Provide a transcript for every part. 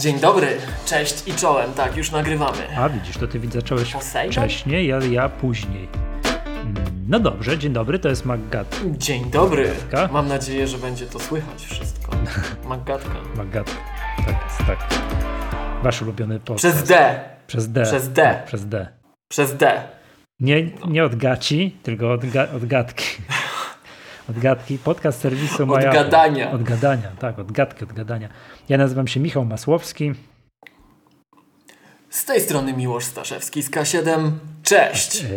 Dzień dobry, cześć i czołem, tak, już nagrywamy. A widzisz, to ty zacząłeś Poseidon? wcześniej, ja, ja później. No dobrze, dzień dobry, to jest Maggat. Dzień dobry. Magatka? Mam nadzieję, że będzie to słychać wszystko. Magatka. Maggat. Tak jest, tak. Wasz ulubiony podcast. Przez D. Przez D. Przez D. Przez D. Przez D. Nie, nie od gaci, tylko od, ga, od gadki. Od gadki. Podcast serwisu Maja. gadania. Od gadania, tak, od gadki, od gadania. Ja nazywam się Michał Masłowski. Z tej strony Miłosz Staszewski z K7. Cześć. E,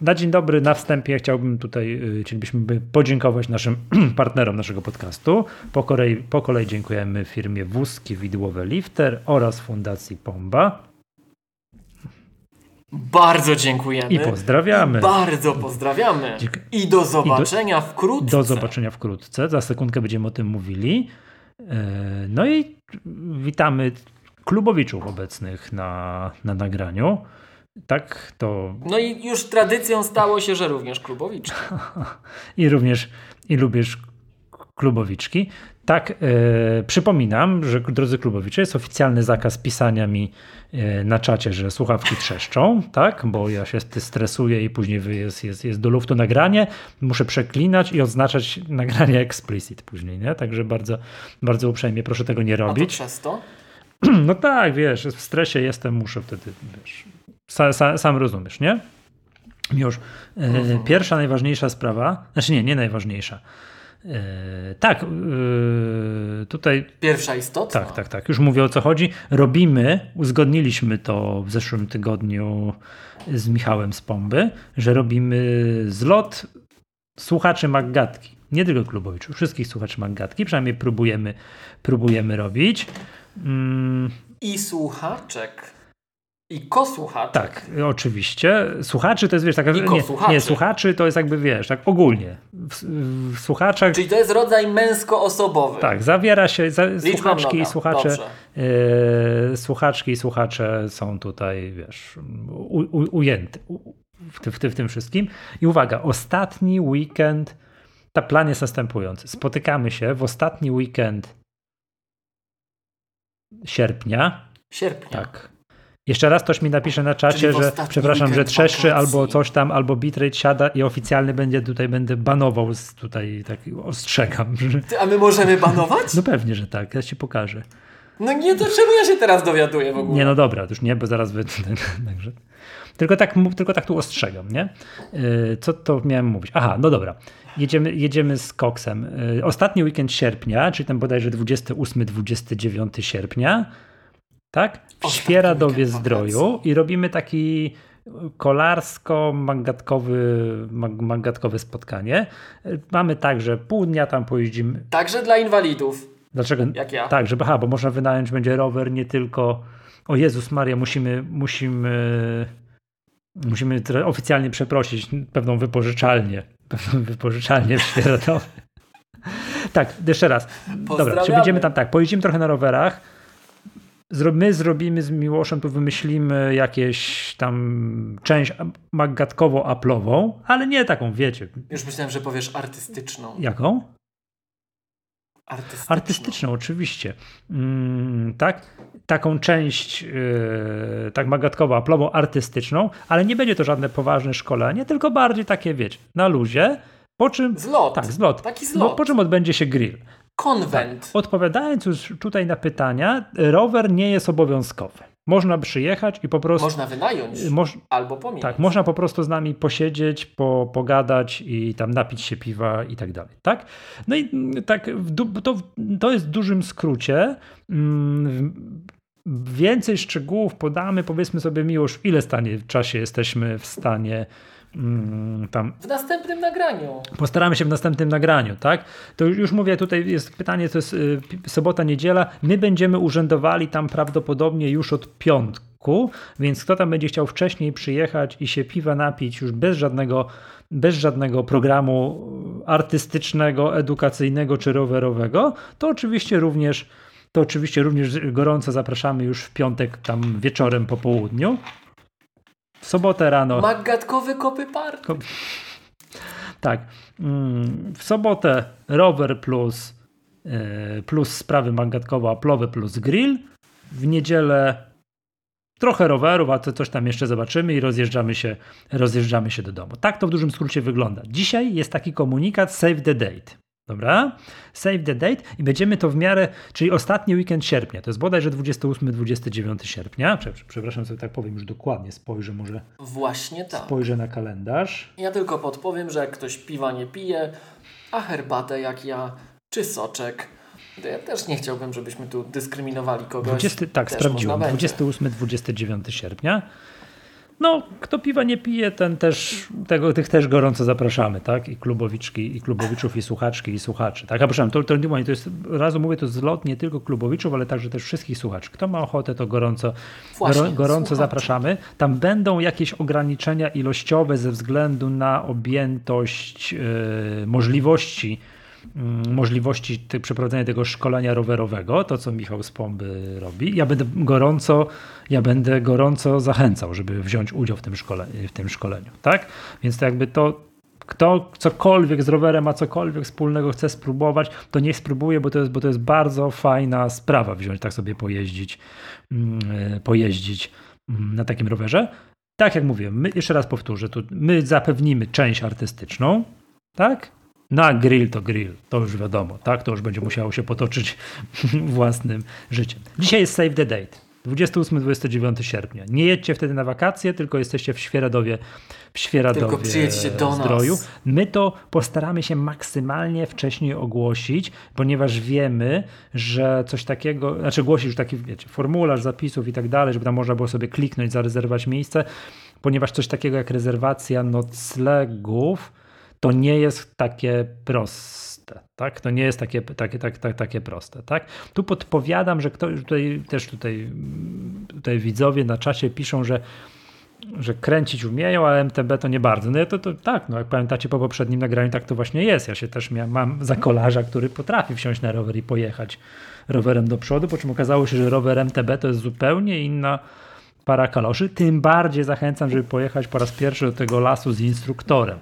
Na dzień dobry, na wstępie chciałbym tutaj, e, chcielibyśmy by podziękować naszym partnerom naszego podcastu. Po kolei, po kolei dziękujemy firmie Wózki Widłowe Lifter oraz Fundacji Pomba. Bardzo dziękujemy. I pozdrawiamy. Bardzo pozdrawiamy. I do zobaczenia wkrótce. Do zobaczenia wkrótce. Za sekundkę będziemy o tym mówili. E, No i witamy klubowiczów obecnych na, na nagraniu. Tak, to No i już tradycją stało się, że również klubowiczki. i również i lubisz klubowiczki. Tak, e, przypominam, że drodzy klubowicze, jest oficjalny zakaz pisania mi e, na czacie, że słuchawki trzeszczą, tak, bo ja się stresuję i później jest, jest, jest do luftu nagranie, muszę przeklinać i oznaczać nagranie explicit później, nie? Także bardzo, bardzo uprzejmie proszę tego nie A to robić. przez to? No tak, wiesz, w stresie jestem, muszę wtedy, wiesz, sa, sa, sam rozumiesz, nie? Już e, Mhm. pierwsza, najważniejsza sprawa, znaczy nie, nie najważniejsza. E, tak, e, tutaj, Pierwsza istotna. tak, tak, tak, już mówię o co chodzi. Robimy, uzgodniliśmy to w zeszłym tygodniu z Michałem z Pomby, że robimy zlot słuchaczy Maggatki. Nie tylko klubowiczów, wszystkich słuchaczy Maggatki, przynajmniej próbujemy, próbujemy robić. Mm, I słuchaczek. I kosłuchaczek. Tak, oczywiście. Słuchaczy to jest, wiesz, taka. Nie, kosłuchaczy. nie, słuchaczy to jest jakby, wiesz, tak ogólnie. W, w słuchaczach. Czyli to jest rodzaj męsko-osobowy. Tak, zawiera się. Za, słuchaczki i słuchacze. E, słuchaczki i słuchacze są tutaj, wiesz, u, u, w, ty, w, ty, w tym wszystkim. I uwaga, ostatni weekend. Ta plan jest następujący. Spotykamy się w ostatni weekend sierpnia. Sierpnia. Tak. Jeszcze raz ktoś mi napisze na czacie, że przepraszam, że trzeszczy albo coś tam, albo bitrate siada i oficjalny będzie tutaj będę banował z tutaj tak ostrzegam. że- Ty, a my możemy banować? No pewnie, że tak, ja ci pokażę. No nie, to czemu ja się teraz dowiaduję w ogóle? Nie no dobra, to już nie, bo zaraz wy... Także. Tylko tak, tylko tak tu ostrzegam, nie? Yy, Co to miałem mówić? Aha, no dobra. Jedziemy, jedziemy z koksem. Yy, Ostatni weekend sierpnia, czyli tam bodajże 28-29 sierpnia, tak? W Ostatni Świeradowie Zdroju i robimy taki kolarsko-magatkowy mag, magatkowe spotkanie. Mamy tak, że pół dnia tam pojeździmy. Także dla inwalidów, Dlaczego? jak ja. Tak, żeby, aha, bo można wynająć będzie rower nie tylko. O Jezus Maria, musimy, musimy, musimy oficjalnie przeprosić pewną wypożyczalnię. Pewną wypożyczalnię w Świeradowie. Tak, jeszcze raz. Dobra, czy będziemy tam tak, pojedziemy trochę na rowerach. My zrobimy z Miłoszem, tu wymyślimy jakieś tam część magatkowo-aplową, ale nie taką, wiecie. Już myślałem, że powiesz artystyczną. Jaką? Artystyczną. Artystyczną, oczywiście. Mm, tak? Taką część, yy, tak magatkowo aplową artystyczną, ale nie będzie to żadne poważne szkolenie, tylko bardziej takie, wiecie, na luzie, po czym... Zlot. Tak, zlot. Taki zlot. po czym odbędzie się grill. Konwent. Odpowiadając już tutaj na pytania, rower nie jest obowiązkowy. Można przyjechać i po prostu... Można wynająć. Moż, albo pominąć. tak, można po prostu z nami posiedzieć, po, pogadać i tam napić się piwa i tak dalej, tak? No i mm, tak, to, to jest w dużym skrócie. Mm, Więcej szczegółów podamy, powiedzmy sobie miłość, ile stanie w czasie jesteśmy w stanie tam W następnym nagraniu. Postaramy się w następnym nagraniu, tak? To już mówię, tutaj jest pytanie, to jest y, sobota, niedziela. My będziemy urzędowali tam prawdopodobnie już od piątku, więc kto tam będzie chciał wcześniej przyjechać i się piwa napić już bez żadnego, bez żadnego programu artystycznego, edukacyjnego czy rowerowego, to oczywiście również to oczywiście również gorąco zapraszamy już w piątek tam wieczorem po południu. W sobotę rano. Magatkowy kopy park. Ko- Tak. Mm, W sobotę rower plus, e, plus sprawy magatkowo-aplowe plus grill. w niedzielę trochę rowerów, a to coś tam jeszcze zobaczymy i rozjeżdżamy się, rozjeżdżamy się do domu. Tak to w dużym skrócie wygląda. Dzisiaj jest taki komunikat save the date. Dobra? Save the date i będziemy to w miarę, czyli ostatni weekend sierpnia, to jest bodajże 28-29 sierpnia. Przepraszam, sobie tak powiem już dokładnie, spojrzę może. Właśnie tak. Spojrzę na kalendarz. Ja tylko podpowiem, że jak ktoś piwa nie pije, a herbatę jak ja, czy soczek, to ja też nie chciałbym, żebyśmy tu dyskryminowali kogoś. 20, tak, sprawdziłem. 28-29 sierpnia. No, kto piwa nie pije, ten też, tego, tych też gorąco zapraszamy, tak? I klubowiczki, i klubowiczów, i słuchaczki, i słuchaczy, tak? A przepraszam, to, to, to jest, razu mówię, to zlot nie tylko klubowiczów, ale także też wszystkich słuchaczy. Kto ma ochotę, to gorąco, Właśnie, gorąco zapraszamy. Tam będą jakieś ograniczenia ilościowe ze względu na objętość yy, możliwości Mm, możliwości przeprowadzenia tego szkolenia rowerowego, to co Michał z Pomby robi. Ja będę gorąco, ja będę gorąco zachęcał, żeby wziąć udział w tym, szkole, w tym szkoleniu, tak? Więc to jakby to, kto cokolwiek z rowerem ma cokolwiek wspólnego, chce spróbować, to niech spróbuje, bo to jest, bo to jest bardzo fajna sprawa wziąć, tak sobie pojeździć, mm, e, pojeździć mm, na takim rowerze. Tak jak mówiłem, my, jeszcze raz powtórzę, tu my zapewnimy część artystyczną, tak? Na grill to grill, to już wiadomo, tak? To już będzie musiało się potoczyć własnym życiem. Dzisiaj jest save the date. 28-29 sierpnia. Nie jedźcie wtedy na wakacje, tylko jesteście w Świeradowie, w Świeradowie tylko przyjedźcie do zdroju. Nas. My to postaramy się maksymalnie wcześniej ogłosić, ponieważ wiemy, że coś takiego, znaczy głosić już taki, wiecie, formularz zapisów i tak dalej, żeby tam można było sobie kliknąć, zarezerwować miejsce, ponieważ coś takiego jak rezerwacja noclegów to nie jest takie proste. Tak? To nie jest takie, takie, tak, tak, takie proste. Tak? Tu podpowiadam, że ktoś tutaj też tutaj, tutaj widzowie na czasie piszą, że że kręcić umieją, ale MTB to nie bardzo. No to, to tak, no jak pamiętacie po poprzednim nagraniu, tak to właśnie jest. Ja się też miałem, mam za kolarza, który potrafi wsiąść na rower i pojechać rowerem do przodu, po czym okazało się, że rower MTB to jest zupełnie inna para kaloszy. Tym bardziej zachęcam, żeby pojechać po raz pierwszy do tego lasu z instruktorem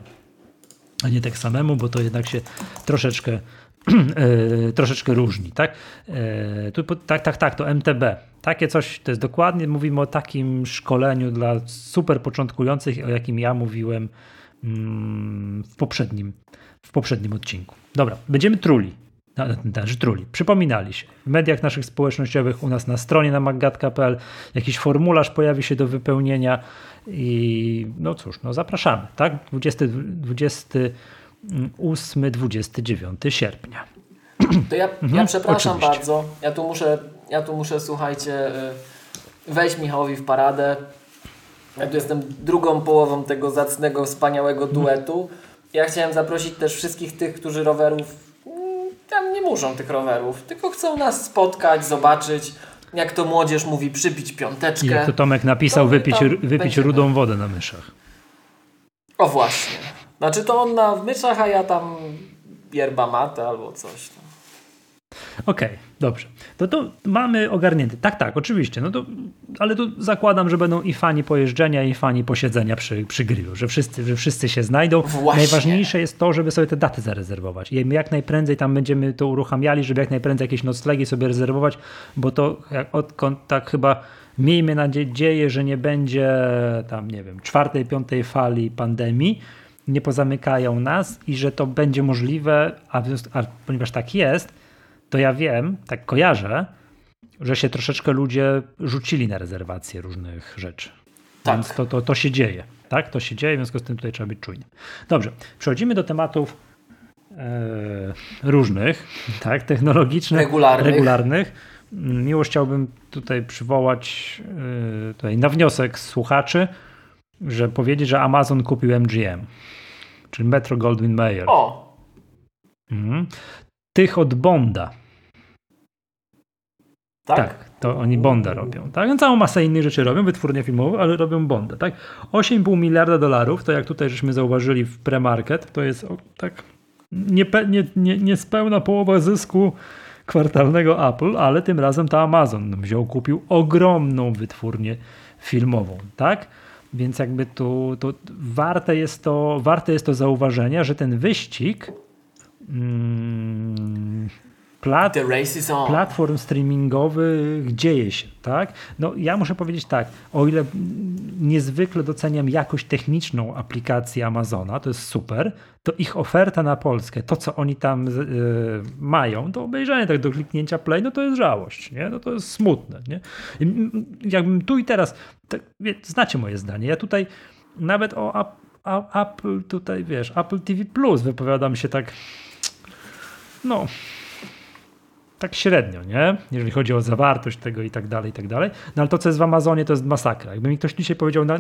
nie tak samemu, bo to jednak się troszeczkę, e, troszeczkę różni. Tak? E, tu, tak, tak, tak, to MTB. Takie coś, to jest dokładnie, mówimy o takim szkoleniu dla super początkujących, o jakim ja mówiłem mm, w poprzednim, w poprzednim odcinku. Dobra, będziemy truli. Znaczy truli, przypominali się. W mediach naszych społecznościowych, u nas na stronie na maggat.pl jakiś formularz pojawi się do wypełnienia i no cóż, no zapraszamy, tak? 28-29 sierpnia. To ja, mhm, ja przepraszam oczywiście. bardzo. Ja tu muszę, ja tu muszę, słuchajcie, y, wejść Michałowi w paradę. Ja tu jestem drugą połową tego zacnego, wspaniałego duetu. Ja chciałem zaprosić też wszystkich tych, którzy rowerów tam nie muszą tych rowerów, tylko chcą nas spotkać, zobaczyć, jak to młodzież mówi, przypić piąteczkę. I jak to Tomek napisał, to wypić, wypić rudą wodę na myszach. O właśnie. Znaczy to on na myszach, a ja tam yerba mate albo coś. Okej, okay, dobrze. To to mamy ogarnięte. Tak, tak, oczywiście. No to, ale tu zakładam, że będą i fani pojeżdżenia, i fani posiedzenia przy, przy grillu, że wszyscy, że wszyscy się znajdą. Właśnie. Najważniejsze jest to, żeby sobie te daty zarezerwować. I jak najprędzej tam będziemy to uruchamiali, żeby jak najprędzej jakieś noclegi sobie rezerwować, bo to jak odkąd tak chyba miejmy nadzieję, że nie będzie tam, nie wiem, czwartej, piątej fali pandemii, nie pozamykają nas i że to będzie możliwe, a, a ponieważ tak jest, to ja wiem, tak kojarzę, że się troszeczkę ludzie rzucili na rezerwację różnych rzeczy. Tak. Więc to, to, to się dzieje. Tak, to się dzieje, w związku z tym tutaj trzeba być czujnym. Dobrze, przechodzimy do tematów e, różnych, tak, technologicznych, regularnych. regularnych. Miło chciałbym tutaj przywołać e, tutaj na wniosek słuchaczy, że powiedzieć, że Amazon kupił MGM, czyli Metro Goldwyn Mayer. O! Mhm tych od Bonda. Tak? tak? to oni Bonda robią. Tak? Całą masę innych rzeczy robią, wytwórnie filmowe, ale robią Bonda. Tak? 8,5 miliarda dolarów, to jak tutaj żeśmy zauważyli w premarket, to jest tak nie, nie, nie, niespełna połowa zysku kwartalnego Apple, ale tym razem to Amazon wziął, kupił ogromną wytwórnię filmową. Tak? Więc jakby tu, tu warte, jest to, warte jest to zauważenia, że ten wyścig Mm, plat platform streamingowych dzieje się, tak? No ja muszę powiedzieć tak, o ile niezwykle doceniam jakość techniczną aplikacji Amazona, to jest super, to ich oferta na Polskę, to co oni tam y, mają, to obejrzenie tak do kliknięcia play, no to jest żałość, nie? No to jest smutne, nie? I, jakbym tu i teraz, tak, znacie moje zdanie, ja tutaj nawet o Apple tutaj, wiesz, Apple TV Plus wypowiadam się tak, no tak średnio, nie? Jeżeli chodzi o zawartość tego i tak dalej, i tak dalej. No ale to, co jest w Amazonie, to jest masakra. Jakby mi ktoś dzisiaj powiedział, no,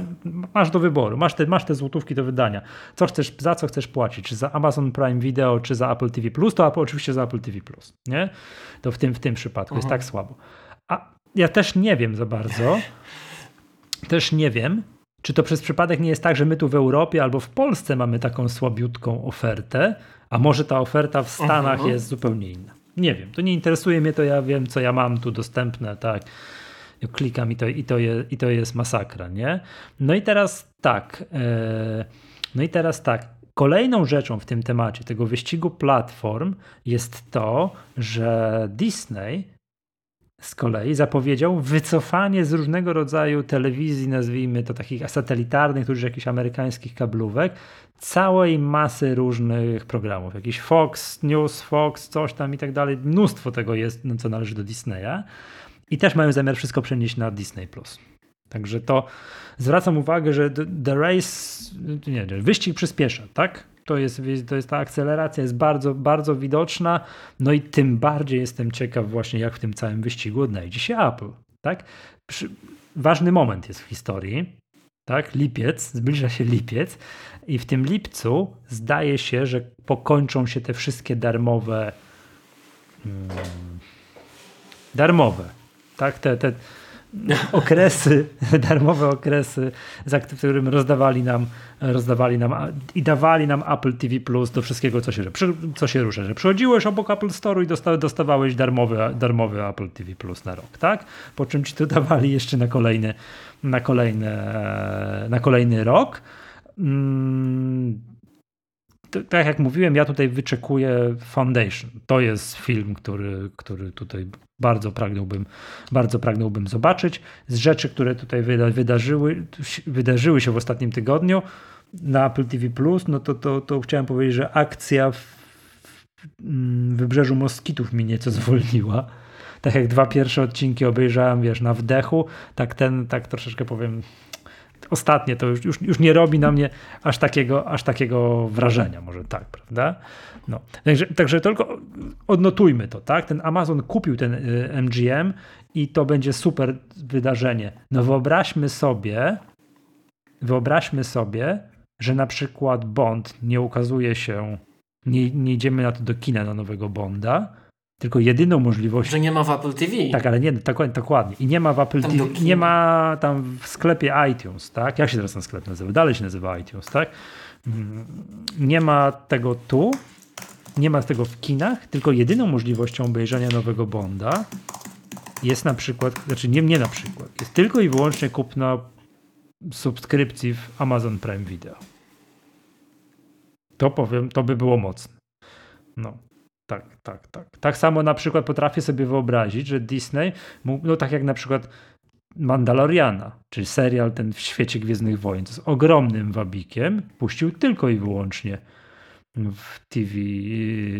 masz do wyboru, masz te, masz te złotówki do wydania. Co chcesz, za co chcesz płacić? Czy za Amazon Prime Video, czy za Apple TV Plus? To oczywiście za Apple TV Plus, nie? To w tym, w tym przypadku jest tak słabo. A ja też nie wiem za bardzo, też nie wiem, czy to przez przypadek nie jest tak, że my tu w Europie albo w Polsce mamy taką słabiutką ofertę, a może ta oferta w Stanach uh -huh. jest zupełnie inna. Nie wiem, to nie interesuje mnie, to ja wiem, co ja mam tu dostępne, tak. Klikam i to, i to, je, i to jest masakra, nie? No i teraz tak, e, no i teraz tak, Kolejną rzeczą w tym temacie tego wyścigu platform jest to, że Disney z kolei zapowiedział wycofanie z różnego rodzaju telewizji, nazwijmy to takich satelitarnych, tudzież jakichś amerykańskich kablówek, całej masy różnych programów. Jakiś Fox, News, Fox, coś tam i tak dalej. Mnóstwo tego jest, no, co należy do Disneya. I też mają zamiar wszystko przenieść na Disney+. Także to zwracam uwagę, że The Race, nie, wyścig przyspiesza, tak? To jest, to jest ta akceleracja, jest bardzo, bardzo widoczna. No i tym bardziej jestem ciekaw właśnie, jak w tym całym wyścigu odnajdzie się Apple. Tak? Przy, ważny moment jest w historii. Tak? Lipiec, zbliża się lipiec i w tym lipcu zdaje się, że pokończą się te wszystkie darmowe hmm, darmowe, tak? Te, te okresy, darmowe okresy, za którym rozdawali nam, rozdawali nam i dawali nam Apple TV Plus do wszystkiego, co się, co się rusza. Że przychodziłeś obok Apple Store i dosta, dostawałeś darmowy, darmowy Apple TV Plus na rok, tak? Po czym ci to dawali jeszcze na kolejny, na kolejne, na kolejny rok. Mm, tak jak mówiłem, ja tutaj wyczekuję Foundation. To jest film, który, który tutaj bardzo pragnąłbym, bardzo pragnąłbym zobaczyć. Z rzeczy, które tutaj wydarzyły, wydarzyły się w ostatnim tygodniu na Apple TV Plus, no to, to, to chciałem powiedzieć, że akcja w, w Wybrzeżu Moskitów mi nieco zwolniła. Tak jak dwa pierwsze odcinki obejrzałem, wiesz, na wdechu, tak ten, tak troszeczkę powiem, ostatnie to już, już, już nie robi na mnie aż takiego, aż takiego wrażenia, może tak, prawda? No. Także, także tylko odnotujmy to, tak? Ten Amazon kupił ten MGM y, i to będzie super wydarzenie. No wyobraźmy sobie, wyobraźmy sobie, że na przykład Bond nie ukazuje się, nie, nie idziemy na to do kina na nowego Bonda, tylko jedyną możliwością. Że nie ma w Apple TV. Tak, ale nie, tak, dokładnie. I nie ma w Apple tam TV. Nie ma tam w sklepie iTunes, tak? Jak się teraz ten sklep nazywa? Dalej się nazywa iTunes, tak? Mm, nie ma tego tu, nie ma tego w kinach, tylko jedyną możliwością obejrzenia nowego Bonda jest na przykład, znaczy nie, nie na przykład, jest tylko i wyłącznie kupna subskrypcji w Amazon Prime Video. To powiem, to by było mocne. No. Tak, tak, tak. Tak samo na przykład potrafię sobie wyobrazić, że Disney, no tak jak na przykład Mandaloriana, czyli serial ten w świecie Gwiezdnych Wojen, z ogromnym wabikiem, puścił tylko i wyłącznie w TV,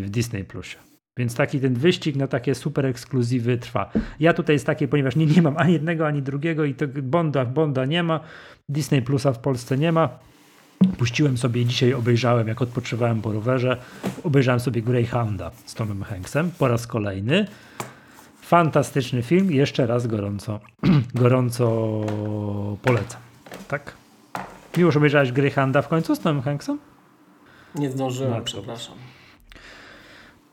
w Disney Plusie. Więc taki ten wyścig na takie super ekskluzywy trwa. Ja tutaj jest takie, ponieważ nie, nie mam ani jednego, ani drugiego i to Bonda, Bonda nie ma, Disney Plusa w Polsce nie ma, Puściłem sobie dzisiaj, obejrzałem, jak odpoczywałem po rowerze, obejrzałem sobie Greyhounda z Tomem Hanksem po raz kolejny. Fantastyczny film, jeszcze raz gorąco, gorąco polecam. Tak? Miłoż obejrzałeś Greyhounda w końcu z Tomem Hanksem? Nie zdążyłem, no, przepraszam.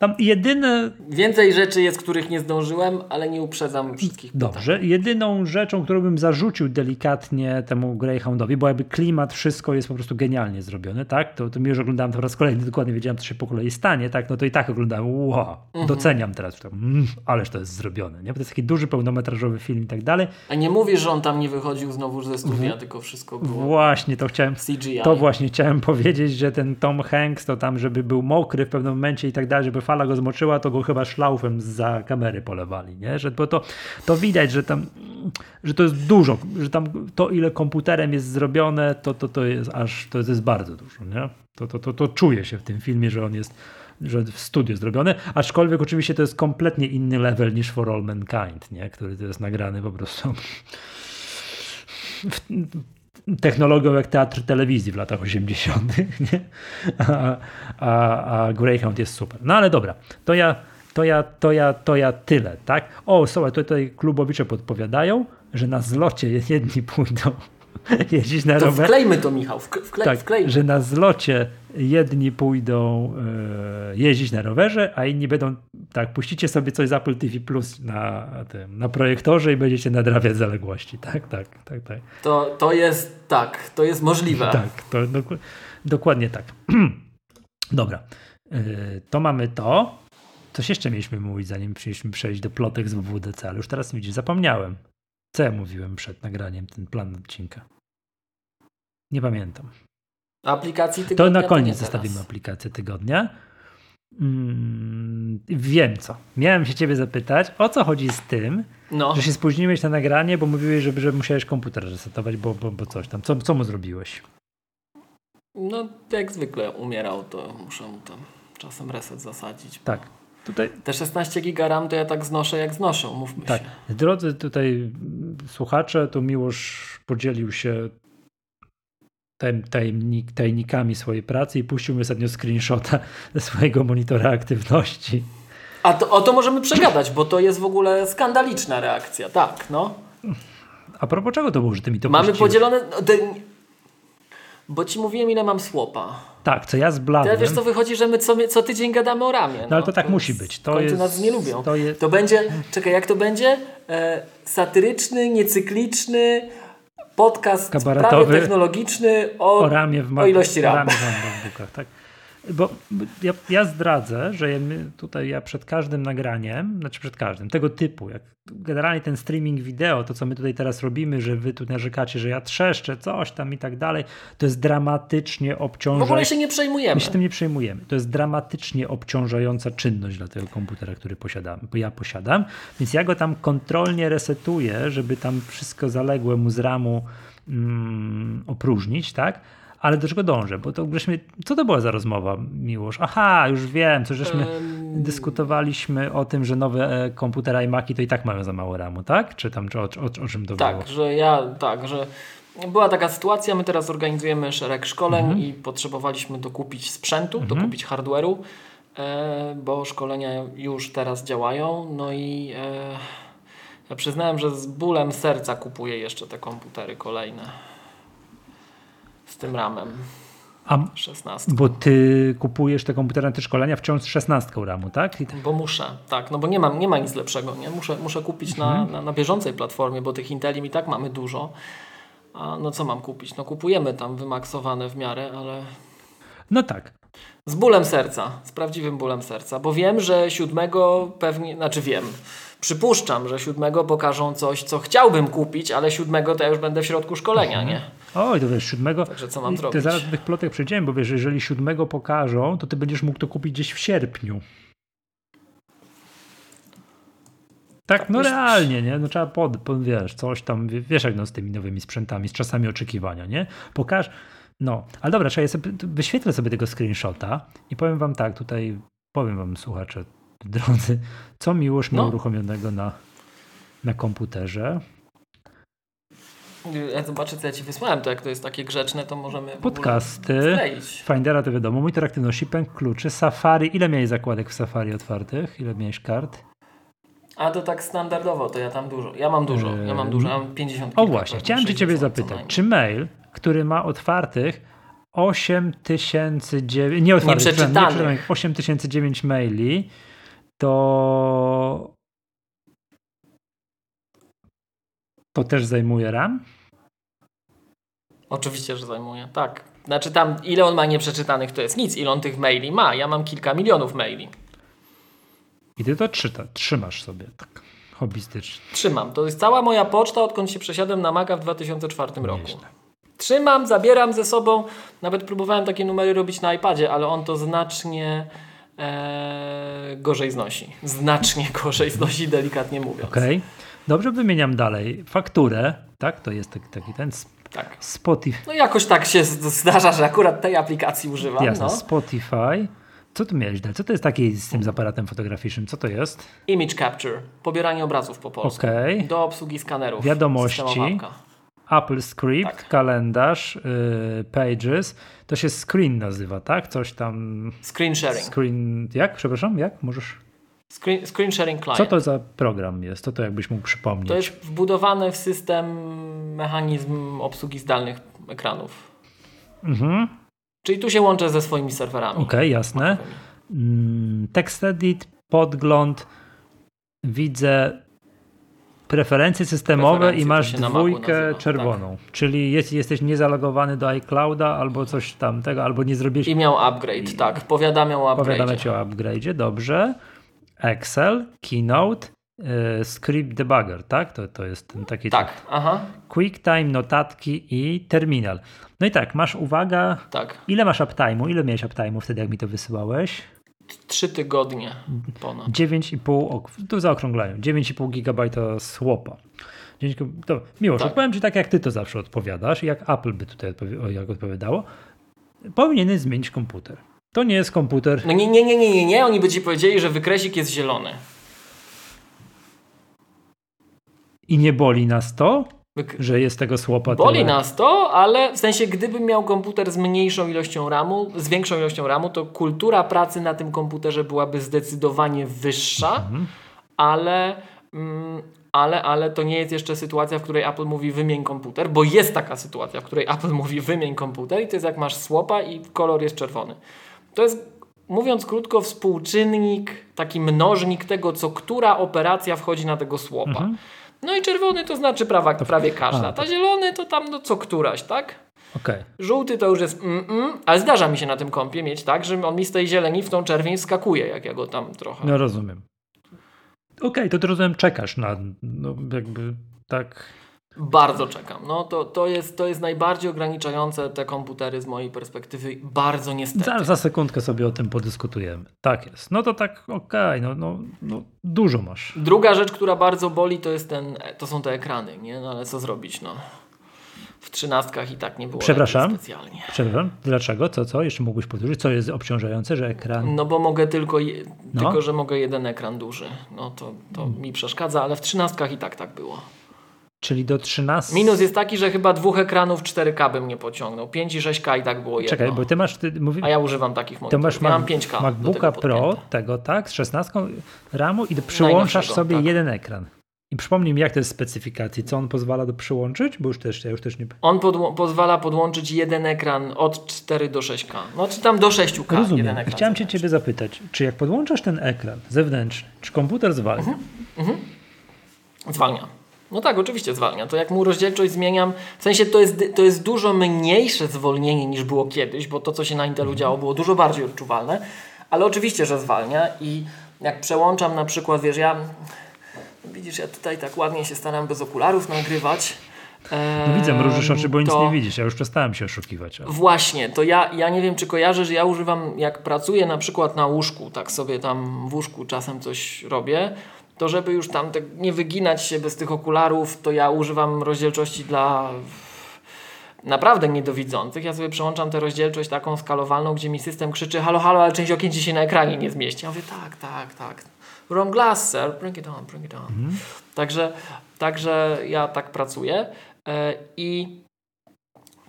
Tam jedyne. Więcej rzeczy jest, których nie zdążyłem, ale nie uprzedzam wszystkich. Dobrze. Pytań. Jedyną rzeczą, którą bym zarzucił delikatnie temu Greyhoundowi, bo jakby klimat, wszystko jest po prostu genialnie zrobione, tak? To, to mi już oglądałem to po raz kolejny, dokładnie wiedziałem, co się po kolei stanie, tak? No to i tak oglądałem, wow, mhm. doceniam teraz, tam, mm, ależ to jest zrobione, nie? Bo to jest taki duży, pełnometrażowy film i tak dalej. A nie mówisz, że on tam nie wychodził znowu ze studia, mhm. tylko wszystko było. Właśnie, to chciałem. CGI. To właśnie chciałem powiedzieć, że ten Tom Hanks to tam, żeby był mokry w pewnym momencie i tak dalej, żeby fala go zmoczyła, to go chyba szlaufem za kamery polewali, nie? Że, bo to, to widać, że tam że to jest dużo, że tam to ile komputerem jest zrobione, to, to, to jest aż, to jest bardzo dużo, nie? To, to, to, to czuje się w tym filmie, że on jest że w studiu zrobione, aczkolwiek oczywiście to jest kompletnie inny level niż For All Mankind, nie? który to jest nagrany po prostu technologią jak teatr telewizji w latach 80., nie? A, a, a Greyhound jest super. No ale dobra, to ja, to ja, to ja, to ja tyle, tak? O, słuchaj, tutaj klubowicze podpowiadają, że na zlocie jedni pójdą jeździć na rowerze. Wklejmy to, Michał, wkle, tak, wklejmy. że na zlocie jedni pójdą e, jeździć na rowerze, a inni będą, tak, puścicie sobie coś z Apple TV Plus na, tym, na projektorze i będziecie nadrabiać zaległości. Tak, tak, tak, tak. To, to jest, tak, to jest możliwe. Tak, to dok dokładnie tak. Dobra, e, to mamy to. Coś jeszcze mieliśmy mówić, zanim przyszliśmy przejść do plotek z WWDC, ale już teraz widzisz, zapomniałem. Co ja mówiłem przed nagraniem, ten plan odcinka? Nie pamiętam. Aplikacji tygodnia. To na koniec zostawimy aplikację tygodnia. Mm, wiem co. Miałem się ciebie zapytać, o co chodzi z tym, no. że się spóźniłeś na nagranie, bo mówiłeś, że, że musiałeś komputer resetować, bo, bo, bo coś tam. Co, co mu zrobiłeś? No, jak zwykle umierał, to muszę mu tam czasem reset zasadzić. Tak. Tutaj... Te 16 giga RAM to ja tak znoszę jak znoszę, mówmy tak. się. Drodzy tutaj słuchacze, to Miłosz podzielił się tajemnik, tajnikami swojej pracy i puścił mi ostatnio screenshota ze swojego monitora aktywności. A to, o to możemy przegadać, bo to jest w ogóle skandaliczna reakcja. Tak, no. A propos czego to było, że ty mi to Mamy puściłeś? podzielone... No, bo ci mówiłem, ile mam słopa. Tak, co ja zbladłem. Ja wiesz, co wychodzi, że my co, co tydzień gadamy o ramie. No, no ale to tak to musi być. To jest, nas nie lubią. To, jest... to będzie, czekaj, jak to będzie? E, satyryczny, niecykliczny podcast prawie technologiczny o, o, ramie w o ilości ram. W tak. Bo ja, ja, zdradzę, że tutaj ja przed każdym nagraniem, znaczy przed każdym, tego typu, jak generalnie ten streaming wideo, to co my tutaj teraz robimy, że wy tu narzekacie, że ja trzeszczę coś tam i tak dalej, to jest dramatycznie obciążająca. W ogóle się nie przejmujemy. My się tym nie przejmujemy. To jest dramatycznie obciążająca czynność dla tego komputera, który posiadam, bo ja posiadam, więc ja go tam kontrolnie resetuję, żeby tam wszystko zaległe mu z ramu mm, opróżnić, tak? Ale do czego dążę? Bo to żeśmy, co to była za rozmowa, Miłosz? Aha, już wiem, co żeśmy um... dyskutowaliśmy o tym, że nowe e, komputery iMaki to i tak mają za mało RAMu, tak? Czy tam, czy o, o, o czym to tak, było? Tak, że ja, tak, że była taka sytuacja, my teraz organizujemy szereg szkoleń mhm. i potrzebowaliśmy dokupić sprzętu, mhm. dokupić hardware'u, e, bo szkolenia już teraz działają, no i e, ja przyznałem, że z bólem serca kupuję jeszcze te komputery kolejne z tym ramem. A 16. Bo ty kupujesz te komputery na te szkolenia wciąż z 16 ramu, tak? Bo muszę, tak, no bo nie, mam, nie ma nic lepszego, nie? Muszę, muszę kupić mhm. na, na, na, bieżącej platformie, bo tych Inteli i tak mamy dużo. A no co mam kupić? No kupujemy tam wymaksowane w miarę, ale... No tak. Z bólem serca, z prawdziwym bólem serca, bo wiem, że siódmego pewnie, znaczy wiem, przypuszczam, że siódmego pokażą coś, co chciałbym kupić, ale siódmego to ja już będę w środku szkolenia, mhm. nie? Oj, to wiesz, siódmego. Także co mam zrobić? Ty zaraz do tych plotek przejdziemy, bo wiesz, jeżeli siódmego pokażą, to ty będziesz mógł to kupić gdzieś w sierpniu. Tak, no realnie, nie? No trzeba pod, pod, wiesz, coś tam, wiesz jak no z tymi nowymi sprzętami, z czasami oczekiwania, nie? Pokaż, no, ale dobra, trzeba ja sobie, wyświetlę sobie tego screenshota i powiem wam tak, tutaj powiem wam słuchacze, drodzy, co miłość miał no. uruchomionego na, na komputerze. Ja zobaczę, co ja ci wysłałem, to jak to jest takie grzeczne, to możemy. Podcasty, Findera to wiadomo, monitor aktywności, pęk kluczy, Safari. Ile miałeś zakładek w Safari otwartych? Ile miałeś kart? A to tak standardowo, to ja tam dużo. Ja mam dużo, ja mam dużo, ja mam 50 O właśnie, chciałem cię ciebie zapytać, czy mail, który ma otwartych 8009, nie otwartych, nieprzeczytanych. 8009 maili, to to też zajmuje RAM? Oczywiście, że zajmuje, tak. Znaczy tam, ile on ma nieprzeczytanych, to jest nic. Ile on tych maili ma? Ja mam kilka milionów maili. I ty to czyta, trzymasz sobie tak hobbystycznie. Trzymam. To jest cała moja poczta, odkąd się przesiadłem na Maca w 2004 roku. Trzymam, zabieram ze sobą. Nawet próbowałem takie numery robić na iPadzie, ale on to znacznie e, gorzej znosi. Znacznie gorzej znosi, delikatnie mówiąc. Okej. Okay. Dobrze, wymieniam dalej. Fakturę, tak? To jest taki, taki ten tak. Spotify. No jakoś tak się zdarza, że akurat tej aplikacji używam. Jasne, no. Spotify. Co tu miałeś dać? Co to jest taki z tym aparatem fotograficznym? Co to jest? Image Capture. Pobieranie obrazów po polsku. Okay. Do obsługi skanerów. Wiadomości. Apple Script, tak. kalendarz, yy, Pages. To się screen nazywa, tak? Coś tam. Screen sharing. Screen. Jak? Przepraszam, jak? Możesz. Screen, screen sharing client. Co to za program jest? Co to jakbyś mógł przypomnieć? To jest wbudowany w system mechanizm obsługi zdalnych ekranów. Mhm. Czyli tu się łączę ze swoimi serwerami. Okej, okay, jasne. Mm, text edit, podgląd. Widzę preferencje systemowe preferencje, i masz dwójkę czerwoną. Tak. Czyli jest, jesteś niezalogowany do iClouda albo coś tamtego, albo nie zrobiłeś... I miał upgrade, tak. Powiadamiał o upgrade. Powiadamia cię o upgrade, dobrze. Excel, Keynote, y, Script Debugger, tak? To, to jest ten taki... Tak, aha. QuickTime, notatki i terminal. No i tak, masz uwaga. Tak. Ile masz uptime'u? Ile miałeś uptime'u wtedy, jak mi to wysyłałeś? Trzy tygodnie ponad. 9,5, tu zaokrąglają, 9,5 GB słopa. To, miło, tak. powiem Ci tak, jak Ty to zawsze odpowiadasz, jak Apple by tutaj odpowi jak odpowiadało, powinieneś zmienić komputer. To nie jest komputer. No nie, nie, nie, nie, nie, nie. Oni by Ci powiedzieli, że wykresik jest zielony. I nie boli nas to? że jest tego słopa Boli tyle. nas to, ale w sensie gdybym miał komputer z mniejszą ilością RAMu, z większą ilością RAMu, to kultura pracy na tym komputerze byłaby zdecydowanie wyższa, mhm. ale, mm, ale, ale to nie jest jeszcze sytuacja, w której Apple mówi wymień komputer, bo jest taka sytuacja, w której Apple mówi wymień komputer i to jest jak masz słopa i kolor jest czerwony. To jest mówiąc krótko, współczynnik, taki mnożnik tego, co która operacja wchodzi na tego słopa. Mhm. No i czerwony to znaczy prawa, prawie każda. A, Ta zielony to tam no co któraś, tak? Okay. Żółty to już jest mm, mm, ale zdarza mi się na tym kompie mieć tak, że on mi z tej zieleni w tą czerwień skakuje, jak ja go tam trochę. No rozumiem. Okej, okay, to ty rozumiem, czekasz na, no jakby tak bardzo czekam. No to, to, jest, to jest najbardziej ograniczające te komputery z mojej perspektywy. Bardzo niestety. Za, za sekundkę sobie o tym podyskutujemy. Tak jest. No to tak, okej, okay, no, no, no, dużo masz. Druga rzecz, która bardzo boli, to, jest ten, to są te ekrany, nie? No ale co zrobić, no. W trzynastkach i tak nie było Przepraszam, specjalnie. Przepraszam, dlaczego? Co, co? Jeszcze mógłbyś powtórzyć? Co jest obciążające, że ekran... No bo mogę tylko, je... no. tylko że mogę jeden ekran duży. No to, to mi przeszkadza, ale w trzynastkach i tak tak było. Czyli do 13. Minus jest taki, że chyba dwóch ekranów 4K bym nie pociągnął. 5 i 6K i tak było jedno. Czekaj, bo ty masz. Ty mówi... A ja używam takich monitorów. masz ja mam 5K. MacBooka Pro tego, tak, z 16 RAMu i przyłączasz sobie tak. jeden ekran. I przypomnij mi, jak to jest specyfikacji. Co on pozwala do przyłączyć? Bo już też, ja już też nie. On podło- pozwala podłączyć jeden ekran od 4 do 6K. No czy tam do 6K. Rozumiem. Chciałem cię ciebie zapytać, czy jak podłączasz ten ekran zewnętrzny, czy komputer zwalnia? Mhm. Mhm. Zwalnia. No tak, oczywiście zwalnia. To jak mu rozdzielczość zmieniam, w sensie to jest, to jest dużo mniejsze zwolnienie niż było kiedyś, bo to, co się na Intelu działo, było dużo bardziej odczuwalne, ale oczywiście, że zwalnia i jak przełączam na przykład, wiesz, ja widzisz, ja tutaj tak ładnie się staram bez okularów nagrywać. No widzę, mrużysz oczy, bo nic nie widzisz. Ja już przestałem się oszukiwać. Ale... Właśnie, to ja, ja nie wiem, czy kojarzę, że ja używam, jak pracuję na przykład na łóżku, tak sobie tam w łóżku czasem coś robię, to żeby już tam te, nie wyginać się bez tych okularów, to ja używam rozdzielczości dla naprawdę niedowidzących. Ja sobie przełączam tę rozdzielczość taką skalowalną, gdzie mi system krzyczy halo, halo, ale część okien się na ekranie nie zmieści. Ja mówię tak, tak, tak. Wrong glass, sir. Bring it on, bring it on. Mhm. Także, także ja tak pracuję. E, I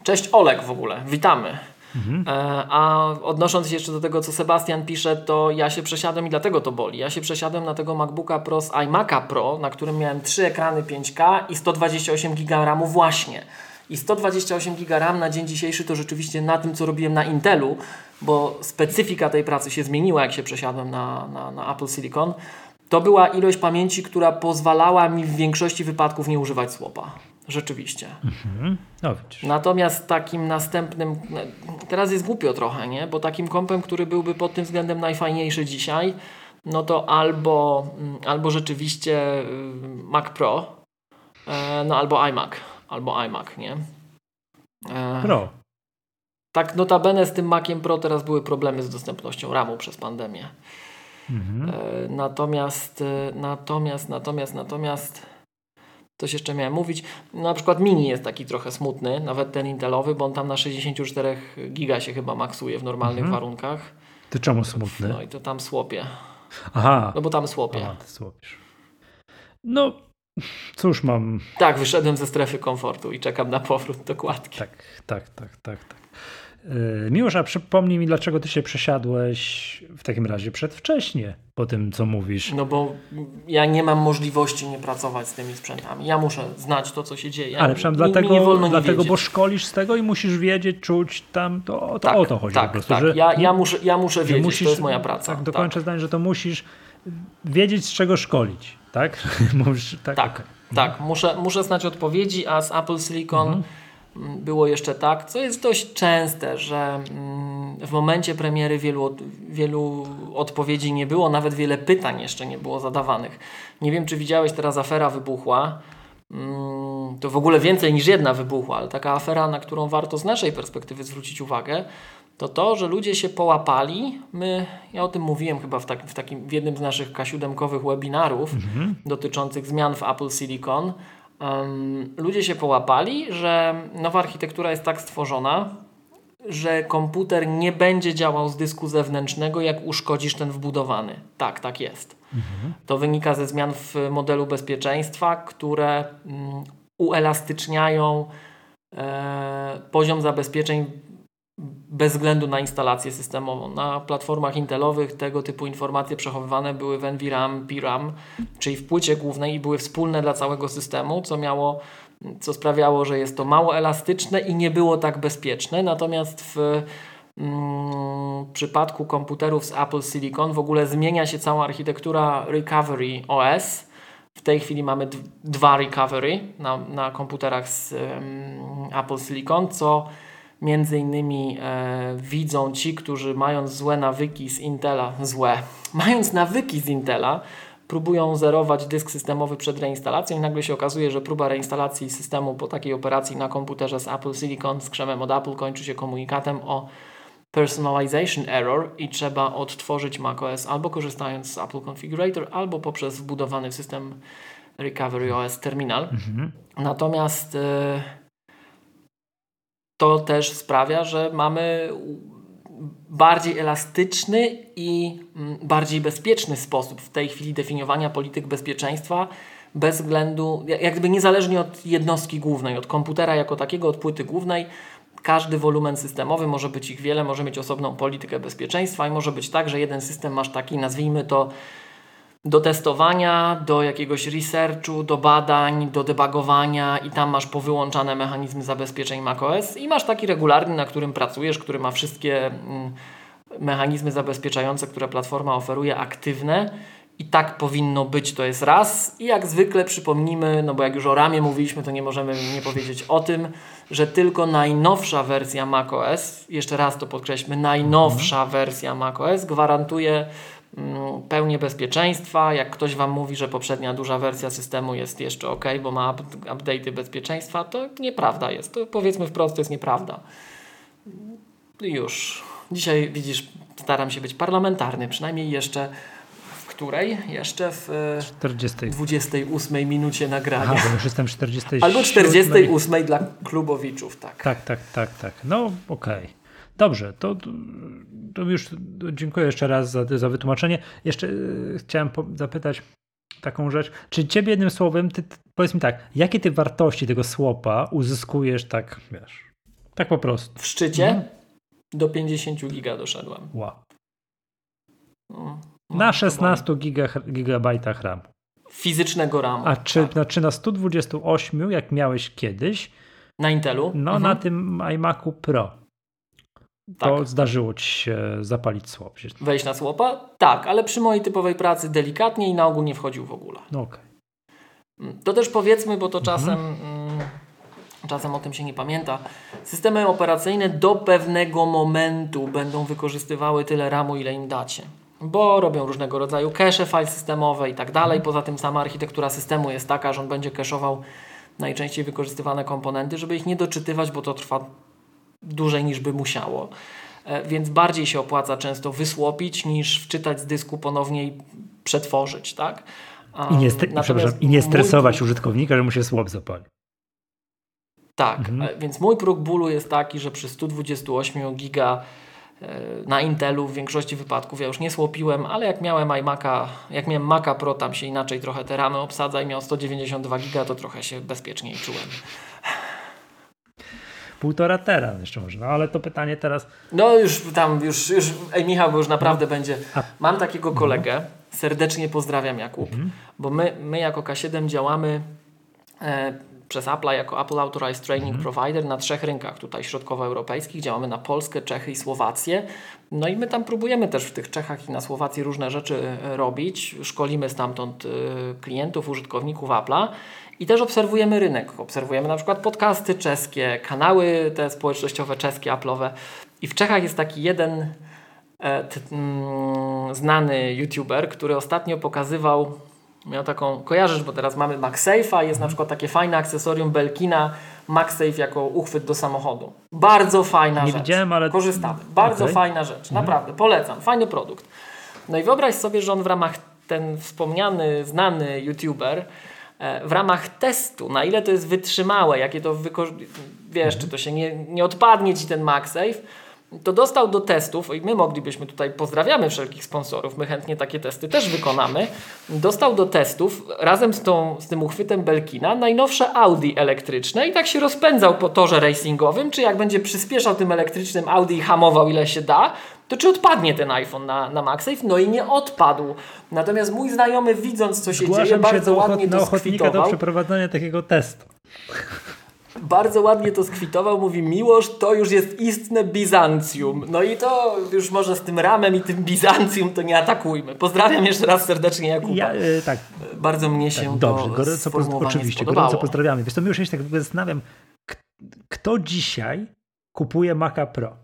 cześć Olek w ogóle. Witamy. Mhm. E, a odnosząc się jeszcze do tego, co Sebastian pisze, to ja się przesiadłem i dlatego to boli. Ja się przesiadłem na tego MacBooka Pro z iMac'a Pro, na którym miałem trzy ekrany 5K i 128 GB RAMu właśnie. I 128 GB RAM na dzień dzisiejszy to rzeczywiście na tym, co robiłem na Intelu, bo specyfika tej pracy się zmieniła, jak się przesiadłem na, na, na Apple Silicon. To była ilość pamięci, która pozwalała mi w większości wypadków nie używać słopa. Rzeczywiście. Mhm. No, Natomiast takim następnym, teraz jest głupio trochę, nie? Bo takim kompem, który byłby pod tym względem najfajniejszy dzisiaj, no to albo, mm, albo rzeczywiście y, Mac Pro, e, no albo iMac, albo iMac, nie? E, Pro. Tak notabene z tym Maciem Pro teraz były problemy z dostępnością RAMu przez pandemię. Mhm. E, natomiast, e, natomiast, natomiast, natomiast coś jeszcze miałem mówić. Na przykład mini jest taki trochę smutny, nawet ten Intelowy, bo on tam na 64 giga się chyba maksuje w normalnych mhm. warunkach. Ty czemu smutny? No i to tam słopie. Aha. No bo tam słopie. A, ty słopisz. No, cóż mam. Tak, wyszedłem ze strefy komfortu i czekam na powrót do kładki. Tak, tak, tak, tak, tak. Yy, Miłosz, a przypomnij mi, dlaczego ty się przesiadłeś w takim razie przedwcześnie po tym, co mówisz. No bo ja nie mam możliwości nie pracować z tymi sprzętami. Ja muszę znać to, co się dzieje. Ale przynajmniej dlatego, nie wolno dlatego bo szkolisz z tego i musisz wiedzieć, czuć tam, to, to tak, o to chodzi tak, po prostu. Tak, że, ja, ja, muszę, ja muszę wiedzieć, musisz, to jest moja praca. Tak, dokończę tak. zdanie, że to musisz wiedzieć, z czego szkolić, tak? Mówisz, tak, tak, okay. tak. Muszę, muszę znać odpowiedzi, a z Apple Silicon mhm było jeszcze tak, co jest dość częste, że mm, w momencie premiery wielu, wielu odpowiedzi nie było, nawet wiele pytań jeszcze nie było zadawanych. Nie wiem, czy widziałeś, teraz afera wybuchła. Mm, to w ogóle więcej niż jedna wybuchła, ale taka afera, na którą warto z naszej perspektywy zwrócić uwagę, to to, że ludzie się połapali. My, ja o tym mówiłem chyba w, tak, w, takim, w jednym z naszych kasiódemkowych webinarów mhm. dotyczących zmian w Apple Silicon um, ludzie się połapali, że nowa architektura jest tak stworzona, że komputer nie będzie działał z dysku zewnętrznego, jak uszkodzisz ten wbudowany. Tak, tak jest. Mhm. To wynika ze zmian w modelu bezpieczeństwa, które um, uelastyczniają e, poziom zabezpieczeń bez względu na instalację systemową. Na platformach Intelowych tego typu informacje przechowywane były w NVRAM, PRAM, czyli w płycie głównej i były wspólne dla całego systemu, co miało co sprawiało, że jest to mało elastyczne i nie było tak bezpieczne. Natomiast w mm, przypadku komputerów z Apple Silicon w ogóle zmienia się cała architektura Recovery OS. W tej chwili mamy dwa Recovery na, na komputerach z um, Apple Silicon, co między innymi e, widzą ci, którzy mając złe nawyki z Intela, złe, mając nawyki z Intela, próbują zerować dysk systemowy przed reinstalacją i nagle się okazuje, że próba reinstalacji systemu po takiej operacji na komputerze z Apple Silicon z krzemem od Apple kończy się komunikatem o personalization error i trzeba odtworzyć macOS albo korzystając z Apple Configurator, albo poprzez wbudowany w system Recovery OS terminal. Mhm. Natomiast e, to też sprawia, że mamy bardziej elastyczny i mm, bardziej bezpieczny sposób w tej chwili definiowania polityk bezpieczeństwa bez względu, jakby niezależnie od jednostki głównej, od komputera jako takiego, od płyty głównej, każdy wolumen systemowy, może być ich wiele, może mieć osobną politykę bezpieczeństwa i może być tak, że jeden system masz taki, nazwijmy to do testowania, do jakiegoś researchu, do badań, do debugowania i tam masz powyłączane mechanizmy zabezpieczeń macOS i masz taki regularny, na którym pracujesz, który ma wszystkie mm, mechanizmy zabezpieczające, które platforma oferuje, aktywne i tak powinno być, to jest raz. I jak zwykle przypomnimy, no bo jak już o ramie mówiliśmy, to nie możemy nie powiedzieć o tym, że tylko najnowsza wersja macOS, jeszcze raz to podkreślmy, najnowsza mhm. wersja macOS gwarantuje pełnię bezpieczeństwa. Jak ktoś Wam mówi, że poprzednia duża wersja systemu jest jeszcze ok, bo ma up update'y bezpieczeństwa, to nieprawda jest. To powiedzmy wprost, to jest nieprawda. Już. Dzisiaj widzisz, staram się być parlamentarny, przynajmniej jeszcze w której? Jeszcze w 40. 28 minucie nagrania. Aha, bo już jestem 47. Albo 48 dla klubowiczów, tak. Tak, tak, tak, tak. No okej. Okay. Dobrze, to, to już dziękuję jeszcze raz za, za wytłumaczenie. Jeszcze yy, chciałem zapytać taką rzecz. Czy ciebie jednym słowem, ty, powiedz mi tak, jakie ty wartości tego słopa uzyskujesz tak, wiesz, tak po prostu? W szczycie mhm. do 50 giga doszedłem. Wow. No, no, na 16 giga, gigabajtach RAM. Fizycznego RAMu. A czy, tak. czy na 128, jak miałeś kiedyś? Na Intelu? No, mhm. na tym iMacu Pro to tak. zdarzyło ci się zapalić słop. Wejść na słopa? Tak, ale przy mojej typowej pracy delikatnie i na ogół nie wchodził w ogóle. No okay. Mm, to też powiedzmy, bo to mhm. czasem, mm, czasem o tym się nie pamięta. Systemy operacyjne do pewnego momentu będą wykorzystywały tyle RAMu, ile im dacie. Bo robią różnego rodzaju cache file systemowe i tak dalej. Mhm. Poza tym sama architektura systemu jest taka, że on będzie cache'ował najczęściej wykorzystywane komponenty, żeby ich nie doczytywać, bo to trwa dłużej niż by musiało. E, więc bardziej się opłaca często wysłopić niż wczytać z dysku ponownie i przetworzyć, tak? I nie, i nie stresować mój... użytkownika, że mu się słab zapali. Tak, mhm. E, więc mój próg bólu jest taki, że przy 128 giga e, na Intelu w większości wypadków ja już nie słopiłem, ale jak miałem iMac'a, jak miałem Maca Pro, tam się inaczej trochę te ramy obsadza i miał 192 giga, to trochę się bezpieczniej czułem. Półtora tera jeszcze może, no ale to pytanie teraz... No już tam, już, już ej Michał, bo już naprawdę no. będzie... Mam takiego mhm. kolegę, serdecznie pozdrawiam Jakub, mhm. bo my, my jako K7 działamy e, przez Apple jako Apple Authorized Training mhm. Provider na trzech rynkach tutaj środkowoeuropejskich. Działamy na Polskę, Czechy i Słowację. No i my tam próbujemy też w tych Czechach i na Słowacji różne rzeczy e, robić. Szkolimy stamtąd e, klientów, użytkowników Apple'a. I też obserwujemy rynek. Obserwujemy na przykład podcasty czeskie, kanały te społecznościowe czeskie, Apple'owe. I w Czechach jest taki jeden e, t, mm, znany youtuber, który ostatnio pokazywał miał taką, kojarzysz, bo teraz mamy MagSafe'a, jest na przykład takie fajne akcesorium Belkina, MagSafe jako uchwyt do samochodu. Bardzo fajna Nie rzecz. widziałem, ale... Korzystamy. Bardzo okay. fajna rzecz, mhm. naprawdę, polecam. Fajny produkt. No i wyobraź sobie, że on w ramach, ten wspomniany, znany YouTuber, w ramach testu, na ile to jest wytrzymałe, jakie to wiesz, czy to się nie, nie odpadnie ci ten MagSafe, to dostał do testów, i my moglibyśmy tutaj, pozdrawiamy wszelkich sponsorów, my chętnie takie testy też wykonamy, dostał do testów razem z, tą, z tym uchwytem Belkina najnowsze Audi elektryczne i tak się rozpędzał po torze racingowym, czy jak będzie przyspieszał tym elektrycznym Audi i hamował ile się da, to czy odpadnie ten iPhone na, na MagSafe? No i nie odpadł. Natomiast mój znajomy widząc co się Zgłaszam dzieje, bardzo ładnie to skwitował. do przeprowadzenia takiego testu bardzo ładnie to skwitował, mówi Miłosz to już jest istne Bizancjum. No i to już może z tym ramem i tym Bizancjum to nie atakujmy. Pozdrawiam jeszcze raz serdecznie Jakuba. Ja, yy, tak. Bardzo mnie się tak, dobrze, gorąco Oczywiście, spodobało. gorąco pozdrawiamy. Wiesz, to już się tak zastanawiam, kto dzisiaj kupuje Maca Pro?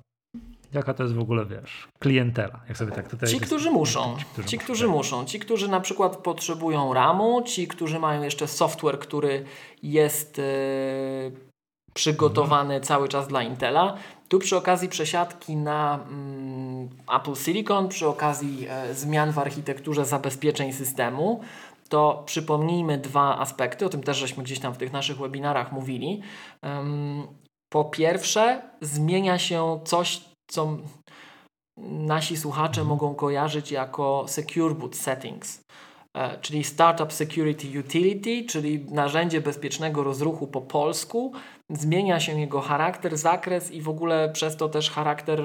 Jaka to jest w ogóle, wiesz, klientela? Jak sobie tak tutaj ci, którzy muszą. Ci, którzy, ci, którzy tak. muszą. Ci, którzy na przykład potrzebują RAMu, ci, którzy mają jeszcze software, który jest yy, przygotowany mhm. cały czas dla Intela. Tu przy okazji przesiadki na mm, Apple Silicon, przy okazji e, zmian w architekturze zabezpieczeń systemu, to przypomnijmy dwa aspekty, o tym też żeśmy gdzieś tam w tych naszych webinarach mówili. Um, po pierwsze, zmienia się coś, co nasi słuchacze mogą kojarzyć jako Secure Boot Settings, e, czyli Startup Security Utility, czyli narzędzie bezpiecznego rozruchu po polsku. Zmienia się jego charakter, zakres i w ogóle przez to też charakter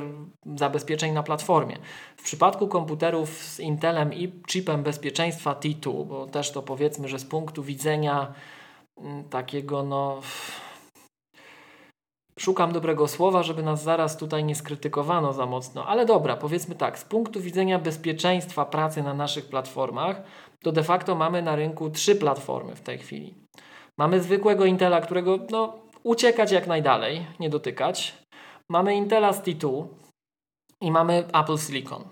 zabezpieczeń na platformie. W przypadku komputerów z Intelem i chipem bezpieczeństwa T2, bo też to powiedzmy, że z punktu widzenia mm, takiego no Szukam dobrego słowa, żeby nas zaraz tutaj nie skrytykowano za mocno, ale dobra, powiedzmy tak, z punktu widzenia bezpieczeństwa pracy na naszych platformach, to de facto mamy na rynku trzy platformy w tej chwili. Mamy zwykłego Intela, którego no, uciekać jak najdalej, nie dotykać. Mamy Intela z T2 i mamy Apple Silicon.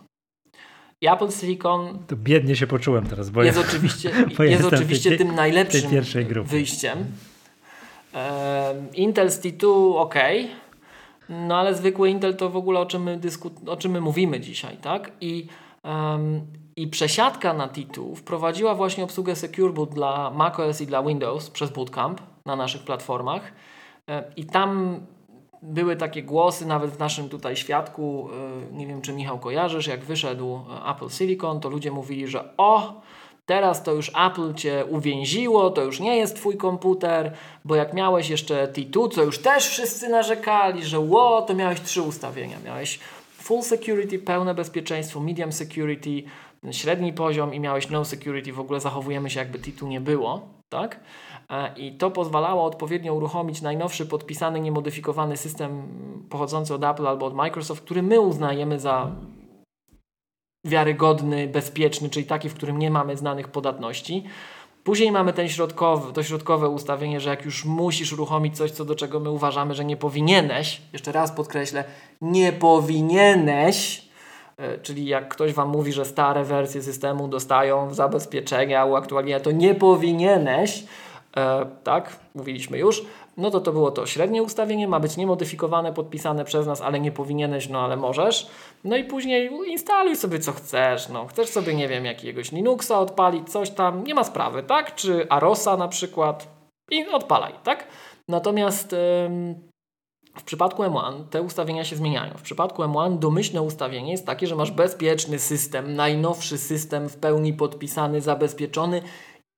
I Apple Silicon. To biednie się poczułem teraz, bo jest oczywiście, jest oczywiście tym najlepszym wyjściem. Intel z T2 ok, no ale zwykły Intel to w ogóle o czym my, dysku- o czym my mówimy dzisiaj, tak? I, um, I przesiadka na T2 wprowadziła właśnie obsługę Secure Boot dla macOS i dla Windows przez Bootcamp na naszych platformach. E, I tam były takie głosy, nawet w naszym tutaj świadku, e, nie wiem czy Michał kojarzysz, jak wyszedł Apple Silicon, to ludzie mówili, że o, Teraz to już Apple cię uwięziło, to już nie jest twój komputer, bo jak miałeś jeszcze T2, co już też wszyscy narzekali, że ło, to miałeś trzy ustawienia. Miałeś full security, pełne bezpieczeństwo, medium security, średni poziom i miałeś no security. W ogóle zachowujemy się jakby T2 nie było, tak? E, I to pozwalało odpowiednio uruchomić najnowszy podpisany, niemodyfikowany system pochodzący od Apple albo od Microsoft, który my uznajemy za wiarygodny, bezpieczny, czyli taki, w którym nie mamy znanych podatności. Później mamy ten środkowy, to środkowe ustawienie, że jak już musisz uruchomić coś, co do czego my uważamy, że nie powinieneś, jeszcze raz podkreślę, nie powinieneś, e, czyli jak ktoś Wam mówi, że stare wersje systemu dostają zabezpieczenia, uaktualnienia, to nie powinieneś e, tak, mówiliśmy już, no to to było to średnie ustawienie, ma być niemodyfikowane, podpisane przez nas, ale nie powinieneś, no ale możesz. No i później instaluj sobie co chcesz, no chcesz sobie, nie wiem, jakiegoś Linuxa odpalić, coś tam, nie ma sprawy, tak, czy Arosa na przykład i odpalaj, tak. Natomiast w przypadku M1 te ustawienia się zmieniają. W przypadku M1 domyślne ustawienie jest takie, że masz bezpieczny system, najnowszy system w pełni podpisany, zabezpieczony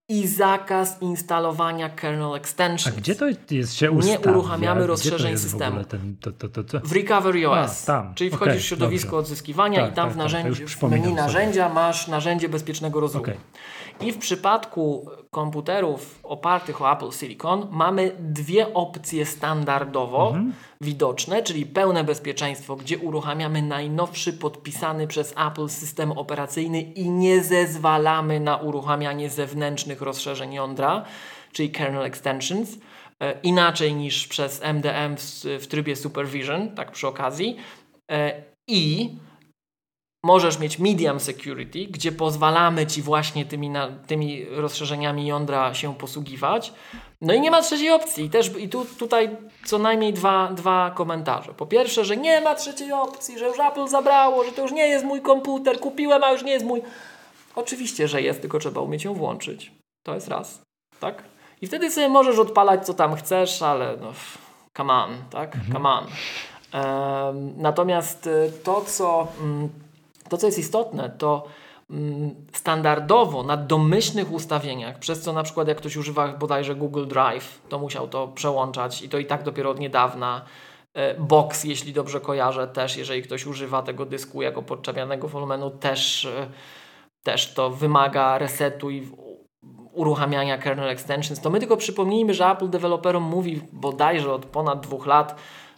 i zakaz instalowania kernel extensions. A gdzie to jest się ustawia? Nie uruchamiamy rozszerzeń systemu. W, ten, to, to, to, w Recovery OS. A, czyli wchodzisz okay, w środowisko dobrze. odzyskiwania tak, i tam tak, w, narzędzi, tak, w menu narzędzia masz narzędzie bezpiecznego rozwoju. Okay. I w przypadku komputerów opartych o Apple Silicon mamy dwie opcje standardowo mhm. widoczne, czyli pełne bezpieczeństwo, gdzie uruchamiamy najnowszy podpisany przez Apple system operacyjny i nie zezwalamy na uruchamianie zewnętrznych rozszerzeń jądra, czyli kernel extensions, e, inaczej niż przez MDM w, w trybie supervision, tak przy okazji. E, I Możesz mieć medium security, gdzie pozwalamy Ci właśnie tymi, na, tymi rozszerzeniami jądra się posługiwać. No i nie ma trzeciej opcji. I, też, i tu, tutaj co najmniej dwa, dwa komentarze. Po pierwsze, że nie ma trzeciej opcji, że już Apple zabrało, że to już nie jest mój komputer, kupiłem, a już nie jest mój. Oczywiście, że jest, tylko trzeba umieć ją włączyć. To jest raz. Tak? I wtedy sobie możesz odpalać co tam chcesz, ale no, come on, tak? Mhm. Come on. Um, natomiast y, to, co. Um, to, co jest istotne, to mm, standardowo na domyślnych ustawieniach, przez co na przykład jak ktoś używa bodajże Google Drive, to musiał to przełączać i to i tak dopiero od niedawna. E, Box, jeśli dobrze kojarzę, też jeżeli ktoś używa tego dysku jako podczepianego wolumenu, też, e, też to wymaga resetu i uruchamiania kernel extensions. To my tylko przypomnijmy, że Apple deweloperom mówi bodajże od ponad dwóch lat,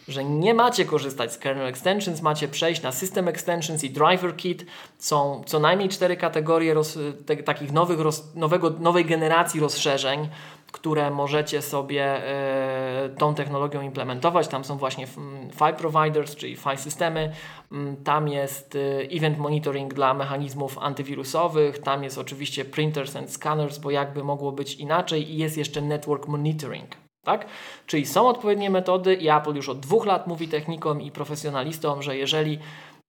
że nie macie korzystać z kernel extensions, macie przejść na system extensions i driver kit. Są co najmniej cztery kategorie roz, te, takich nowych, roz, nowego, nowej generacji rozszerzeń, które możecie sobie e, tą technologią implementować. Tam są właśnie file providers, czyli file systemy. Mm, tam jest e, event monitoring dla mechanizmów antywirusowych. Tam jest oczywiście printers and scanners, bo jakby mogło być inaczej. I jest jeszcze network monitoring. Tak? Czyli są odpowiednie metody i Apple już od dwóch lat mówi technikom i profesjonalistom, że jeżeli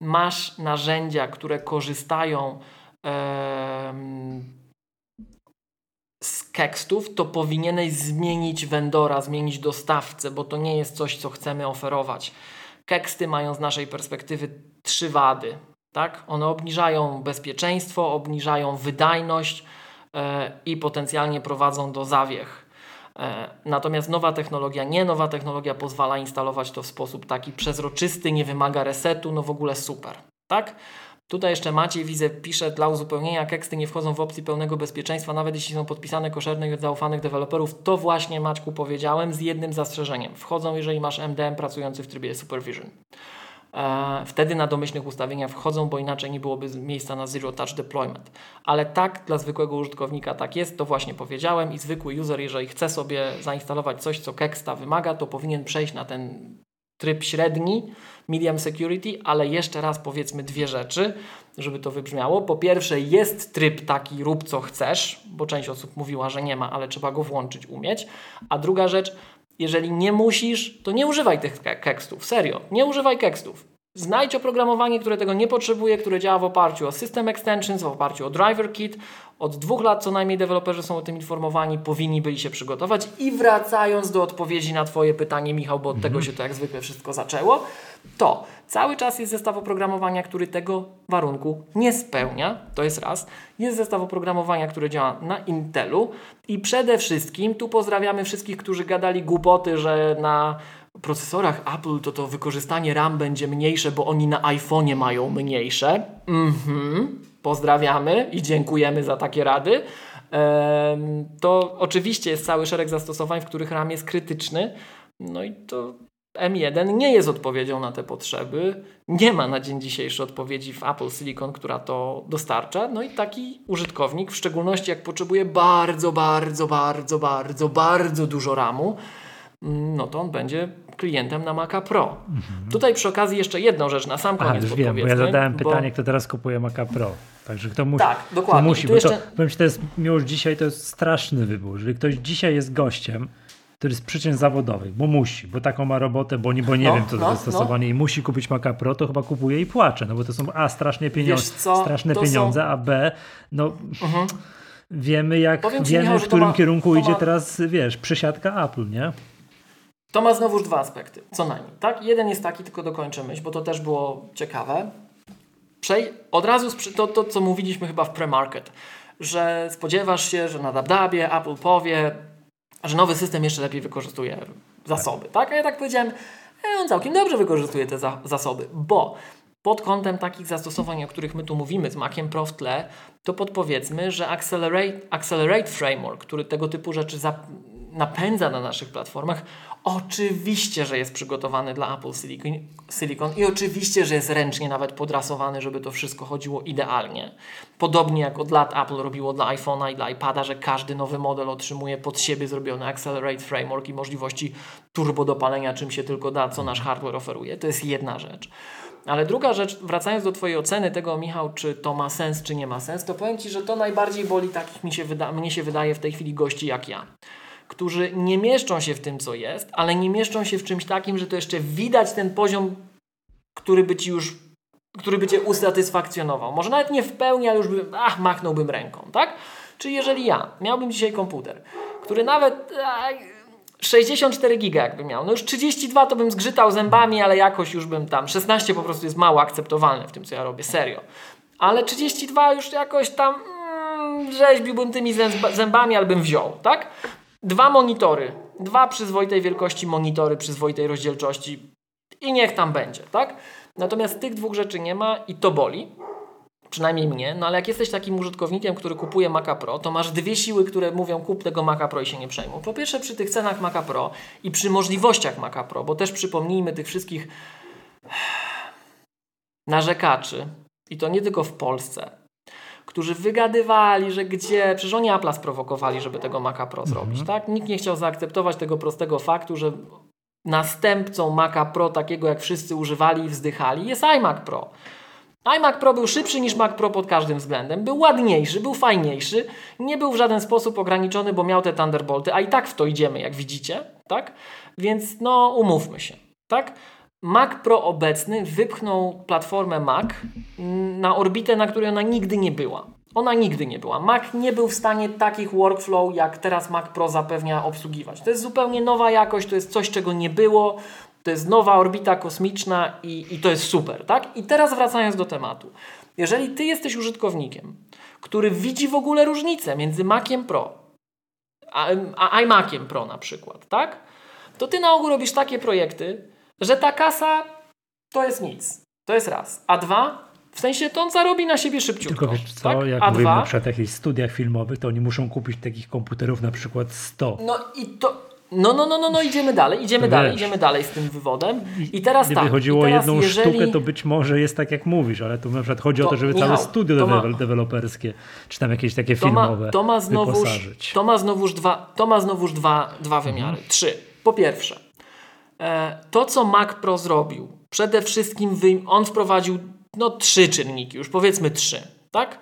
masz narzędzia, które korzystają z kekstów, to powinieneś zmienić vendora, zmienić dostawcę, bo to nie jest coś, co chcemy oferować. Keksty mają z naszej perspektywy trzy wady. Tak? One obniżają bezpieczeństwo, obniżają wydajność yy, i potencjalnie prowadzą do zawiech. E, natomiast nowa technologia, nie nowa technologia pozwala instalować to w sposób taki przezroczysty, nie wymaga resetu, no w ogóle super. Tak? Tutaj jeszcze Maciej widzę, pisze dla uzupełnienia, keksty nie wchodzą w opcji pełnego bezpieczeństwa, nawet jeśli są podpisane koszernych od zaufanych deweloperów. To właśnie Maćku powiedziałem z jednym zastrzeżeniem. Wchodzą, jeżeli masz MDM pracujący w trybie supervision. Wtedy na domyślnych ustawieniach wchodzą, bo inaczej nie byłoby miejsca na Zero Touch Deployment. Ale tak dla zwykłego użytkownika tak jest, to właśnie powiedziałem i zwykły user, jeżeli chce sobie zainstalować coś, co Kexta wymaga, to powinien przejść na ten tryb średni, medium security, ale jeszcze raz powiedzmy dwie rzeczy, żeby to wybrzmiało. Po pierwsze jest tryb taki rób co chcesz, bo część osób mówiła, że nie ma, ale trzeba go włączyć, umieć. A druga rzecz, jeżeli nie musisz, to nie używaj tych kekstów. Serio, nie używaj kekstów. Znajdź oprogramowanie, które tego nie potrzebuje, które działa w oparciu o System Extensions, w oparciu o Driver Kit. Od dwóch lat co najmniej deweloperzy są o tym informowani, powinni byli się przygotować. I wracając do odpowiedzi na Twoje pytanie, Michał, bo od tego się to jak zwykle wszystko zaczęło, to cały czas jest zestaw oprogramowania, który tego warunku nie spełnia. To jest raz. Jest zestaw oprogramowania, który działa na Intelu i przede wszystkim tu pozdrawiamy wszystkich, którzy gadali głupoty, że na procesorach Apple to to wykorzystanie RAM będzie mniejsze, bo oni na iPhone'ie mają mniejsze. Mhm. Pozdrawiamy i dziękujemy za takie rady. To oczywiście jest cały szereg zastosowań, w których RAM jest krytyczny. No i to M1 nie jest odpowiedzią na te potrzeby. Nie ma na dzień dzisiejszy odpowiedzi w Apple Silicon, która to dostarcza. No i taki użytkownik, w szczególności jak potrzebuje bardzo, bardzo, bardzo, bardzo, bardzo dużo RAMu, no to on będzie klientem na Maca Pro. Mhm. Tutaj przy okazji jeszcze jedną rzecz na sam koniec Aha, już wiem, bo ja zadałem bo... pytanie, kto teraz kupuje Maca Pro. Także kto musi. Tak, dokładnie. Kto musi, bo jeszcze... to, powiem Ci, to jest już dzisiaj to jest straszny wybór. Jeżeli ktoś dzisiaj jest gościem, który z przyczyn zawodowych, bo musi, bo taką ma robotę, bo nie, bo nie no, wiem co to no, zastosowanie no. i musi kupić Maca Pro, to chyba kupuje i płacze, no bo to są a strasznie pieniądze, straszne pieniądze, są... a b no mhm. wiemy jak wiemy Michał, w którym ma, kierunku idzie ma... teraz, wiesz, przysiadka Apple, nie? To ma znowuż dwa aspekty, co najmniej. Tak? Jeden jest taki, tylko dokończę myśl, bo to też było ciekawe. Przej od razu to, to, co mówiliśmy chyba w pre-market, że spodziewasz się, że na DabDabie Apple powie, że nowy system jeszcze lepiej wykorzystuje zasoby. Tak? A ja tak powiedziałem, e, on całkiem dobrze wykorzystuje te za zasoby, bo pod kątem takich zastosowań, o których my tu mówimy z Maciem Pro w tle, to podpowiedzmy, że Accelerate, Accelerate Framework, który tego typu rzeczy napędza na naszych platformach, oczywiście, że jest przygotowany dla Apple Silicon, Silicon i oczywiście, że jest ręcznie nawet podrasowany, żeby to wszystko chodziło idealnie. Podobnie jak od lat Apple robiło dla iPhone'a i dla iPada, że każdy nowy model otrzymuje pod siebie zrobiony Accelerate Framework i możliwości turbo dopalenia czym się tylko da, co nasz hardware oferuje. To jest jedna rzecz. Ale druga rzecz, wracając do Twojej oceny tego, Michał, czy to ma sens, czy nie ma sens, to powiem Ci, że to najbardziej boli takich mi się wyda mnie się wydaje w tej chwili gości jak ja którzy nie mieszczą się w tym, co jest, ale nie mieszczą się w czymś takim, że to jeszcze widać ten poziom, który by ci już, który by cię usatysfakcjonował. Może nawet nie w pełni, ale już by, ach, machnąłbym ręką, tak? Czyli jeżeli ja miałbym dzisiaj komputer, który nawet ach, 64 giga jakby miał, no już 32 to bym zgrzytał zębami, ale jakoś już bym tam, 16 po prostu jest mało akceptowalne w tym, co ja robię, serio. Ale 32 już jakoś tam mm, rzeźbiłbym tymi zębami, albo bym wziął, tak? Dwa monitory, dwa przyzwoitej wielkości monitory, przyzwoitej rozdzielczości i niech tam będzie, tak? Natomiast tych dwóch rzeczy nie ma i to boli. Przynajmniej mnie, no ale jak jesteś takim użytkownikiem, który kupuje Maca Pro, to masz dwie siły, które mówią kup tego Maca Pro i się nie przejmuj. Po pierwsze przy tych cenach Maca Pro i przy możliwościach Maca Pro, bo też przypomnijmy tych wszystkich narzekaczy i to nie tylko w Polsce, którzy wygadywali, że gdzie, przecież oni Apple'a sprowokowali, żeby tego Maca Pro mhm. zrobić, tak? Nikt nie chciał zaakceptować tego prostego faktu, że następcą Maca Pro, takiego jak wszyscy używali i wzdychali, jest iMac Pro. iMac Pro był szybszy niż Mac Pro pod każdym względem, był ładniejszy, był fajniejszy, nie był w żaden sposób ograniczony, bo miał te Thunderbolty, a i tak w to idziemy, jak widzicie, tak? Więc no, umówmy się, tak? Mac Pro obecny wypchnął platformę Mac na orbitę, na której ona nigdy nie była. Ona nigdy nie była. Mac nie był w stanie takich workflow, jak teraz Mac Pro zapewnia obsługiwać. To jest zupełnie nowa jakość, to jest coś, czego nie było. To jest nowa orbita kosmiczna i, i to jest super, tak? I teraz wracając do tematu. Jeżeli ty jesteś użytkownikiem, który widzi w ogóle różnicę między Maciem Pro a, a iMaciem Pro na przykład, tak? To ty na ogół robisz takie projekty, że ta kasa to jest nic. To jest raz. A dwa, w sensie to on zarobi na siebie szybciutko. Tylko wiesz co, tak? jak A mówimy dwa, na przykład o jakichś studiach filmowych, to oni muszą kupić takich komputerów na przykład 100. No i to... No, no, no, no, no, idziemy dalej, idziemy wiesz, dalej, idziemy dalej z tym wywodem. I teraz Gdyby tak. chodziło o jedną jeżeli... sztukę, to być może jest tak, jak mówisz, ale tu na przykład chodzi to, o to, żeby Michał, całe studio ma, deweloperskie, czy tam jakieś takie to filmowe ma, to ma znowuż, to ma znowuż dwa, to ma znowuż dwa, dwa wymiary. Mhm. Trzy. Po pierwsze, to, co Mac Pro zrobił, przede wszystkim on wprowadził no, trzy czynniki, już powiedzmy trzy, tak?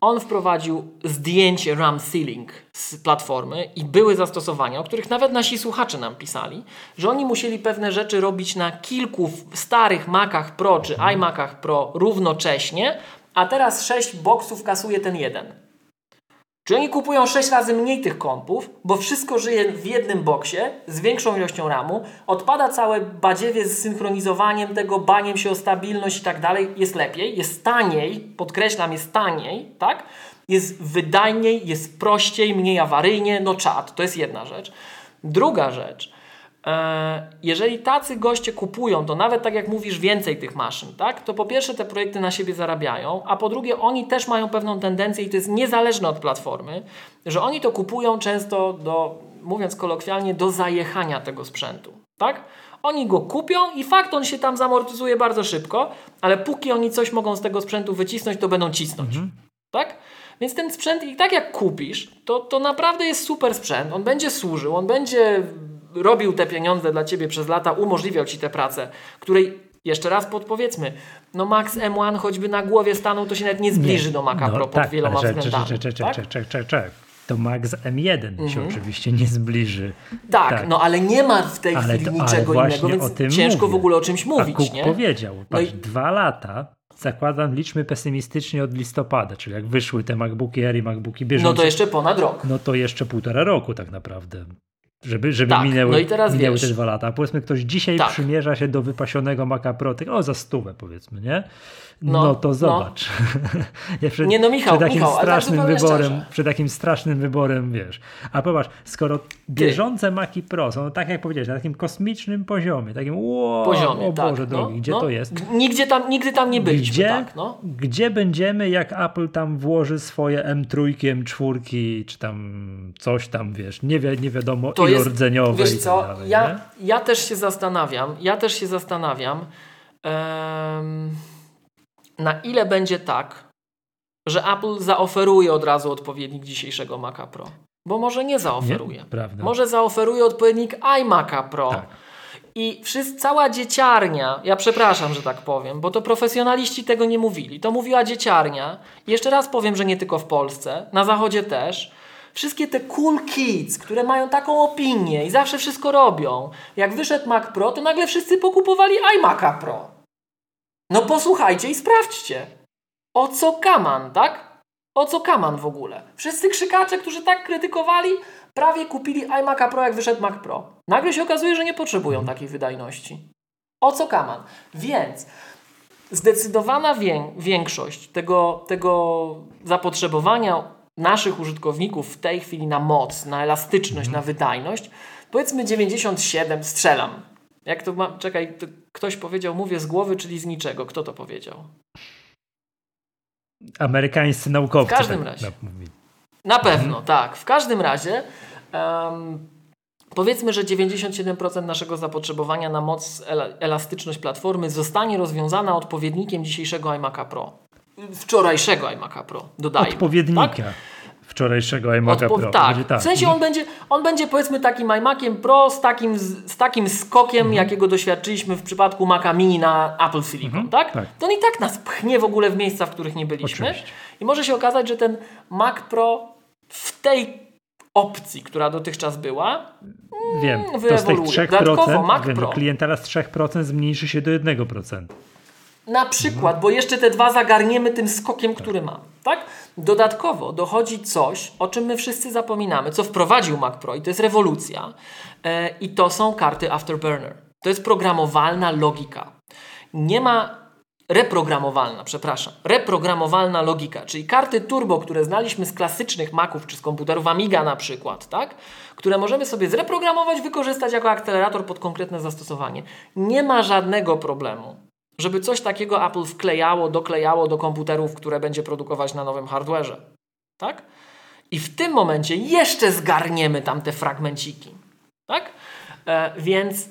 On wprowadził zdjęcie RAM Ceiling z platformy i były zastosowania, o których nawet nasi słuchacze nam pisali, że oni musieli pewne rzeczy robić na kilku starych Macach Pro czy iMacach Pro równocześnie, a teraz sześć boksów kasuje ten jeden. Czy oni kupują 6 razy mniej tych kompów, bo wszystko żyje w jednym boksie z większą ilością RAMu, odpada całe badziewie z synchronizowaniem tego, baniem się o stabilność i tak dalej, jest lepiej, jest taniej, podkreślam, jest taniej, tak? Jest wydajniej, jest prościej, mniej awaryjnie, no czat, to jest jedna rzecz. Druga rzecz, jeżeli tacy goście kupują, to nawet tak jak mówisz, więcej tych maszyn, tak? to po pierwsze te projekty na siebie zarabiają, a po drugie oni też mają pewną tendencję i to jest niezależne od platformy, że oni to kupują często do, mówiąc kolokwialnie, do zajechania tego sprzętu. Tak? Oni go kupią i fakt on się tam zamortyzuje bardzo szybko, ale póki oni coś mogą z tego sprzętu wycisnąć, to będą cisnąć. Mhm. Tak? Więc ten sprzęt i tak jak kupisz, to, to naprawdę jest super sprzęt. On będzie służył, on będzie robił te pieniądze dla ciebie przez lata, umożliwiał ci tę pracę, której jeszcze raz podpowiedzmy, no Max M1 choćby na głowie stanął, to się nawet nie zbliży Nie. do Maca No Pro pod tak, wieloma ale względami. czek, czek, tak? czek, czek, czek, czek. To Max M1 się oczywiście nie zbliży. Tak, Tak. no ale nie ma w tej Ale chwili to- niczego innego, więc ciężko mówię. w ogóle o czymś A mówić, Cook nie? powiedział, No patrz, i- dwa lata, zakładam, liczmy pesymistycznie od listopada, czyli jak wyszły te MacBooki Air i MacBooki No bieżące, to jeszcze ponad rok. no to jeszcze półtora roku tak naprawdę. Żeby, żeby Tak, minęły, no i teraz minęły wiesz. te dwa lata. A powiedzmy, ktoś dzisiaj Tak. przymierza się do wypasionego Maca Pro, o za stówę powiedzmy, nie? No, No, to no. zobacz. ja przed, Nie, no, Michał, przed takim Michał, tak strasznym zupełnie wyborem, szczerze. przed takim strasznym wyborem, wiesz. A popatrz, skoro bieżące Maci Pro są, tak jak powiedziałeś, na takim kosmicznym poziomie, takim wow, poziomie. o Boże tak, drogi, no, gdzie no. to jest? Nigdzie tam, nigdy tam nie byliśmy, Gdzie, tak? No. gdzie będziemy, jak Apple tam włoży swoje M3, M4, czy tam coś tam, wiesz, nie, wi- nie wiadomo, To jest, rdzeniowe wiesz i co, tak dalej. ja, nie? ja też się zastanawiam, ja też się zastanawiam, em, na ile będzie tak, że Apple zaoferuje od razu odpowiednik dzisiejszego Maca Pro. Bo może nie zaoferuje. Nie? Prawda. Może zaoferuje odpowiednik iMac'a Pro. Tak. I wszyscy, cała dzieciarnia, ja przepraszam, że tak powiem, bo to profesjonaliści tego nie mówili. To mówiła dzieciarnia. I jeszcze raz powiem, że nie tylko w Polsce, na zachodzie też. Wszystkie te cool kids, które mają taką opinię i zawsze wszystko robią. Jak wyszedł Mac Pro, to nagle wszyscy pokupowali iMac'a Pro. No posłuchajcie i sprawdźcie. O co kaman, tak? O co kaman w ogóle? Wszyscy krzykacze, którzy tak krytykowali, prawie kupili iMac'a Pro, jak wyszedł Mac Pro. Nagle się okazuje, że nie potrzebują takiej wydajności. O co kaman? Więc zdecydowana wię- większość tego, tego zapotrzebowania naszych użytkowników w tej chwili na moc, na elastyczność, na wydajność, powiedzmy 97, strzelam. Jak to ma, czekaj, to ktoś powiedział, mówię z głowy, czyli z niczego. Kto to powiedział? Amerykańscy naukowcy. W każdym tak razie. Na pewno, tak. W każdym razie em, powiedzmy, że 97% naszego zapotrzebowania na moc, ela- elastyczność platformy zostanie rozwiązana odpowiednikiem dzisiejszego iMac'a Pro. Wczorajszego iMac'a Pro, dodajmy. Odpowiednika Tak? Wczorajszego iMac'a Pro. tak. Będzie tak. W sensie on będzie, on będzie powiedzmy takim iMaciem Pro z takim, z, takim skokiem, Mhm. jakiego doświadczyliśmy w przypadku Maca Mini na Apple Silicon, tak? tak. To on i tak nas pchnie w ogóle w miejsca, w których nie byliśmy. Oczywiście. I może się okazać, że ten Mac Pro w tej opcji, która dotychczas była, Wiem, to z tych wyewoluuje. 3%, Dodatkowo Mac wiem, Pro. klientela z 3% zmniejszy się do 1%. Na przykład, bo jeszcze te dwa zagarniemy tym skokiem, który mam. Tak? Dodatkowo dochodzi coś, o czym my wszyscy zapominamy, co wprowadził Mac Pro i to jest rewolucja. E, I to są karty Afterburner. To jest programowalna logika. Nie ma reprogramowalna, przepraszam, reprogramowalna logika, czyli karty turbo, które znaliśmy z klasycznych Maców czy z komputerów Amiga na przykład, tak? które możemy sobie zreprogramować, wykorzystać jako akcelerator pod konkretne zastosowanie. Nie ma żadnego problemu, żeby coś takiego Apple wklejało, doklejało do komputerów, które będzie produkować na nowym hardware'ze. Tak? I w tym momencie jeszcze zgarniemy tam te fragmenciki. Tak? E, więc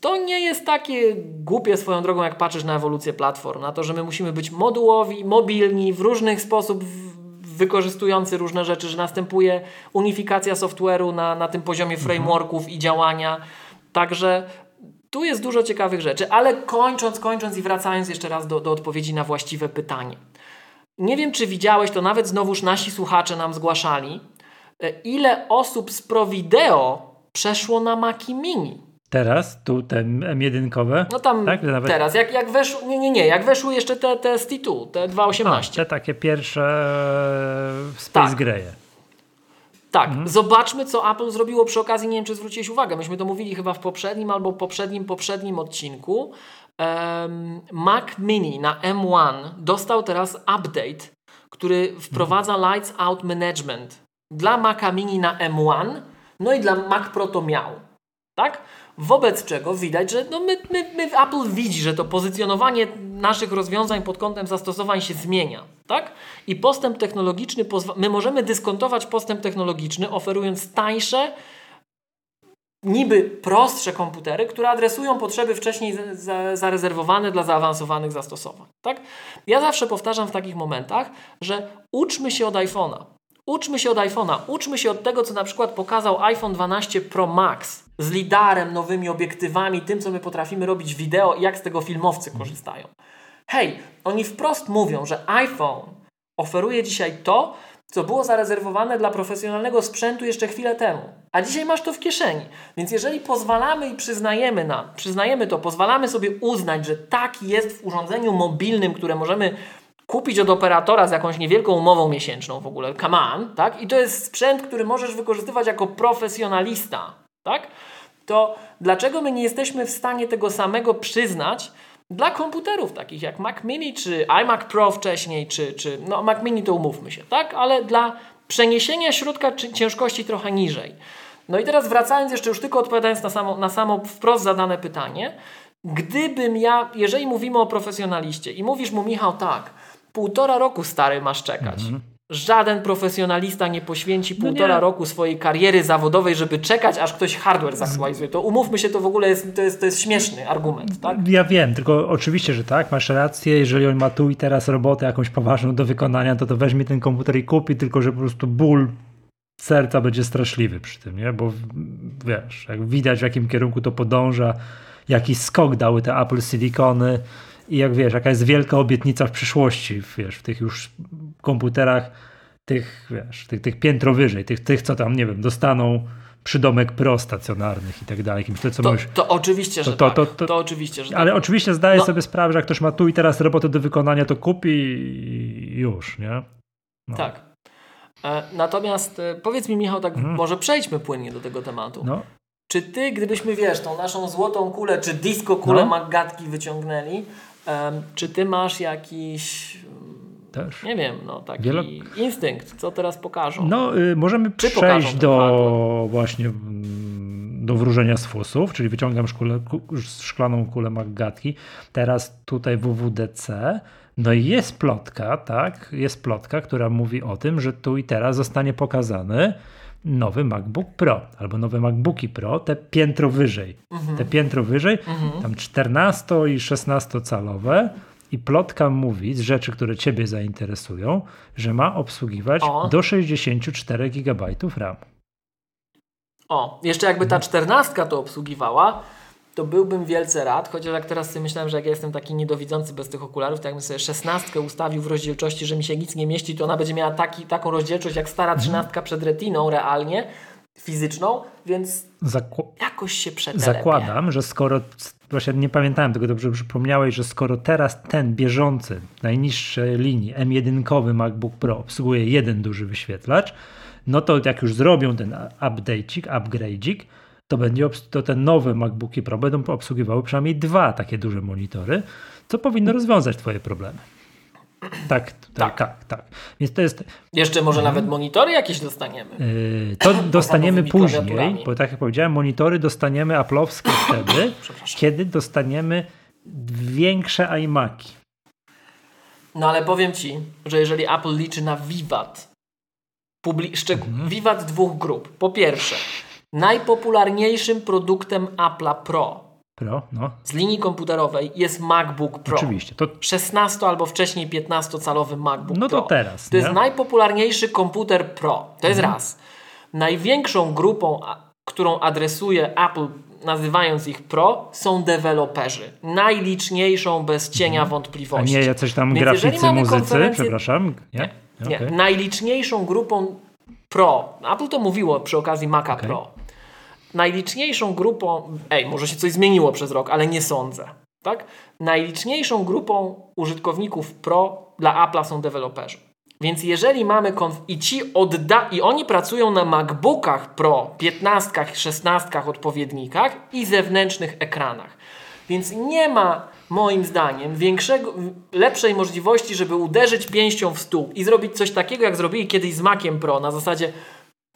to nie jest takie głupie swoją drogą, jak patrzysz na ewolucję platform, na to, że my musimy być modułowi, mobilni, w różnych sposób wykorzystujący różne rzeczy, że następuje unifikacja software'u na, na tym poziomie frameworków i działania. Także tu jest dużo ciekawych rzeczy, ale kończąc, kończąc i wracając jeszcze raz do, do odpowiedzi na właściwe pytanie. Nie wiem, czy widziałeś, to nawet znowuż nasi słuchacze nam zgłaszali, e, ile osób z ProVideo przeszło na Maci Mini. Teraz, tu te M1-kowe, No tam tak? Nawet, teraz, jak, jak weszły, nie, nie, nie, jak weszły jeszcze te, te ST2, te a, 2.18. te takie pierwsze e, Space Tak. Greje. Tak, Mhm. zobaczmy, co Apple zrobiło przy okazji. Nie wiem, czy zwróciłeś uwagę. Myśmy to mówili chyba w poprzednim albo poprzednim, poprzednim odcinku. Em, Mac Mini na M1 dostał teraz update, który wprowadza Lights Out Management dla Maca Mini na M1, no i dla Mac Pro to miał. Tak? Wobec czego widać, że no my, my, my Apple widzi, że to pozycjonowanie naszych rozwiązań pod kątem zastosowań się zmienia. Tak? I postęp technologiczny, my możemy dyskontować postęp technologiczny, oferując tańsze, niby prostsze komputery, które adresują potrzeby wcześniej za- za, zarezerwowane dla zaawansowanych zastosowań. Tak? Ja zawsze powtarzam w takich momentach, że uczmy się od iPhone'a. Uczmy się od iPhone'a, uczmy się od tego, co na przykład pokazał iPhone 12 Pro Max z lidarem, nowymi obiektywami, tym, co my potrafimy robić wideo i jak z tego filmowcy korzystają. Hej, oni wprost mówią, że iPhone oferuje dzisiaj to, co było zarezerwowane dla profesjonalnego sprzętu jeszcze chwilę temu. A dzisiaj masz to w kieszeni. Więc jeżeli pozwalamy i przyznajemy nam, przyznajemy to, pozwalamy sobie uznać, że tak jest w urządzeniu mobilnym, które możemy kupić od operatora z jakąś niewielką umową miesięczną w ogóle, come on, tak? I to jest sprzęt, który możesz wykorzystywać jako profesjonalista, tak? To dlaczego my nie jesteśmy w stanie tego samego przyznać dla komputerów takich jak Mac Mini czy iMac Pro wcześniej, czy, czy no Mac Mini to umówmy się, tak? Ale dla przeniesienia środka ciężkości trochę niżej. No i teraz wracając jeszcze już tylko odpowiadając na samo, na samo wprost zadane pytanie, gdybym ja, jeżeli mówimy o profesjonaliście i mówisz mu Michał tak, półtora roku stary masz czekać. Mhm. Żaden profesjonalista nie poświęci no półtora nie. roku swojej kariery zawodowej, żeby czekać, aż ktoś hardware zaktualizuje. To umówmy się, to w ogóle jest, to jest, to jest śmieszny argument, tak? Ja wiem, tylko oczywiście, że tak, masz rację. Jeżeli on ma tu i teraz robotę jakąś poważną do wykonania, to to weźmie ten komputer i kupi, tylko że po prostu ból serca będzie straszliwy przy tym, nie? Bo wiesz, jak widać w jakim kierunku to podąża, jaki skok dały te Apple Silicony, i jak wiesz, jaka jest wielka obietnica w przyszłości, wiesz, w tych już komputerach, tych, wiesz, tych, tych piętro wyżej, tych, tych, co tam, nie wiem, dostaną przydomek pro stacjonarnych i tak dalej. To, co to, mówisz, to oczywiście, że to, tak. to, to, to, oczywiście, że Ale tak. oczywiście zdaję no. sobie sprawę, że jak ktoś ma tu i teraz robotę do wykonania, to kupi i już, nie? No. Tak. E, natomiast e, powiedz mi, Michał, tak hmm. może przejdźmy płynnie do tego tematu. No. Czy ty, gdybyśmy, wiesz, tą naszą złotą kulę, czy disco kulę no. Magatki wyciągnęli, Um, czy ty masz jakiś też. Nie wiem, no taki Wielo... instynkt, co teraz pokażą. No, y, możemy czy przejść do właśnie mm, do wróżenia z fusów, czyli wyciągam szkule, szklaną kulę Maggatki. Teraz tutaj WWDC. No i jest plotka, tak? Jest plotka, która mówi o tym, że tu i teraz zostanie pokazany nowy MacBook Pro albo nowe MacBooki Pro, te piętro wyżej. Mhm. Te piętro wyżej, mhm. tam 14 i 16 calowe. I plotka mówi z rzeczy, które Ciebie zainteresują, że ma obsługiwać o. do 64 GB RAM. O, jeszcze jakby ta 14 to obsługiwała, to byłbym wielce rad, chociaż jak teraz sobie myślałem, że jak ja jestem taki niedowidzący bez tych okularów, to jakbym sobie szesnastkę ustawił w rozdzielczości, że mi się nic nie mieści, to ona będzie miała taki, taką rozdzielczość jak stara mhm. trzynastka przed retiną realnie, fizyczną, więc jakoś się przetelepie. Zakładam, że skoro, właśnie nie pamiętałem tego dobrze przypomniałeś, że skoro teraz ten bieżący, najniższej linii M1 MacBook Pro obsługuje jeden duży wyświetlacz, no to jak już zrobią ten update'ik, upgrade'ik, to, będzie, to te nowe MacBooki Pro będą obsługiwały przynajmniej dwa takie duże monitory, co powinno rozwiązać Twoje problemy. Tak, tak, tak, tak. Więc to jest. Jeszcze może nawet monitory jakieś dostaniemy. Yy, to dostaniemy później, bo tak jak powiedziałem, monitory dostaniemy Apple'owskie wtedy, kiedy dostaniemy większe iMaki. No ale powiem Ci, że jeżeli Apple liczy na Vivat, publi- mhm. Vivat dwóch grup. Po pierwsze, Najpopularniejszym produktem Apple'a Pro Pro, no. z linii komputerowej jest MacBook Pro. Oczywiście. To... 16 albo wcześniej 15-calowy MacBook no Pro. No to teraz. To nie? jest najpopularniejszy komputer Pro. To jest mhm. raz. Największą grupą, którą adresuje Apple, nazywając ich Pro, są deweloperzy. Najliczniejszą bez cienia mhm. wątpliwości. A nie jacyś tam Więc graficy, muzycy, konferencję... przepraszam? Nie? Nie. Okay. Najliczniejszą grupą Pro, Apple to mówiło przy okazji Maca okay. Pro, najliczniejszą grupą, ej, może się coś zmieniło przez rok, ale nie sądzę. Tak? Najliczniejszą grupą użytkowników Pro dla Apple'a są deweloperzy. Więc jeżeli mamy konf- i ci odda i oni pracują na MacBookach Pro, 15, 16 odpowiednikach i zewnętrznych ekranach. Więc nie ma moim zdaniem większego, lepszej możliwości, żeby uderzyć pięścią w stół i zrobić coś takiego, jak zrobili kiedyś z Maciem Pro na zasadzie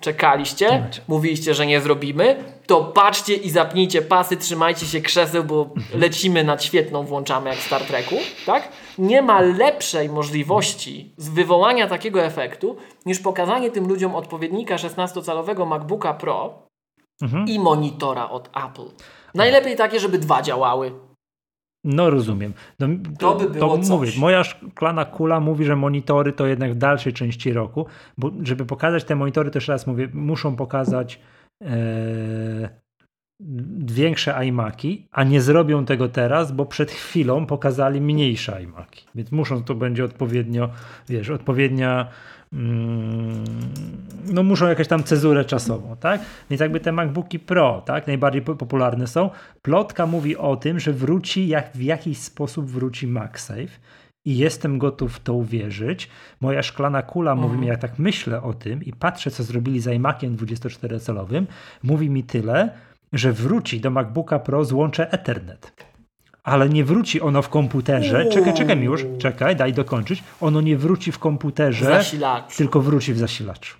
czekaliście, mówiliście, że nie zrobimy, to patrzcie i zapnijcie pasy, trzymajcie się krzeseł, bo mhm. lecimy nad świetną, włączamy jak w Star Treku, tak? Nie ma lepszej możliwości z wywołania takiego efektu, niż pokazanie tym ludziom odpowiednika 16-calowego MacBooka Pro mhm. i monitora od Apple. Najlepiej takie, żeby dwa działały. No rozumiem. No, to, by było to mówię, moja szklana kula mówi, że monitory to jednak w dalszej części roku, bo żeby pokazać te monitory, to jeszcze raz mówię, muszą pokazać e, większe iMaki, a nie zrobią tego teraz, bo przed chwilą pokazali mniejsze iMaki. Więc muszą, to będzie odpowiednio, wiesz, odpowiednia no muszą jakąś tam cezurę czasową, tak? Więc jakby te MacBooki Pro, tak, najbardziej popularne są. Plotka mówi o tym, że wróci, jak w jakiś sposób wróci MagSafe i jestem gotów w to uwierzyć. Moja szklana kula mhm. mówi mi, jak tak myślę o tym i patrzę, co zrobili z iMaciem 24-calowym, mówi mi tyle, że wróci do MacBooka Pro złącze Ethernet. Ale nie wróci ono w komputerze. Czekaj, czekaj mi już, czekaj, daj dokończyć. Ono nie wróci w komputerze, zasilaczu. tylko wróci w zasilaczu.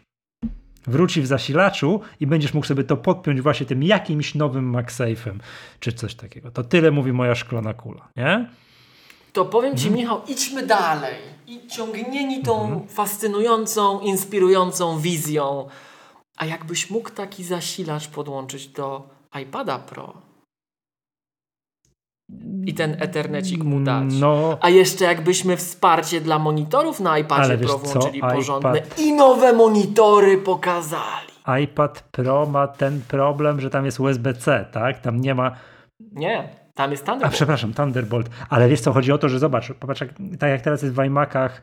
Wróci w zasilaczu i będziesz mógł sobie to podpiąć właśnie tym jakimś nowym MagSafe'em, czy coś takiego. To tyle mówi moja szklana kula, nie? To powiem Ci, hmm. Michał, idźmy dalej. I ciągnieni tą hmm. fascynującą, inspirującą wizją. A jakbyś mógł taki zasilacz podłączyć do iPada Pro i ten Ethernecik mu dać. No, A jeszcze jakbyśmy wsparcie dla monitorów na iPadzie Pro włączyli co? porządne iPad... i nowe monitory pokazali. iPad Pro ma ten problem, że tam jest USB-C, tak? Tam nie ma... Nie, tam jest Thunderbolt. A przepraszam, Thunderbolt. Ale wiesz co, chodzi o to, że zobacz, popatrz, tak jak teraz jest w iMacach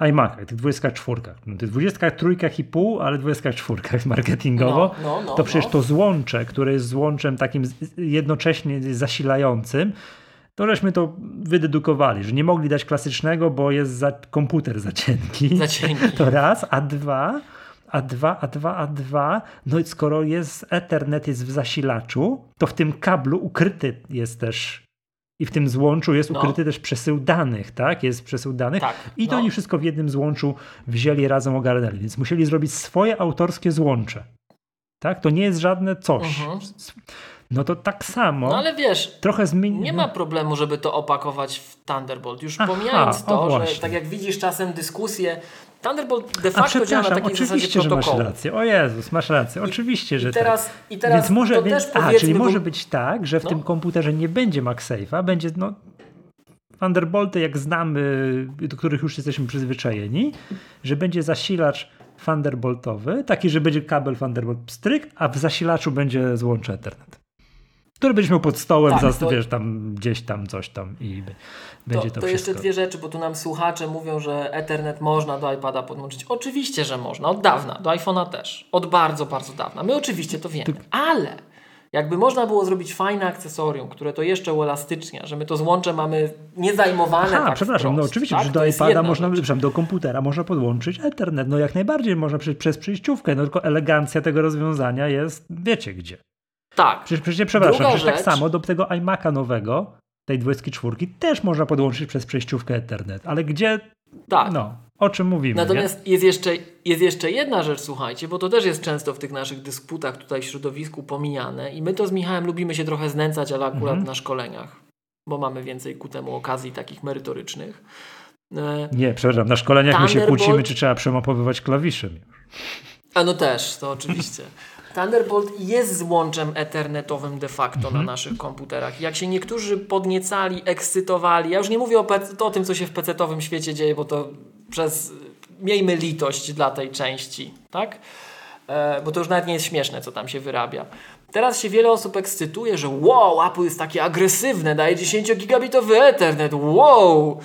iMacach, tych 24, no, tych 23 i pół, ale 24 marketingowo, no, no, no, to przecież no. to złącze, które jest złączem takim jednocześnie zasilającym, to żeśmy to wydedukowali, że nie mogli dać klasycznego, bo jest za, komputer za cienki. Za cienki. To raz, a dwa, a dwa, a dwa, a dwa, no i skoro jest Ethernet jest w zasilaczu, to w tym kablu ukryty jest też i w tym złączu jest no. ukryty też przesył danych, tak? Jest przesył danych tak, i to no. oni wszystko w jednym złączu wzięli razem ogarnęli, więc musieli zrobić swoje autorskie złącze. Tak? To nie jest żadne coś. Mhm. No to tak samo. No ale wiesz, trochę zmieni... nie ma problemu, żeby to opakować w Thunderbolt. Już Aha, pomijając to, że tak jak widzisz czasem dyskusje, Thunderbolt de facto działa na takiej oczywiście, że masz rację. O Jezus, masz rację. Oczywiście, że I teraz, tak. I teraz więc może, więc, a, czyli może być tak, że w no. tym komputerze nie będzie MagSafe'a, będzie no Thunderbolty, jak znamy, do których już jesteśmy przyzwyczajeni, że będzie zasilacz Thunderboltowy, taki, że będzie kabel Thunderbolt stryk, a w zasilaczu będzie złącze Ethernet który będziesz miał pod stołem, tak, wiesz, tam gdzieś tam coś tam i będzie to, to, to jeszcze dwie rzeczy, bo tu nam słuchacze mówią, że Ethernet można do iPada podłączyć. Oczywiście, że można, od dawna, do iPhone'a też, od bardzo, bardzo dawna. My oczywiście to wiemy, ale jakby można było zrobić fajne akcesorium, które to jeszcze uelastycznia, że my to złącze mamy niezajmowane. A, tak przepraszam, no oczywiście, tak? że do iPada można, przepraszam, do komputera można podłączyć Ethernet. No jak najbardziej można przez, przez przejściówkę, no tylko elegancja tego rozwiązania jest, wiecie gdzie. Tak. Przecież, przecież przepraszam, przecież tak samo do tego iMac'a nowego, tej 24 też można podłączyć przez przejściówkę Ethernet, ale gdzie? Tak. No, o czym mówimy. Natomiast jest jeszcze, jest jeszcze jedna rzecz, słuchajcie, bo to też jest często w tych naszych dysputach tutaj w środowisku pomijane i my to z Michałem lubimy się trochę znęcać, ale akurat mhm. na szkoleniach, bo mamy więcej ku temu okazji takich merytorycznych. E, Nie, przepraszam, na szkoleniach my się kłócimy, czy trzeba przemopowywać klawiszem. A no też, to oczywiście. Thunderbolt jest złączem ethernetowym de facto mhm. na naszych komputerach. Jak się niektórzy podniecali, ekscytowali, ja już nie mówię o, o tym, co się w PC-owym świecie dzieje, bo to przez miejmy litość dla tej części, tak? E, bo to już nawet nie jest śmieszne, co tam się wyrabia. Teraz się wiele osób ekscytuje, że wow, Apple jest takie agresywne, daje 10 gigabitowy Ethernet, wow!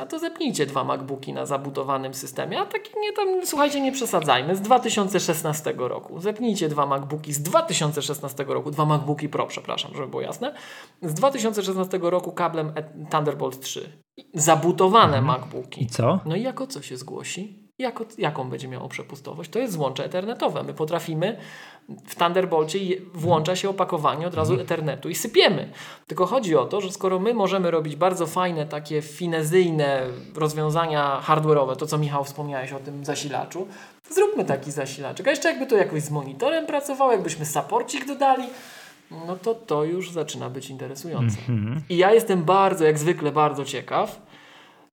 A to zepnijcie dwa MacBooki na zabudowanym systemie, a taki nie tam, słuchajcie, nie przesadzajmy, z 2016 roku. Zepnijcie dwa MacBooki z 2016 roku, dwa MacBooki Pro, przepraszam, żeby było jasne, z 2016 roku kablem Thunderbolt 3. Zabutowane mhm. MacBooki. I co? No i jako co się zgłosi? Jako, jaką będzie miało przepustowość? To jest złącze ethernetowe. My potrafimy w Thunderbolcie włącza się opakowanie od razu mhm. Ethernetu i sypiemy. Tylko chodzi o to, że skoro my możemy robić bardzo fajne, takie finezyjne rozwiązania hardware'owe, to co Michał wspomniałeś o tym zasilaczu, zróbmy taki zasilaczek. A jeszcze jakby to jakoś z monitorem pracowało, jakbyśmy saporcik dodali, no to to już zaczyna być interesujące. Mm -hmm. I ja jestem bardzo, jak zwykle, bardzo ciekaw,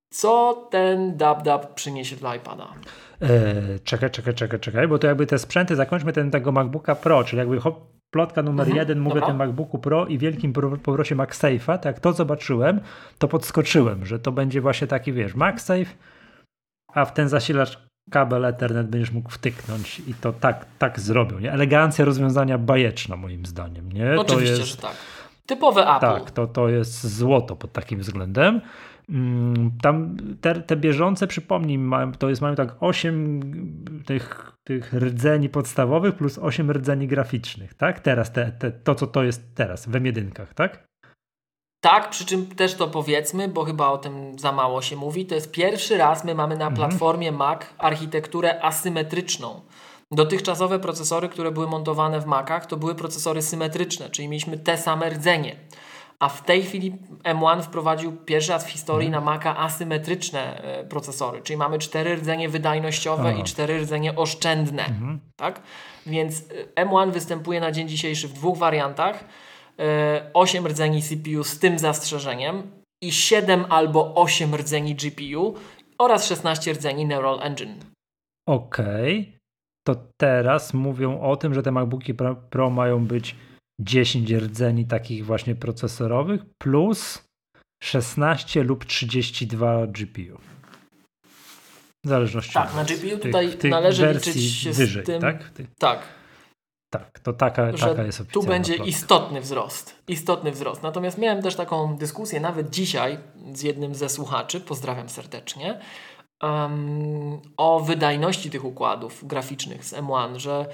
co ten DubDub przyniesie dla iPada. Eee, czekaj, czekaj, czekaj, czekaj, bo to jakby te sprzęty, zakończmy ten tego MacBooka Pro, czyli jakby plotka numer mhm, jeden, mówię o tym MacBooku Pro i wielkim powrocie MagSafe'a, tak jak to zobaczyłem, to podskoczyłem, że to będzie właśnie taki, wiesz, MagSafe, a w ten zasilacz kabel Ethernet będziesz mógł wtyknąć i to tak, tak zrobią. Nie? Elegancja rozwiązania bajeczna moim zdaniem. Nie? Oczywiście, jest, że tak. Typowe Apple. Tak, to, to jest złoto pod takim względem. Mm, tam te, te bieżące, przypomnij, mają, to jest, mają tak 8 tych, tych rdzeni podstawowych plus 8 rdzeni graficznych, tak? Teraz te, te, to, co to jest teraz, w M1, tak? Tak, przy czym też to powiedzmy, bo chyba o tym za mało się mówi, to jest pierwszy raz my mamy na mhm. platformie Mac architekturę asymetryczną. Dotychczasowe procesory, które były montowane w Macach, to były procesory symetryczne, czyli mieliśmy te same rdzenie. A w tej chwili M1 wprowadził pierwszy raz w historii na Maca asymetryczne e, procesory, czyli mamy cztery rdzenie wydajnościowe Aha. i cztery rdzenie oszczędne. Mhm. Tak? Więc e, M1 występuje na dzień dzisiejszy w dwóch wariantach. 8 e, rdzeni CPU z tym zastrzeżeniem i 7 albo 8 rdzeni GPU oraz 16 rdzeni Neural Engine. Okej. Okay. To teraz mówią o tym, że te MacBooki Pro mają być 10 rdzeni takich właśnie procesorowych plus 16 lub 32 GPU. W zależności tak, od na GPU tutaj tych, tych należy liczyć się wyżej, z tym. Tak? tak. Tak, to taka, taka jest oficjalna Tu będzie plotka. istotny wzrost. Istotny wzrost. Natomiast miałem też taką dyskusję nawet dzisiaj z jednym ze słuchaczy, pozdrawiam serdecznie, um, o wydajności tych układów graficznych z M1, że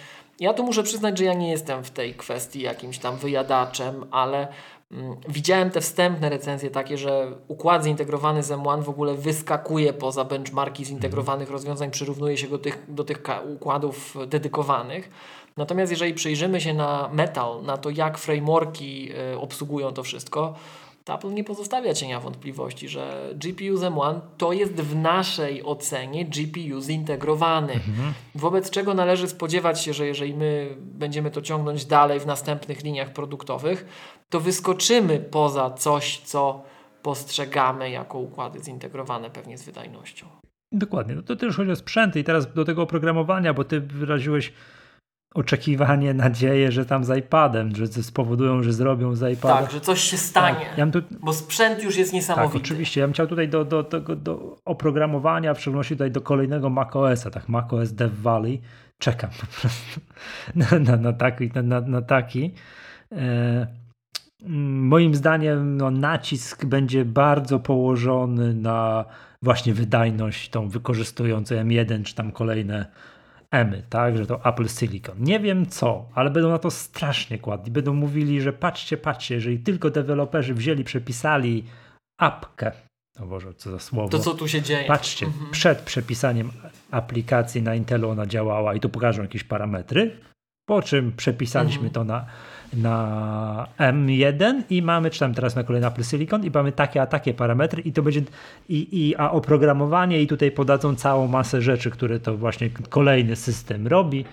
ja tu muszę przyznać, że ja nie jestem w tej kwestii jakimś tam wyjadaczem, ale mm, widziałem te wstępne recenzje takie, że układ zintegrowany z M1 w ogóle wyskakuje poza benchmarki zintegrowanych rozwiązań, przyrównuje się do tych, do tych układów dedykowanych. Natomiast jeżeli przyjrzymy się na Metal, na to jak frameworki y, obsługują to wszystko, Apple nie pozostawia cienia wątpliwości, że GPU z M1 to jest w naszej ocenie GPU zintegrowany. Mhm. Wobec czego należy spodziewać się, że jeżeli my będziemy to ciągnąć dalej w następnych liniach produktowych, to wyskoczymy poza coś, co postrzegamy jako układy zintegrowane pewnie z wydajnością. Dokładnie. No to też chodzi o sprzęty i teraz do tego oprogramowania, bo ty wyraziłeś oczekiwanie, nadzieję, że tam z iPadem, że spowodują, że zrobią z iPadem. Tak, że coś się stanie, tak. ja tu... bo sprzęt już jest niesamowity. Tak, oczywiście. Ja bym chciał tutaj do, do, do, do oprogramowania, w szczególności tutaj do kolejnego macOSa, tak macOS Dev Valley. Czekam po prostu na, na, na taki. Na, na, na taki. E, moim zdaniem no, nacisk będzie bardzo położony na właśnie wydajność tą wykorzystującą M1 czy tam kolejne Emy, tak, że to Apple Silicon. Nie wiem co, ale będą na to strasznie kładli. Będą mówili, że patrzcie, patrzcie, jeżeli tylko deweloperzy wzięli, przepisali apkę, o Boże, co za słowo. To co tu się dzieje? Patrzcie, mhm. przed przepisaniem aplikacji na Intelu ona działała i tu pokażą jakieś parametry, po czym przepisaliśmy mhm. to na na M1 i mamy, czy tam teraz na kolejny Apple Silicon i mamy takie a takie parametry i to będzie i, i a oprogramowanie i tutaj podadzą całą masę rzeczy, które to właśnie kolejny system robi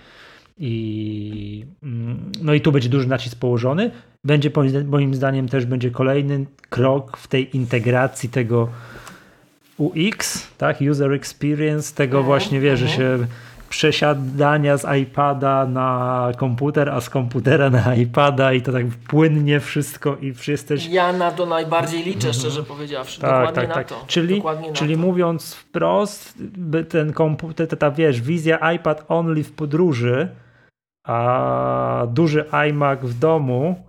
i mm, no i tu będzie duży nacisk położony. Będzie moim zdaniem też będzie kolejny krok w tej integracji tego UX, tak, user experience, tego mhm, właśnie wie, że mhm. się przesiadania z iPada na komputer, a z komputera na iPada i to tak płynnie wszystko i jesteś... Ja na to najbardziej liczę, mhm. szczerze powiedziawszy. Tak, Dokładnie tak, na tak. to. Czyli, Dokładnie czyli mówiąc wprost, ten komputer, ta, ta wiesz, wizja iPad only w podróży, a duży iMac w domu,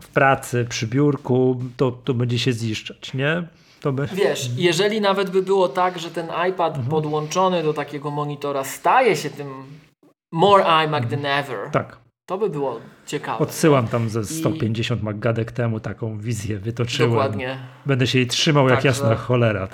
w pracy, przy biurku, to, to będzie się ziszczać, nie? To by... Wiesz, jeżeli nawet by było tak, że ten iPad mhm. podłączony do takiego monitora staje się tym more iMac than ever. Tak. To by było ciekawe. Odsyłam tam ze 150 I... Temu taką wizję wytoczyłem. Dokładnie. Będę się jej trzymał jak jasna cholera.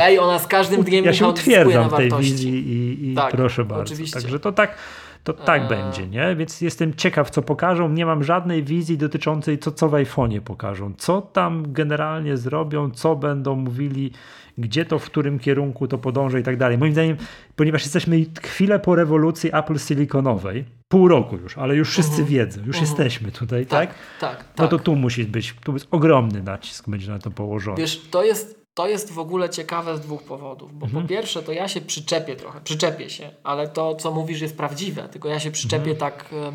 Ej, ona z każdym dniem Ja się utwierdzam w tej wizji i, i tak, proszę bardzo. Oczywiście. Także to tak to tak będzie, nie? Więc jestem ciekaw, co pokażą. Nie mam żadnej wizji dotyczącej, co, co w iPhone'ie pokażą. Co tam generalnie zrobią, co będą mówili, gdzie to, w którym kierunku to podąży i tak dalej. Moim zdaniem, ponieważ jesteśmy chwilę po rewolucji Apple Siliconowej, pół roku już, ale już wszyscy uh mhm. -huh. wiedzą, już uh mhm. -huh. jesteśmy tutaj, tak? Tak, tak. No to tak. tu musi być, tu jest ogromny nacisk będzie na to położony. Wiesz, to jest to jest w ogóle ciekawe z dwóch powodów. Bo Mhm. po pierwsze, to ja się przyczepię trochę, przyczepię się, ale to, co mówisz, jest prawdziwe, tylko ja się przyczepię Mhm. tak, e,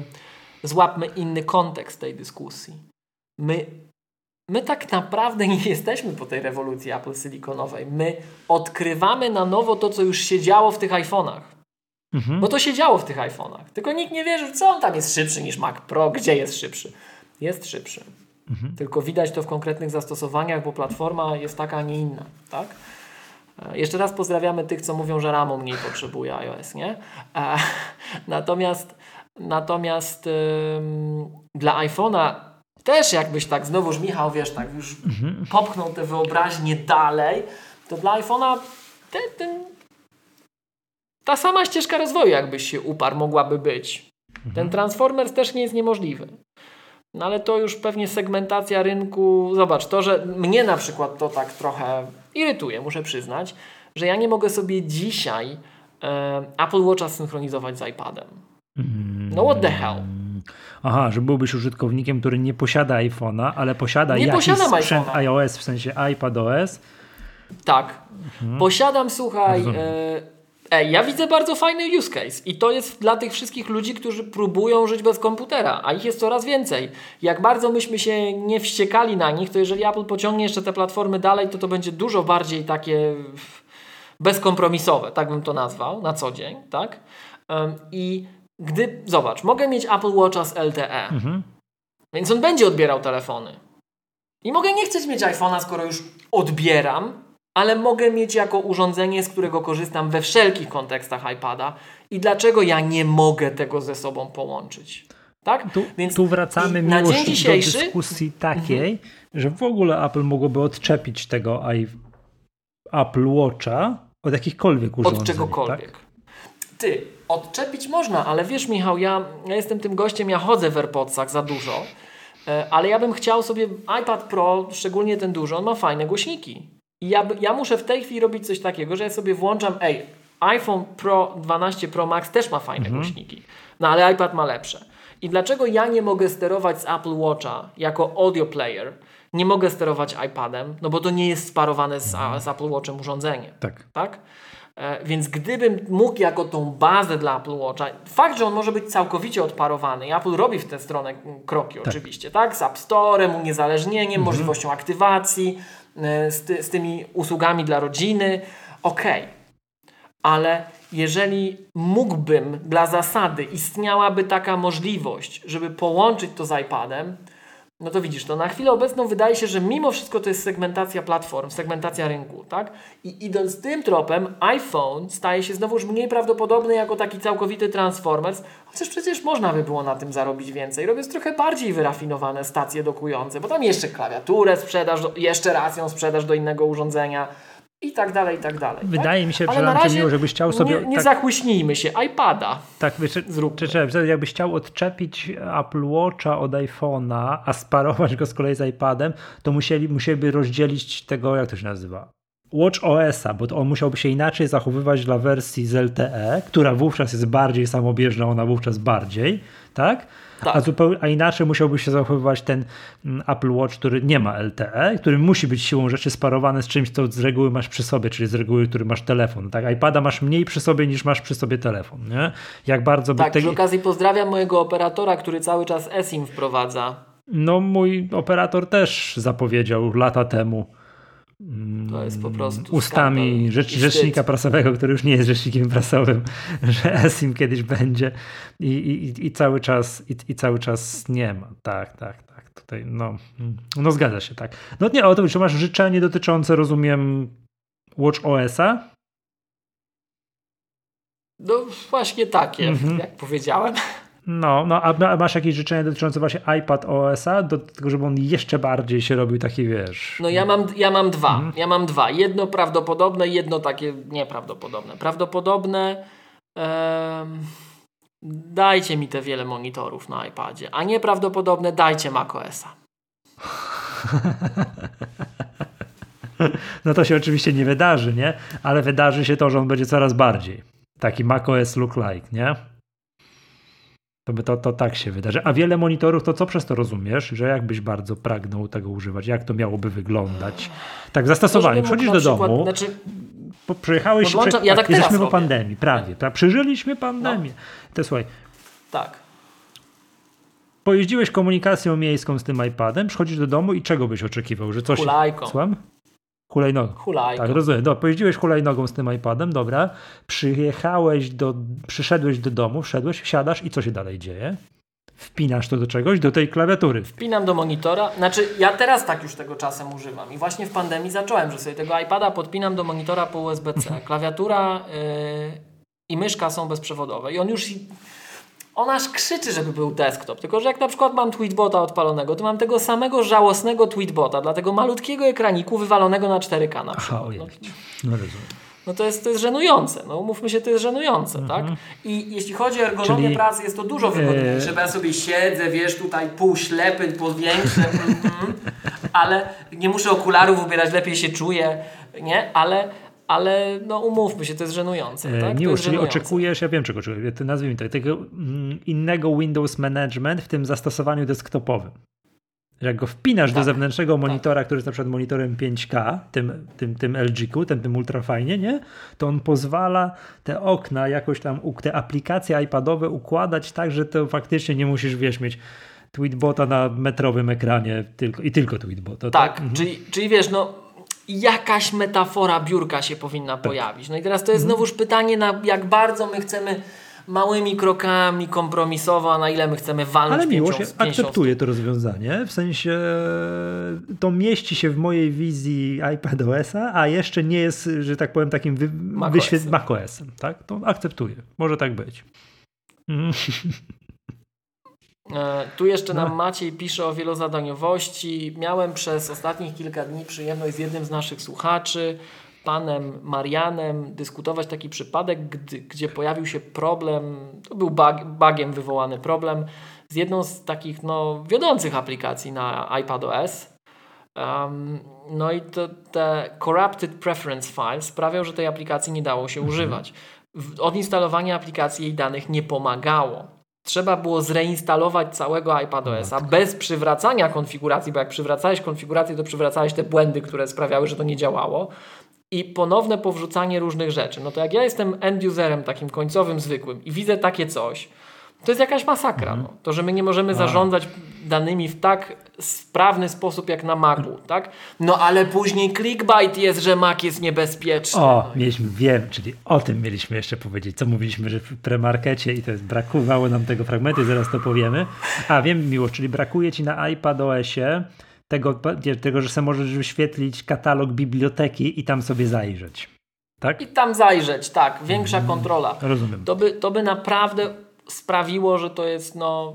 złapmy inny kontekst tej dyskusji. My, my tak naprawdę nie jesteśmy po tej rewolucji Apple silikonowej. My odkrywamy na nowo to, co już się działo w tych iPhone'ach. Mhm. Bo to się działo w tych iPhone'ach. Tylko nikt nie wierzy, co on tam jest szybszy niż Mac Pro, gdzie jest szybszy. Jest szybszy. Tylko widać to w konkretnych zastosowaniach, bo platforma jest taka, a nie inna. Tak? E, Jeszcze raz pozdrawiamy tych, co mówią, że RAMu mniej potrzebuje iOS, nie? E, natomiast natomiast ym, dla iPhone'a też jakbyś tak, znowuż Michał, wiesz, tak już popchnął tę wyobraźnię dalej, to dla iPhone'a ten, ten, ta sama ścieżka rozwoju, jakbyś się uparł, mogłaby być. Ten Transformers też nie jest niemożliwy. No ale to już pewnie segmentacja rynku. Zobacz, to, że mnie na przykład to tak trochę irytuje, muszę przyznać, że ja nie mogę sobie dzisiaj e, Apple Watcha synchronizować z iPadem. No what the hell? Aha, że byłbyś użytkownikiem, który nie posiada iPhone'a, ale posiada Nie jakiś posiadam sprzęt iPhone'a. iOS, w sensie iPadOS. Tak. Posiadam, słuchaj. E, ja widzę bardzo fajny use case i to jest dla tych wszystkich ludzi, którzy próbują żyć bez komputera, a ich jest coraz więcej. Jak bardzo myśmy się nie wściekali na nich, to jeżeli Apple pociągnie jeszcze te platformy dalej, to to będzie dużo bardziej takie bezkompromisowe, tak bym to nazwał, na co dzień, tak? I gdy, zobacz, mogę mieć Apple Watcha z LTE, Mhm. więc on będzie odbierał telefony. I mogę nie chcieć mieć iPhone'a, skoro już odbieram, ale mogę mieć jako urządzenie, z którego korzystam we wszelkich kontekstach iPada. I dlaczego ja nie mogę tego ze sobą połączyć? Tak? Tu, Więc tu wracamy na miłość dzień dzisiejszy Mhm. do dyskusji takiej, że w ogóle Apple mogłoby odczepić tego Apple Watcha od jakichkolwiek urządzeń. od czegokolwiek. Tak? Ty, odczepić można, ale wiesz Michał, ja, ja jestem tym gościem, ja chodzę w AirPodsach za dużo, e, ale ja bym chciał sobie, iPad Pro, szczególnie ten duży, on ma fajne głośniki. I ja, ja muszę w tej chwili robić coś takiego, że ja sobie włączam, ej, iPhone Pro 12 Pro Max też ma fajne głośniki, no ale iPad ma lepsze. I dlaczego ja nie mogę sterować z Apple Watcha jako audio player, nie mogę sterować iPadem, no bo to nie jest sparowane z, z Apple Watchem urządzenie Tak. tak? E, Więc gdybym mógł jako tą bazę dla Apple Watcha, fakt, że on może być całkowicie odparowany, i Apple robi w tę stronę kroki oczywiście, tak? Z App Store'em, uniezależnieniem, możliwością aktywacji, z, ty, z tymi usługami dla rodziny, okej. Ale jeżeli mógłbym dla zasady, istniałaby taka możliwość, żeby połączyć to z iPadem, no to widzisz, to na chwilę obecną wydaje się, że mimo wszystko to jest segmentacja platform, segmentacja rynku, tak? I idąc tym tropem, iPhone staje się znowuż mniej prawdopodobny jako taki całkowity Transformers, chociaż przecież można by było na tym zarobić więcej, robiąc trochę bardziej wyrafinowane stacje dokujące, bo tam jeszcze klawiaturę sprzedasz, do, jeszcze raz ją sprzedasz do innego urządzenia i tak dalej, i tak dalej. Wydaje tak? mi się, razie Miło, żebyś chciał sobie... Nie, nie tak, zachłyśnijmy się, iPada. tak, wiesz, zróbmy. czy, czy, jakbyś chciał odczepić Apple Watcha od iPhone'a, a sparować go z kolei z iPadem, to musieli, musieliby rozdzielić tego, jak to się nazywa? Watch OS-a, bo to on musiałby się inaczej zachowywać dla wersji z LTE, która wówczas jest bardziej samobieżna, ona wówczas bardziej, tak? Tak. A, zupełnie, a inaczej musiałby się zachowywać ten mm, Apple Watch, który nie ma LTE, który musi być siłą rzeczy sparowany z czymś, co z reguły masz przy sobie, czyli z reguły, który masz telefon. Tak, iPada masz mniej przy sobie niż masz przy sobie telefon. Nie? Jak bardzo by Tak, te- przy okazji pozdrawiam mojego operatora, który cały czas eSIM wprowadza. No, mój operator też zapowiedział lata temu To jest po prostu ustami rzecz, rzecznika prasowego, który już nie jest rzecznikiem prasowym, że ESIM kiedyś będzie i, i, i cały czas i, i cały czas nie ma. Tak, tak, tak. Tutaj no, no zgadza się, tak. No nie, o to czy masz życzenie dotyczące, rozumiem, Watch OS-a? No właśnie takie, Mhm. jak powiedziałem. No, no a masz jakieś życzenie dotyczące właśnie iPad OS-a, do tego, żeby on jeszcze bardziej się robił taki, wiesz... No ja mam, ja mam dwa. Mhm. Ja mam dwa. Jedno prawdopodobne, jedno takie nieprawdopodobne. Prawdopodobne em, dajcie mi te wiele monitorów na iPadzie, a nieprawdopodobne dajcie macOSa. No to się oczywiście nie wydarzy, nie? Ale wydarzy się to, że on będzie coraz bardziej. Taki macOS look like, nie? To, to, to tak się wydarzy. A wiele monitorów, to co przez to rozumiesz? Że jakbyś bardzo pragnął tego używać? Jak to miałoby wyglądać? Tak, w zastosowaniu. Przychodzisz do przykład, domu, Znaczy, po, przyjechałeś, Podłączam- przy, ja tak jesteśmy teraz po pandemii, prawie. pra- Przeżyliśmy pandemię. To słuchaj, tak. pojeździłeś komunikacją miejską z tym iPadem, przychodzisz do domu i czego byś oczekiwał? Że coś... Hulajką. Słucham? Hulajnogą. Hulajką. Tak, rozumiem. No, pojeździłeś hulajnogą z tym iPadem, dobra. Przyjechałeś do, przyszedłeś do domu, wszedłeś, wsiadasz i co się dalej dzieje? Wpinasz to do czegoś, do tej klawiatury. Wpinam do monitora. Znaczy, ja teraz tak już tego czasem używam. I właśnie w pandemii zacząłem, że sobie tego iPada podpinam do monitora po USB-C. Klawiatura yy, i myszka są bezprzewodowe. I on już. On aż krzyczy, żeby był desktop. Tylko, że jak na przykład mam tweetbota odpalonego, to mam tego samego żałosnego tweetbota dla tego malutkiego ekraniku wywalonego na 4K na Aha, przykład. No, No rozumiem. no to jest, to jest żenujące. No umówmy się, to jest żenujące, tak? I jeśli chodzi o ergonomię Czyli- pracy, jest to dużo wygodniejsze, bo ja sobie siedzę, wiesz, tutaj półślepy, powiększę, mhm, ale nie muszę okularów ubierać, lepiej się czuję, nie? Ale, ale no umówmy się, to jest żenujące, tak? E, To Miłosz, czyli żenujące. oczekujesz, ja wiem czego oczekuję, ty nazwijmy to, tego mm, innego Windows Management w tym zastosowaniu desktopowym. Jak go wpinasz do Tak, zewnętrznego monitora, który jest na przykład monitorem 5K, tym, tym, tym LG-ku, tym, tym ultrafajnie, nie? To on pozwala te okna jakoś tam, te aplikacje iPadowe układać tak, że to faktycznie nie musisz, wiesz, mieć tweetbota na metrowym ekranie tylko, i tylko tweetbota. Tak, czyli, czyli wiesz, no jakaś metafora biurka się powinna Tak. pojawić. No i teraz to jest Mhm. znowuż pytanie, na jak bardzo my chcemy małymi krokami kompromisowo, a na ile my chcemy walnąć Ale miłość, pięcią, akceptuję to rozwiązanie, w sensie to mieści się w mojej wizji iPadOS-a, a jeszcze nie jest, że tak powiem, takim wy, macOS-em. wyświe- macOS-em, tak? To akceptuję, może tak być. Mhm. E, Tu jeszcze nam No. Maciej pisze o wielozadaniowości. Miałem przez ostatnich kilka dni przyjemność z jednym z naszych słuchaczy, panem Marianem, dyskutować taki przypadek, gdy, gdzie pojawił się problem, to był bug, bugiem wywołany problem, z jedną z takich no, wiodących aplikacji na iPadOS. Um, no i to, te corrupted preference files sprawiał, że tej aplikacji nie dało się używać. W- Odinstalowanie aplikacji jej danych nie pomagało. Trzeba było zreinstalować całego iPadOS-a bez przywracania konfiguracji, bo jak przywracałeś konfigurację, to przywracałeś te błędy, które sprawiały, że to nie działało. I ponowne powrzucanie różnych rzeczy. No to jak ja jestem end-userem takim końcowym, zwykłym i widzę takie coś, to jest jakaś masakra. No. To, że my nie możemy zarządzać danymi w tak sprawny sposób jak na Macu, tak? No ale później clickbait jest, że Mac jest niebezpieczny. O, mieliśmy, wiem, czyli o tym mieliśmy jeszcze powiedzieć, co mówiliśmy, że w premarkecie i to jest, brakowało nam tego fragmentu, i zaraz to powiemy. A wiem, miło, czyli brakuje ci na iPadOSie tego, tego że sobie możesz wyświetlić katalog biblioteki i tam sobie zajrzeć. Tak? I tam zajrzeć, tak, większa kontrola. Rozumiem. To by, to by naprawdę sprawiło, że to jest no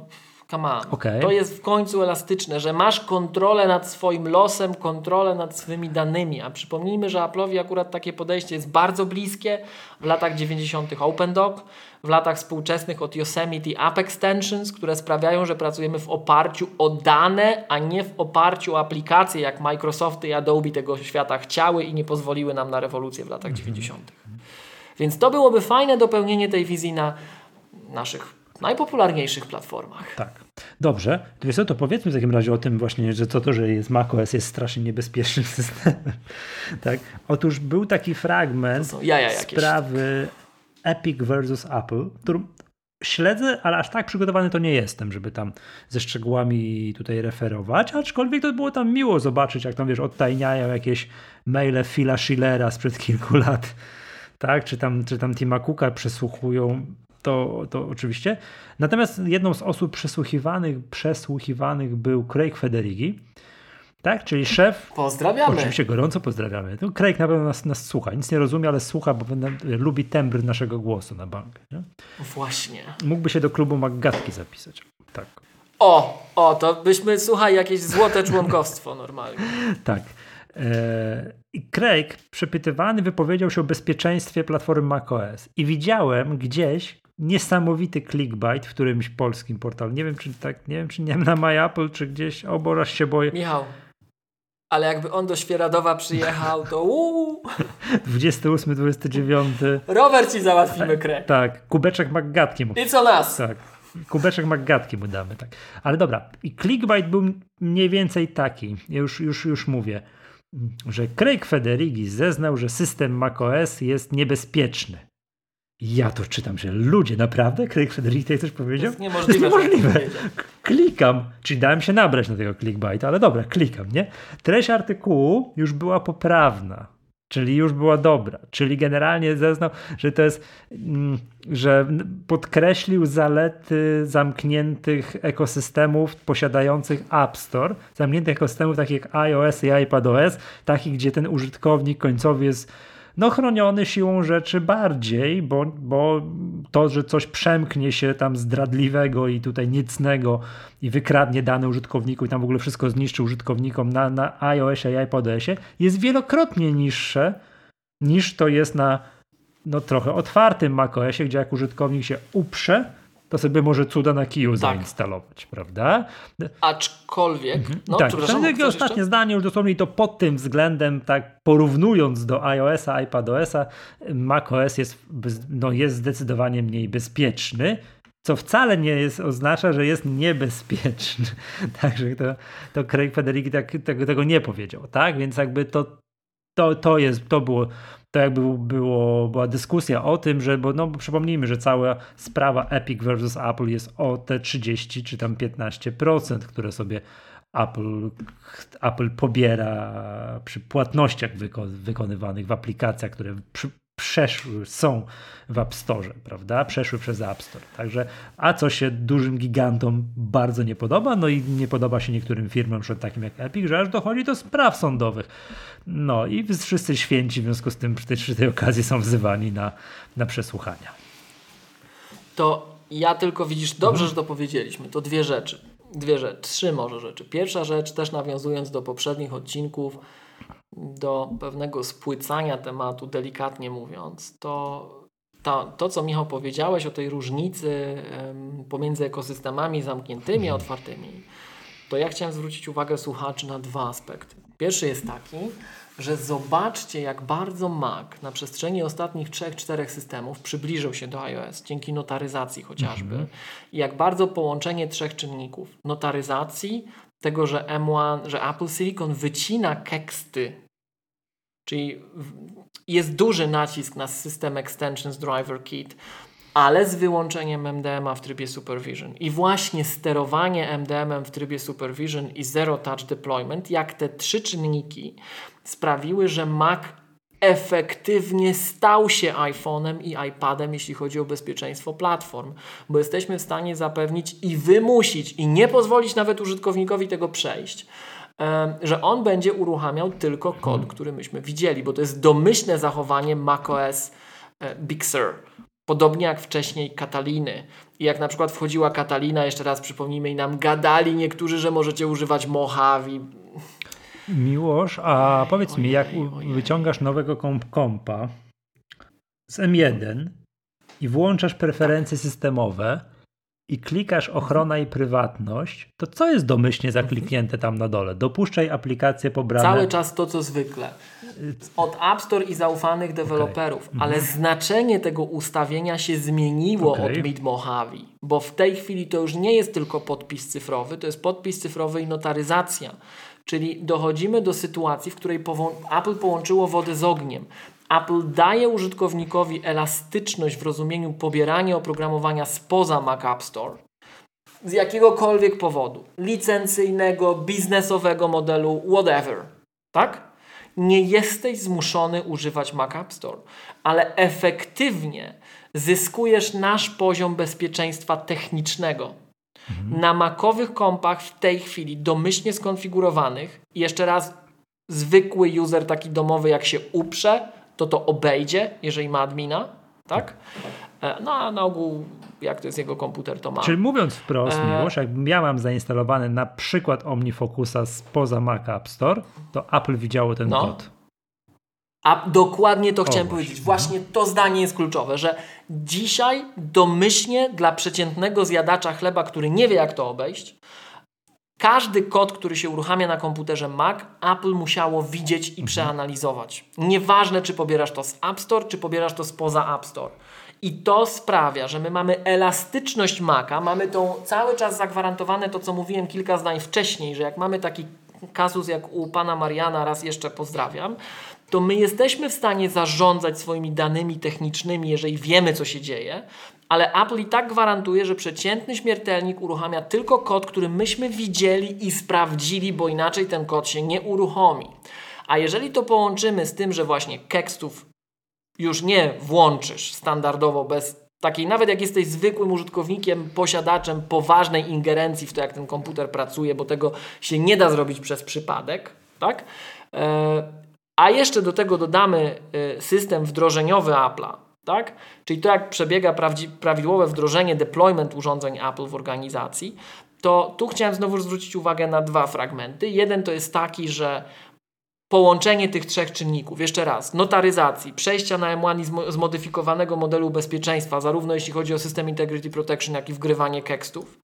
come on. Okej. To jest w końcu elastyczne, że masz kontrolę nad swoim losem, kontrolę nad swoimi danymi. A przypomnijmy, że Apple'owi akurat takie podejście jest bardzo bliskie. W latach 90. OpenDoc, w latach współczesnych od Yosemite App Extensions, które sprawiają, że pracujemy w oparciu o dane, a nie w oparciu o aplikacje, jak Microsoft i Adobe tego świata chciały i nie pozwoliły nam na rewolucję w latach 90. Więc to byłoby fajne dopełnienie tej wizji na naszych najpopularniejszych platformach. Tak. Dobrze, to wiesz co, to powiedzmy w takim razie o tym właśnie, że co to, że jest macOS jest strasznie niebezpiecznym systemem. tak. Otóż był taki fragment To są jaja jakieś. sprawy Epic versus Apple, którą śledzę, ale aż tak przygotowany to nie jestem, żeby tam ze szczegółami tutaj referować, aczkolwiek to było tam miło zobaczyć, jak tam wiesz, odtajniają jakieś maile Phila Schillera sprzed kilku lat, tak, czy tam, czy tam Tima Cooka przesłuchują, to, to oczywiście. Natomiast jedną z osób przesłuchiwanych, przesłuchiwanych był Craig Federighi, tak, czyli szef Pozdrawiamy. Oczywiście gorąco pozdrawiamy. No, Craig na pewno nas, nas słucha. Nic nie rozumie, ale słucha, bo na- lubi tembr naszego głosu na bank. Nie? Właśnie. Mógłby się do klubu Maggatki zapisać. Tak, O, o, to byśmy, słuchaj, jakieś złote członkostwo normalnie. tak. E, I Craig, przepytywany, wypowiedział się o bezpieczeństwie platformy macOS. I widziałem gdzieś niesamowity clickbait w którymś polskim portalu. Nie wiem, czy tak, nie wiem, czy nie na MyApple, czy gdzieś, o, bo się boję. Michał, ale jakby on do Świeradowa przyjechał, to uuu, 28, 29. rower ci załatwimy krę. Tak, kubeczek Maggatki mógł. I co nas? Tak. kubeczek magatki mu damy, tak. Ale dobra, i clickbait był mniej więcej taki, już, już, już mówię, że Craig Federighi zeznał, że system macOS jest niebezpieczny. Ja to czytam, że ludzie, naprawdę? Craig Federighi tutaj coś powiedział? To jest niemożliwe. To jest niemożliwe. Klikam, czyli dałem się nabrać na tego clickbaita, ale dobra, klikam, nie? Treść artykułu już była poprawna czyli już była dobra. Czyli generalnie zeznał, że to jest, mm, że podkreślił zalety zamkniętych ekosystemów posiadających App Store, zamkniętych ekosystemów takich jak iOS i iPadOS, takich, gdzie ten użytkownik końcowy jest no chroniony siłą rzeczy bardziej, bo, bo to, że coś przemknie się tam zdradliwego i tutaj niecnego i wykradnie dane użytkowniku i tam w ogóle wszystko zniszczy użytkownikom na, na iOSie i iPadOSie jest wielokrotnie niższe niż to jest na no trochę otwartym macOSie, gdzie jak użytkownik się uprze, to sobie może cuda na kiju tak. zainstalować, prawda? Aczkolwiek, mhm. no, tak, takie ostatnie jeszcze? zdanie już dosłownie to pod tym względem, tak porównując do iOS-a, iPadOS-a, macOS jest, no, jest zdecydowanie mniej bezpieczny, co wcale nie jest, oznacza, że jest niebezpieczny. Także to, to Craig Federighi tak, tego, tego nie powiedział, tak? Więc jakby to, to, to jest, to było to jakby było, była dyskusja o tym, że, bo no przypomnijmy, że cała sprawa Epic versus Apple jest o te 30 czy tam 15%, które sobie Apple, Apple pobiera przy płatnościach wyko wykonywanych w aplikacjach, które przy, przeszły, są w App Store, prawda? Przeszły przez App Store. Także, a co się dużym gigantom bardzo nie podoba, no i nie podoba się niektórym firmom, przed takim jak Epic, że aż dochodzi do spraw sądowych. No i wszyscy święci w związku z tym przy tej, przy tej okazji są wzywani na, na przesłuchania. To ja tylko widzisz, dobrze, że to powiedzieliśmy. To dwie rzeczy. Dwie rzeczy, trzy może rzeczy. Pierwsza rzecz, też nawiązując do poprzednich odcinków, do pewnego spłycania tematu, delikatnie mówiąc, to to, to, co Michał powiedziałeś o tej różnicy pomiędzy ekosystemami zamkniętymi a otwartymi, to ja chciałem zwrócić uwagę słuchaczy na dwa aspekty. Pierwszy jest taki, że zobaczcie, jak bardzo Mac na przestrzeni ostatnich 3-4 systemów przybliżył się do iOS dzięki notaryzacji chociażby. -hmm. I jak bardzo połączenie trzech czynników notaryzacji, tego, że M1, że Apple Silicon wycina teksty, czyli jest duży nacisk na system Extensions Driver Kit, ale z wyłączeniem MDMA w trybie Supervision. I właśnie sterowanie MDM w trybie Supervision i Zero Touch Deployment, jak te trzy czynniki sprawiły, że Mac efektywnie stał się iPhone'em i iPadem, jeśli chodzi o bezpieczeństwo platform, bo jesteśmy w stanie zapewnić i wymusić i nie pozwolić nawet użytkownikowi tego przejść, że on będzie uruchamiał tylko kod, który myśmy widzieli, bo to jest domyślne zachowanie macOS e, Big Sur. Podobnie jak wcześniej Kataliny. I jak na przykład wchodziła Katalina, jeszcze raz przypomnijmy, i nam gadali niektórzy, że możecie używać Mojave. Miłosz, a powiedz ojej, mi, jak ojej. wyciągasz nowego komp kompa z M1 i włączasz preferencje systemowe i klikasz ochrona i prywatność, to co jest domyślnie zakliknięte tam na dole? Dopuszczaj aplikacje pobrane. Cały czas to, co zwykle. Od App Store i zaufanych deweloperów, okay. ale mhm. znaczenie tego ustawienia się zmieniło okay. od Mid Mojave, bo w tej chwili to już nie jest tylko podpis cyfrowy, to jest podpis cyfrowy i notaryzacja. Czyli dochodzimy do sytuacji, w której Apple połączyło wodę z ogniem. Apple daje użytkownikowi elastyczność w rozumieniu pobierania oprogramowania spoza Mac App Store z jakiegokolwiek powodu licencyjnego, biznesowego modelu, whatever. Tak? Nie jesteś zmuszony używać Mac App Store, ale efektywnie zyskujesz nasz poziom bezpieczeństwa technicznego. Mhm. Na makowych kompach w tej chwili domyślnie skonfigurowanych, jeszcze raz, zwykły user taki domowy, jak się uprze, to to obejdzie, jeżeli ma admina, tak? E, no a na ogół, jak to jest jego komputer, to ma. Czyli mówiąc wprost, e... Miłosz, jak miałam zainstalowany na przykład OmniFocusa spoza Mac App Store, to Apple widziało ten no. kod. A dokładnie to o, chciałem właśnie. powiedzieć. Właśnie to zdanie jest kluczowe, że dzisiaj domyślnie dla przeciętnego zjadacza chleba, który nie wie jak to obejść, każdy kod, który się uruchamia na komputerze Mac, Apple musiało widzieć i mhm. przeanalizować. Nieważne, czy pobierasz to z App Store, czy pobierasz to spoza App Store. I to sprawia, że my mamy elastyczność Maca, mamy tą cały czas zagwarantowane to, co mówiłem kilka zdań wcześniej, że jak mamy taki kazus jak u pana Mariana, raz jeszcze pozdrawiam, to my jesteśmy w stanie zarządzać swoimi danymi technicznymi, jeżeli wiemy, co się dzieje, ale Apple i tak gwarantuje, że przeciętny śmiertelnik uruchamia tylko kod, który myśmy widzieli i sprawdzili, bo inaczej ten kod się nie uruchomi. A jeżeli to połączymy z tym, że właśnie kekstów już nie włączysz standardowo bez takiej, nawet jak jesteś zwykłym użytkownikiem, posiadaczem poważnej ingerencji w to, jak ten komputer pracuje, bo tego się nie da zrobić przez przypadek, tak? E, a jeszcze do tego dodamy e, system wdrożeniowy Apple'a, tak? Czyli to, jak przebiega prawidłowe wdrożenie, deployment urządzeń Apple w organizacji, to tu chciałem znowu zwrócić uwagę na dwa fragmenty. Jeden to jest taki, że połączenie tych trzech czynników, jeszcze raz, notaryzacji, przejścia na M1 i zmodyfikowanego modelu bezpieczeństwa, zarówno jeśli chodzi o system Integrity Protection, jak i wgrywanie kekstów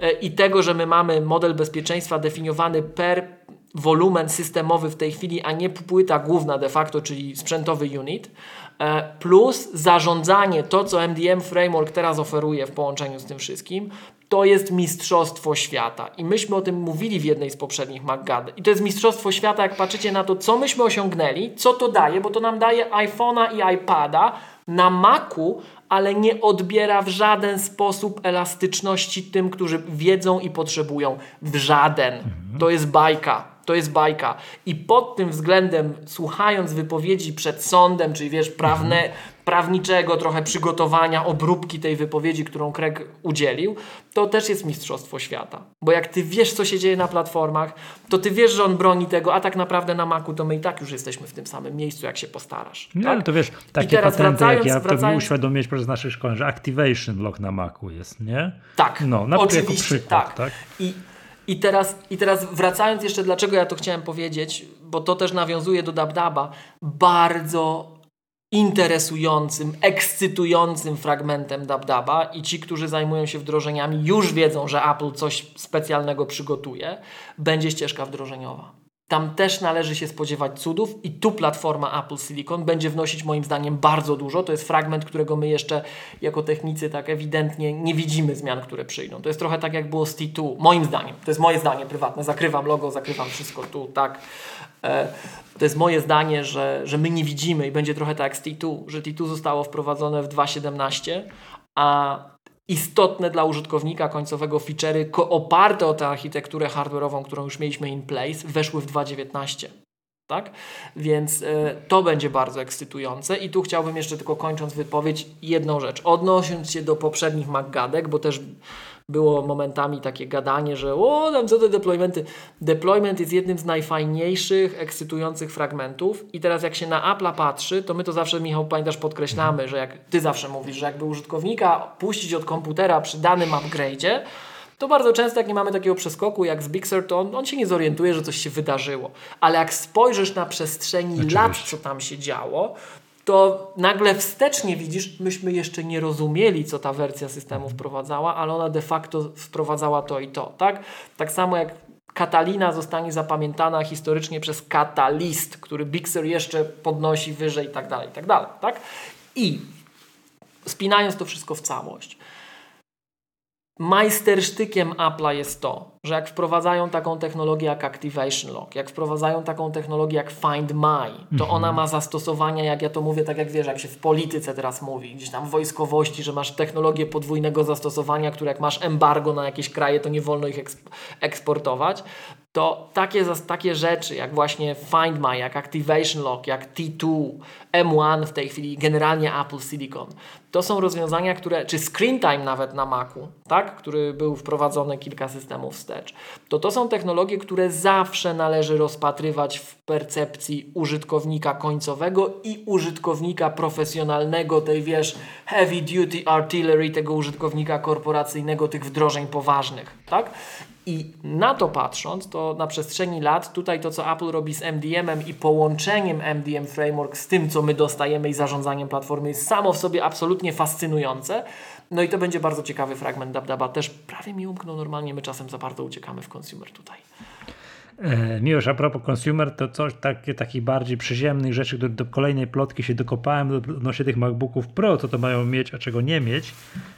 e, i tego, że my mamy model bezpieczeństwa definiowany per wolumen systemowy w tej chwili, a nie płyta główna de facto, czyli sprzętowy unit, e, plus zarządzanie, to co MDM Framework teraz oferuje w połączeniu z tym wszystkim, to jest mistrzostwo świata. I myśmy o tym mówili w jednej z poprzednich MacGad. I to jest mistrzostwo świata, jak patrzycie na to, co myśmy osiągnęli, co to daje, bo to nam daje iPhone'a i iPada na Macu, ale nie odbiera w żaden sposób elastyczności tym, którzy wiedzą i potrzebują. W żaden. To jest bajka to jest bajka. I pod tym względem, słuchając wypowiedzi przed sądem, czyli wiesz, prawne, mhm. prawniczego trochę przygotowania, obróbki tej wypowiedzi, którą Craig udzielił, to też jest mistrzostwo świata. Bo jak ty wiesz, co się dzieje na platformach, to ty wiesz, że on broni tego, a tak naprawdę na Macu to my i tak już jesteśmy w tym samym miejscu, jak się postarasz. No, tak? to wiesz, takie I teraz patenty, wracając, jak ja wracając... to uświadomić przez naszych szkoleń, że Activation Lock na Macu jest, nie? Tak, no, na oczywiście, przykład, tak. tak? I i teraz, I teraz wracając jeszcze, dlaczego ja to chciałem powiedzieć, bo to też nawiązuje do Dabdaba, bardzo interesującym, ekscytującym fragmentem Dabdaba i ci, którzy zajmują się wdrożeniami już wiedzą, że Apple coś specjalnego przygotuje, będzie ścieżka wdrożeniowa. Tam też należy się spodziewać cudów i tu platforma Apple Silicon będzie wnosić moim zdaniem bardzo dużo. To jest fragment, którego my jeszcze jako technicy tak ewidentnie nie widzimy zmian, które przyjdą. To jest trochę tak jak było z T2, moim zdaniem. To jest moje zdanie prywatne. Zakrywam logo, zakrywam wszystko tu, tak. E, to jest moje zdanie, że, że my nie widzimy i będzie trochę tak jak z T2, że T2 zostało wprowadzone w 2.17, a istotne dla użytkownika końcowego feature'y oparte o tę architekturę hardware'ową, którą już mieliśmy in place, weszły w 2.19. Tak? Więc y, to będzie bardzo ekscytujące. I tu chciałbym jeszcze tylko kończąc wypowiedź jedną rzecz. Odnosząc się do poprzednich MacGadek, bo też było momentami takie gadanie, że o, tam co te deploymenty. Deployment jest jednym z najfajniejszych, ekscytujących fragmentów i teraz jak się na Apple'a patrzy, to my to zawsze, Michał, pamiętasz, podkreślamy, że jak ty zawsze mówisz, że jakby użytkownika puścić od komputera przy danym upgrade'zie, to bardzo często, jak nie mamy takiego przeskoku jak z Big Sur, to on, on, się nie zorientuje, że coś się wydarzyło. Ale jak spojrzysz na przestrzeni Oczywiście. lat, co tam się działo, to nagle wstecznie widzisz, myśmy jeszcze nie rozumieli, co ta wersja systemu wprowadzała, ale ona de facto wprowadzała to i to, tak? Tak samo jak Katalina zostanie zapamiętana historycznie przez Katalist, który Bixer jeszcze podnosi wyżej i tak dalej, i tak dalej, tak? I spinając to wszystko w całość, majstersztykiem Apple'a jest to, że jak wprowadzają taką technologię jak Activation Lock, jak wprowadzają taką technologię jak Find My, to mhm. ona ma zastosowania, jak ja to mówię, tak jak wiesz, jak się w polityce teraz mówi, gdzieś tam w wojskowości, że masz technologię podwójnego zastosowania, które jak masz embargo na jakieś kraje, to nie wolno ich eksportować to takie, takie rzeczy jak właśnie Find My, jak Activation Lock, jak T2, M1 w tej chwili, generalnie Apple Silicon, to są rozwiązania, które, czy Screen Time nawet na Macu, tak, który był wprowadzony kilka systemów wstecz, to to są technologie, które zawsze należy rozpatrywać w percepcji użytkownika końcowego i użytkownika profesjonalnego, tej wiesz, heavy duty artillery, tego użytkownika korporacyjnego, tych wdrożeń poważnych, tak? I na to patrząc, to na przestrzeni lat, tutaj to co Apple robi z MDM-em i połączeniem MDM Framework z tym, co my dostajemy i zarządzaniem platformy, jest samo w sobie absolutnie fascynujące. No i to będzie bardzo ciekawy fragment DabDaba. Też prawie mi umknął normalnie, my czasem za bardzo uciekamy w consumer tutaj. E, Miłosz, a propos consumer, to coś takie, takich bardziej przyziemnych rzeczy, do, do kolejnej plotki się dokopałem odnośnie tych MacBooków Pro, co to mają mieć, a czego nie mieć.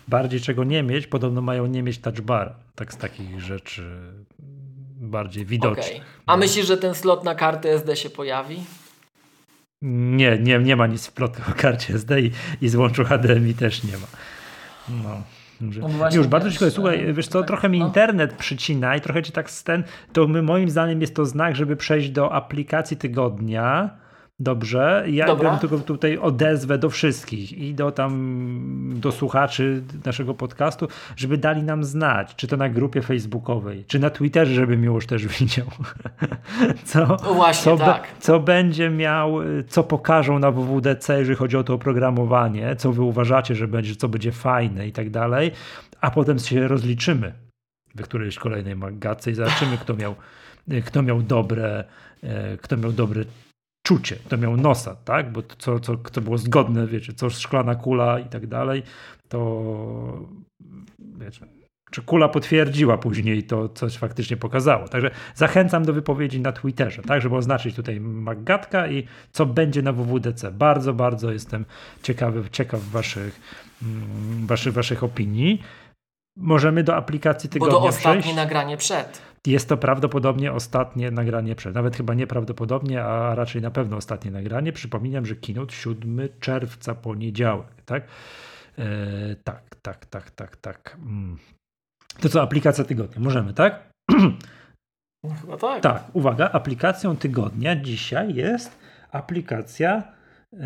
Bardziej czego nie mieć, podobno mają nie mieć touch bar. Tak z takich rzeczy bardziej widocznych. Okay. A myślisz, że ten slot na kartę SD się pojawi? Nie, nie, nie ma nic w plotkach o karcie SD i, i złączu HDMI też nie ma. No. No już bardzo ciekawe, słuchaj, wiesz co, tak, trochę mi no. internet przycina i trochę ci tak ten, to my, moim zdaniem jest to znak, żeby przejść do aplikacji tygodnia Dobrze, ja Dobra. tylko tutaj odezwę do wszystkich i do tam do słuchaczy naszego podcastu, żeby dali nam znać, czy to na grupie facebookowej, czy na Twitterze, żeby Miłosz też widział. Co, no właśnie, co, tak. co będzie miał, co pokażą na WWDC, jeżeli chodzi o to oprogramowanie, co wy uważacie, że będzie, co będzie fajne i tak dalej, a potem się rozliczymy w którejś kolejnej magatce i zobaczymy, kto miał, kto miał dobre, e, kto miał dobre czucie, to miał nosa, tak? Bo to, co, co, co było zgodne, wiecie, co szklana kula i tak dalej, to wiecie, czy kula potwierdziła później to, coś faktycznie pokazało. Także zachęcam do wypowiedzi na Twitterze, tak, żeby oznaczyć tutaj Maggatka i co będzie na WWDC. Bardzo, bardzo jestem ciekawy, ciekaw waszych, mm, waszych, waszych opinii. Możemy do aplikacji tygodnia Bo to ostatnie przejść. nagranie przed. Jest to prawdopodobnie ostatnie nagranie. Nawet chyba nieprawdopodobnie, a raczej na pewno ostatnie nagranie. Przypominam, że keynote 7 czerwca, poniedziałek, tak? E, tak, tak, tak, tak, tak. Mm. To co, aplikacja tygodnia? Możemy, tak? No, chyba tak. Tak, uwaga, aplikacją tygodnia dzisiaj jest aplikacja yy,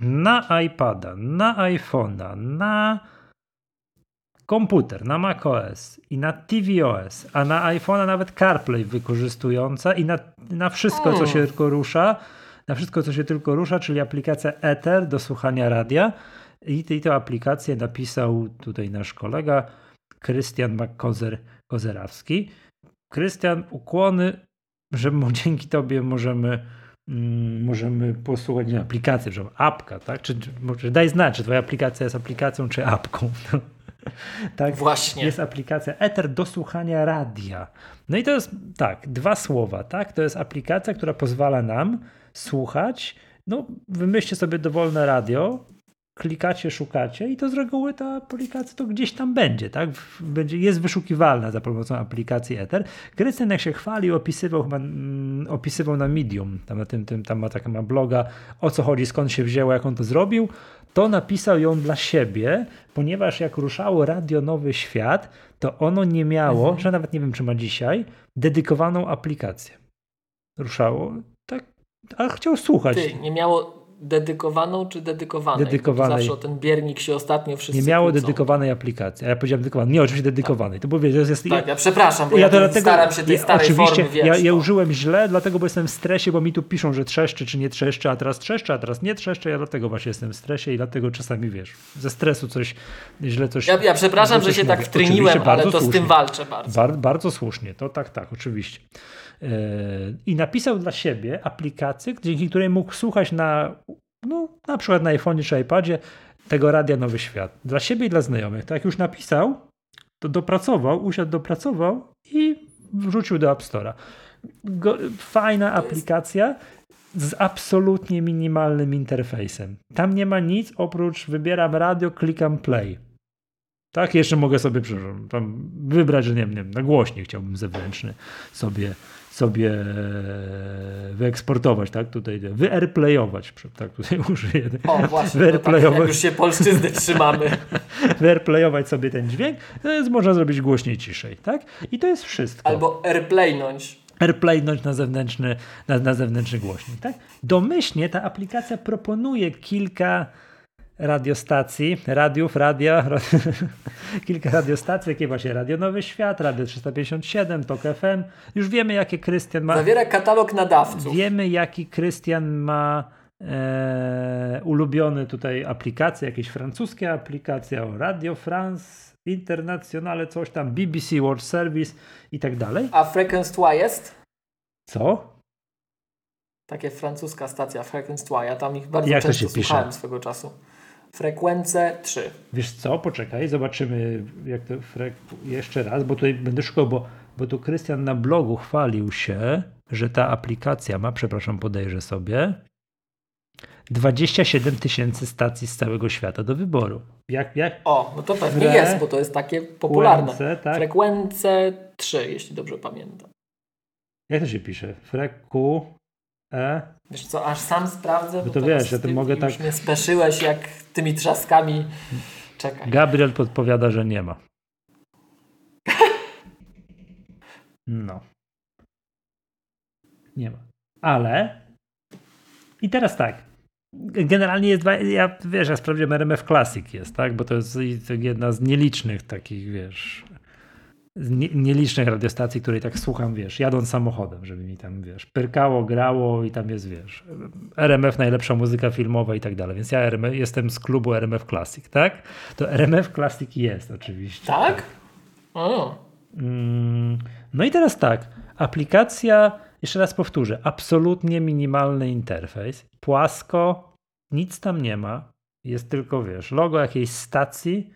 na iPada, na iPhone'a, na komputer na macOS i na tvOS, a na iPhone'a nawet CarPlay wykorzystująca i na, na wszystko, co się tylko rusza, na wszystko, co się tylko rusza, czyli aplikacja Ether do słuchania radia. I, i tę aplikację napisał tutaj nasz kolega Krystian McKozer-Kozerawski. Krystian, ukłony, że dzięki tobie możemy mm, możemy posłuchać nie, aplikacji, że apka, tak? Czy, czy, daj znać, czy twoja aplikacja jest aplikacją, czy apką. tak? Właśnie. Jest aplikacja Ether do słuchania radia. No i to jest tak, dwa słowa, tak? To jest aplikacja, która pozwala nam słuchać. No, wymyślcie sobie dowolne radio, klikacie, szukacie i to z reguły ta aplikacja to gdzieś tam będzie, tak? Będzie, jest wyszukiwalna za pomocą aplikacji Ether. Krystian jak się chwalił, opisywał chyba, mm, opisywał na Medium, tam na tym, tym tam ma taka ma bloga, o co chodzi, skąd się wzięło, jak on to zrobił, to napisał ją dla siebie, ponieważ jak ruszało Radio Nowy Świat, to ono nie miało, mhm. że nawet nie wiem, czy ma dzisiaj, dedykowaną aplikację. Ruszało, tak, ale chciał słuchać. Ty, nie miało dedykowaną czy dedykowanej? Dedykowanej. Zawsze o ten biernik się ostatnio wszyscy Nie miało kłócą. dedykowanej aplikacji. A ja powiedziałem dedykowanej. Nie, oczywiście dedykowanej. To było, wiesz, jest, tak, ja, ja przepraszam, bo ja, ja dlatego, staram się tej ja, starej oczywiście, formy, wiesz, ja, ja użyłem źle, dlatego, bo jestem w stresie, bo mi tu piszą, że trzeszczy czy nie trzeszczy, a teraz trzeszczy, a teraz nie trzeszczy. Ja dlatego właśnie jestem w stresie i dlatego czasami, wiesz, ze stresu coś, źle coś... Ja, ja przepraszam, że się tak mówię. tak wtryniłem, ale to słusznie. z tym walczę bardzo. Bar, bardzo słusznie. To tak, tak, oczywiście. Yy, I napisał dla siebie aplikację, dzięki której mógł słuchać na no, na przykład na iPhone czy iPadzie tego Radia Nowy Świat. Dla siebie i dla znajomych. Tak jak już napisał, to dopracował, usiadł, dopracował i wrzucił do App Store'a. fajna aplikacja z absolutnie minimalnym interfejsem. Tam nie ma nic oprócz wybieram radio, klikam play. Tak, jeszcze mogę sobie tam wybrać, że nie wiem, na głośniej chciałbym zewnętrzny sobie sobie wyeksportować, tak? Tutaj wyairplayować, tak tutaj użyję. O właśnie, wyairplayować. tak, już się polszczyzny trzymamy. wyairplayować sobie ten dźwięk, to jest można zrobić głośniej, ciszej, tak? I to jest wszystko. Albo airplaynąć. Airplaynąć na zewnętrzny, na, na zewnętrzny głośnik, tak? Domyślnie ta aplikacja proponuje kilka radiostacji, radiów, radia, kilka radiostacji, jakie właśnie Radio Nowy Świat, Radio 357, TOK FM. Już wiemy, jakie Krystian ma. Zawiera katalog nadawców. Wiemy, jaki Krystian ma e, ulubiony tutaj aplikacje, jakieś francuskie aplikacje, o Radio France, Internationale, coś tam, BBC World Service i tak dalej. A Frequence 2 jest? Co? Takie francuska stacja Frequence 2, ja tam ich bardzo Jak często słuchałem swego czasu. Frekwencję 3. Wiesz co, poczekaj, zobaczymy jak to frek... jeszcze raz, bo tutaj będę szukał, bo bo tu Krystian na blogu chwalił się, że ta aplikacja ma, przepraszam, podejrzę sobie, 27 tysięcy stacji z całego świata do wyboru. Jak, jak? O, no to pewnie Fre jest, bo to jest takie popularne. Frekwencje, tak? Frekwencje 3, jeśli dobrze pamiętam. Jak to się pisze? Freku E. Wiesz co, aż sam sprawdzę. Bo to wiesz, ja to mogę już tak. Już mnie speszyłeś jak tymi trzaskami. Czekaj. Gabriel podpowiada, że nie ma. No. Nie ma. Ale. I teraz tak. Generalnie jest, ja wiesz, ja sprawdziłem RMF Classic jest, tak? Bo to jest jedna z nielicznych takich, wiesz, nielicznych radiostacji, której tak słucham, wiesz, jadąc samochodem, żeby mi tam, wiesz, pyrkało, grało i tam jest, wiesz, RMF najlepsza muzyka filmowa i tak dalej. Więc ja RMF, jestem z klubu RMF Classic, tak? To RMF Classic jest oczywiście. Tak? tak. O. Mm, no i teraz tak, aplikacja, jeszcze raz powtórzę, absolutnie minimalny interfejs, płasko, nic tam nie ma, jest tylko, wiesz, logo jakiejś stacji,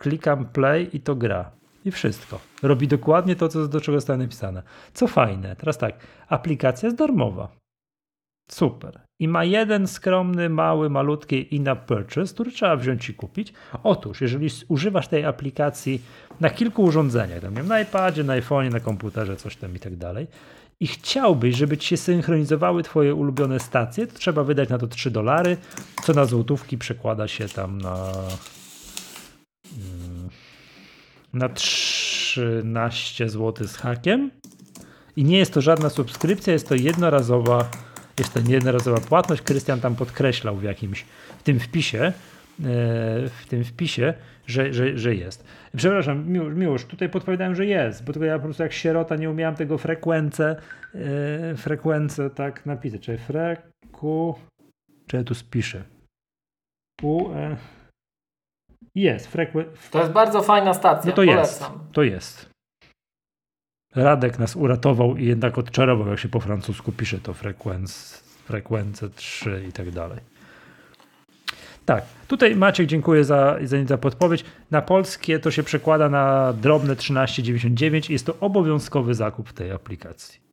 klikam play i to gra. I wszystko. Robi dokładnie to, co, do czego zostało napisane. Co fajne, teraz tak, aplikacja jest darmowa. Super. I ma jeden skromny, mały, malutki in-app purchase, który trzeba wziąć i kupić. Otóż, jeżeli używasz tej aplikacji na kilku urządzeniach, tam, na iPadzie, na iPhone'ie, na komputerze, coś tam i tak dalej, i chciałbyś, żeby ci się synchronizowały twoje ulubione stacje, to trzeba wydać na to 3 dolary, co na złotówki przekłada się tam na na 13 zł z hakiem. I nie jest to żadna subskrypcja, jest to jednorazowa, jest to jednorazowa płatność. Krystian tam podkreślał w jakimś w tym wpisie, e, w tym wpisie, że, że, że jest. Przepraszam, Miłosz, tutaj podpowiadałem, że jest, bo tylko ja po prostu jak sierota nie umiałem tego frekwencję, e, frekwencję tak napisać, czyli freku, czy ja tu spiszę? U, e, jest. Frekwe... To jest bardzo fajna stacja. No to Polecam. jest. To jest. Radek nas uratował i jednak odczarował, jak się po francusku pisze to frekwenc, frekwencje 3 i tak dalej. Tak, tutaj Maciek dziękuję za, za, za podpowiedź. Na polskie to się przekłada na drobne 13,99 i jest to obowiązkowy zakup w tej aplikacji.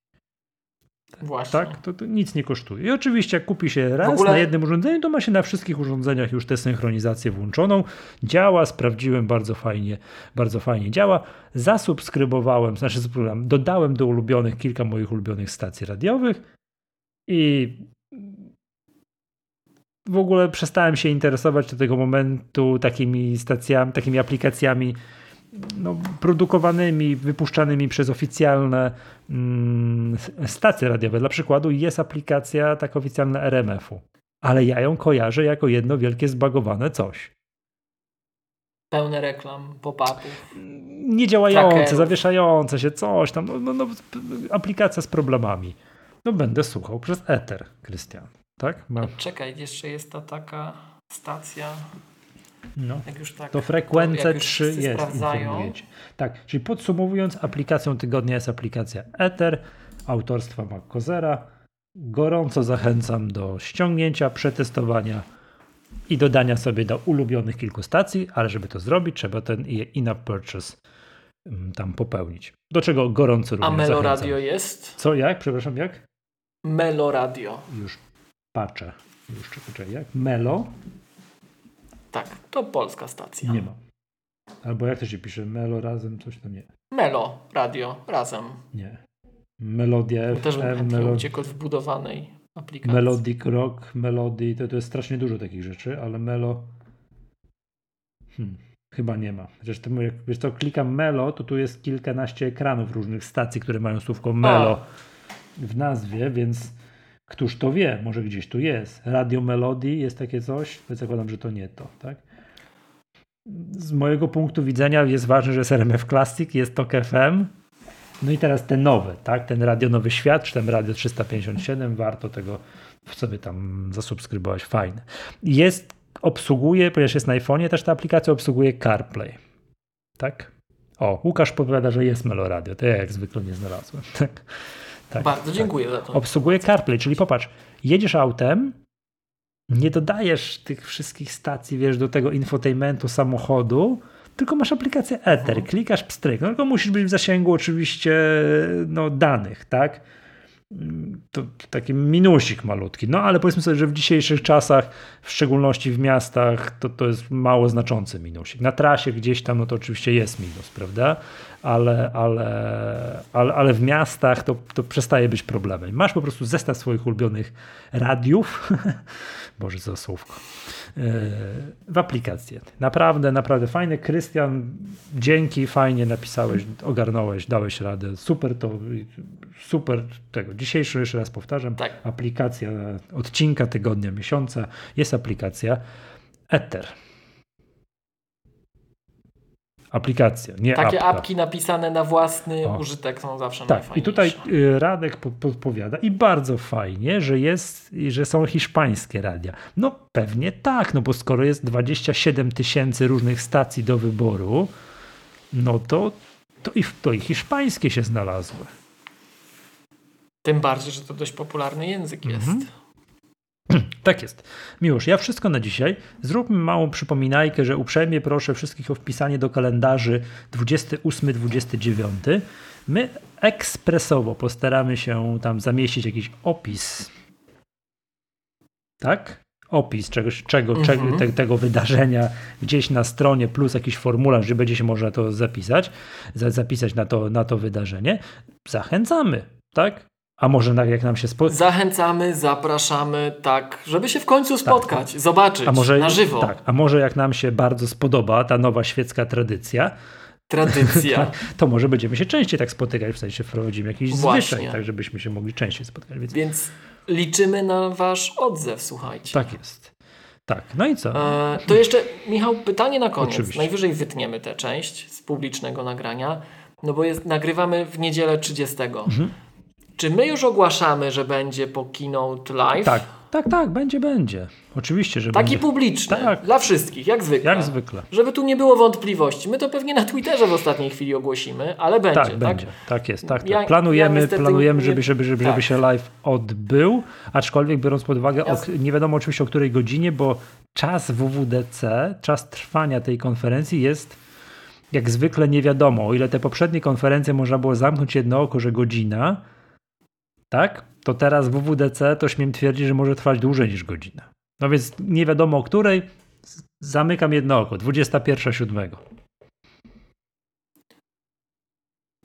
Właśnie. Tak, to, to, nic nie kosztuje. I oczywiście, jak kupi się raz ogóle... na jednym urządzeniu, to ma się na wszystkich urządzeniach już tę synchronizację włączoną. Działa, sprawdziłem, bardzo fajnie, bardzo fajnie działa. Zasubskrybowałem, znaczy dodałem do ulubionych kilka moich ulubionych stacji radiowych i w ogóle przestałem się interesować do tego momentu takimi stacjami, takimi aplikacjami no, produkowanymi, wypuszczanymi przez oficjalne mm, stacje radiowe. Dla przykładu jest aplikacja tak oficjalna RMF-u, ale ja ją kojarzę jako jedno wielkie zbagowane coś. Pełne reklam, pop-upów. Niedziałające, zawieszające się, coś tam. No, no, no, aplikacja z problemami. No będę słuchał przez Ether, Krystian. Tak? Czekaj, jeszcze jest ta taka stacja no, tak, to frekwencja 3 jest. Tak, czyli podsumowując, aplikacją tygodnia jest aplikacja Ether autorstwa Makozera. Gorąco zachęcam do ściągnięcia, przetestowania i dodania sobie do ulubionych kilku stacji, ale żeby to zrobić, trzeba ten in-app purchase mm, tam popełnić. Do czego gorąco również A Melo Radio jest? Co, jak? Przepraszam, jak? Melo Radio. Już patrzę. Już czekaj, jak? Melo tak, to polska stacja. Nie ma. Albo jak to się pisze? Melo razem, coś tam nie. Melo, radio, razem. Nie. Melodia FM. Też bym uciekł w budowanej aplikacji. Melodic Rock, Melody, to, to jest strasznie dużo takich rzeczy, ale Melo... Hmm, chyba nie ma. Chociaż jak wiesz to klikam Melo, to tu jest kilkanaście ekranów różnych stacji, które mają słówko Melo A. w nazwie, więc Któż to wie, może gdzieś tu jest. Radio Melody jest takie coś, to zakładam, że to nie to, tak? Z mojego punktu widzenia jest ważne, że jest RMF Classic, jest TOK FM, no i teraz te nowe, tak? Ten Radio Nowy Świat, czy ten Radio 357, warto tego sobie tam zasubskrybować, fajne. Jest, obsługuje, ponieważ jest na iPhone'ie, też ta aplikacja obsługuje CarPlay, tak? O, Łukasz powiada, że jest Meloradio, to ja jak zwykle nie znalazłem, tak? Tak, Bardzo tak. dziękuję za to. Obsługuje CarPlay, czyli popatrz, jedziesz autem, nie dodajesz tych wszystkich stacji, wiesz, do tego infotainmentu samochodu, tylko masz aplikację Ether, mhm. klikasz pstryk, no tylko musisz być w zasięgu oczywiście no, danych, tak? To taki minusik malutki. No ale powiedzmy sobie, że w dzisiejszych czasach, w szczególności w miastach, to, to jest mało znaczący minusik. Na trasie gdzieś tam, no to oczywiście jest minus, prawda? Ale, ale, ale, ale w miastach to, to przestaje być problemem. Masz po prostu zestaw swoich ulubionych radiów. Boże, za słówko E, w aplikację. Naprawdę, naprawdę fajne. Krystian, dzięki, fajnie napisałeś, ogarnąłeś, dałeś radę. Super to, super tego. Dzisiejszy, jeszcze raz powtarzam, tak. aplikacja odcinka, tygodnia, miesiąca. Jest aplikacja Ether aplikacja, nie Takie apka. apki napisane na własny o. użytek są zawsze Tak, i tutaj y, Radek podpowiada i bardzo fajnie, że jest, że są hiszpańskie radia. No pewnie tak, no bo skoro jest 27 tysięcy różnych stacji do wyboru, no to, to, i, to i hiszpańskie się znalazły. Tym bardziej, że to dość popularny język jest. Mhm. Tak jest. Miłosz, ja wszystko na dzisiaj. Zróbmy małą przypominajkę, że uprzejmie proszę wszystkich o wpisanie do kalendarzy 28-29. My ekspresowo postaramy się tam zamieścić jakiś opis. Tak? Opis czegoś, czego, mhm. czego, te, tego wydarzenia gdzieś na stronie, plus jakiś formularz, że będzie się można to zapisać, zapisać na to, na to wydarzenie. Zachęcamy, tak? A może jak nam się spotka. Zachęcamy, zapraszamy, tak, żeby się w końcu tak. spotkać, tak. zobaczyć a może, na żywo. Tak, a może jak nam się bardzo spodoba ta nowa świecka tradycja, tradycja. to może będziemy się częściej tak spotykać, w sensie wprowadzimy jakiś Właśnie. zwyczaj, tak żebyśmy się mogli częściej spotkać. Więc... Więc liczymy na wasz odzew, słuchajcie. Tak jest. Tak, no i co? E, to jeszcze, Michał, pytanie na koniec. Oczywiście. Najwyżej wytniemy tę część z publicznego nagrania, no bo jest, nagrywamy w niedzielę 30. Mhm. Czy my już ogłaszamy, że będzie po Keynote Live? Tak, tak, tak, będzie, będzie. Oczywiście, że Taki będzie. publiczny, tak. dla wszystkich, jak zwykle. Jak zwykle. Żeby tu nie było wątpliwości. My to pewnie na Twitterze w ostatniej chwili ogłosimy, ale będzie, tak? tak? będzie, tak jest, tak, tak. Ja, planujemy, ja planujemy żeby, żeby, żeby, tak. żeby się live odbył, aczkolwiek biorąc pod uwagę, ja... o, nie wiadomo oczywiście o której godzinie, bo czas WWDC, czas trwania tej konferencji jest jak zwykle nie wiadomo. O ile te poprzednie konferencje można było zamknąć jedno oko, że godzina, tak? To teraz WWDC to śmiem twierdzić, że może trwać dłużej niż godzinę. No więc nie wiadomo o której. Zamykam jedno oko. 21.07.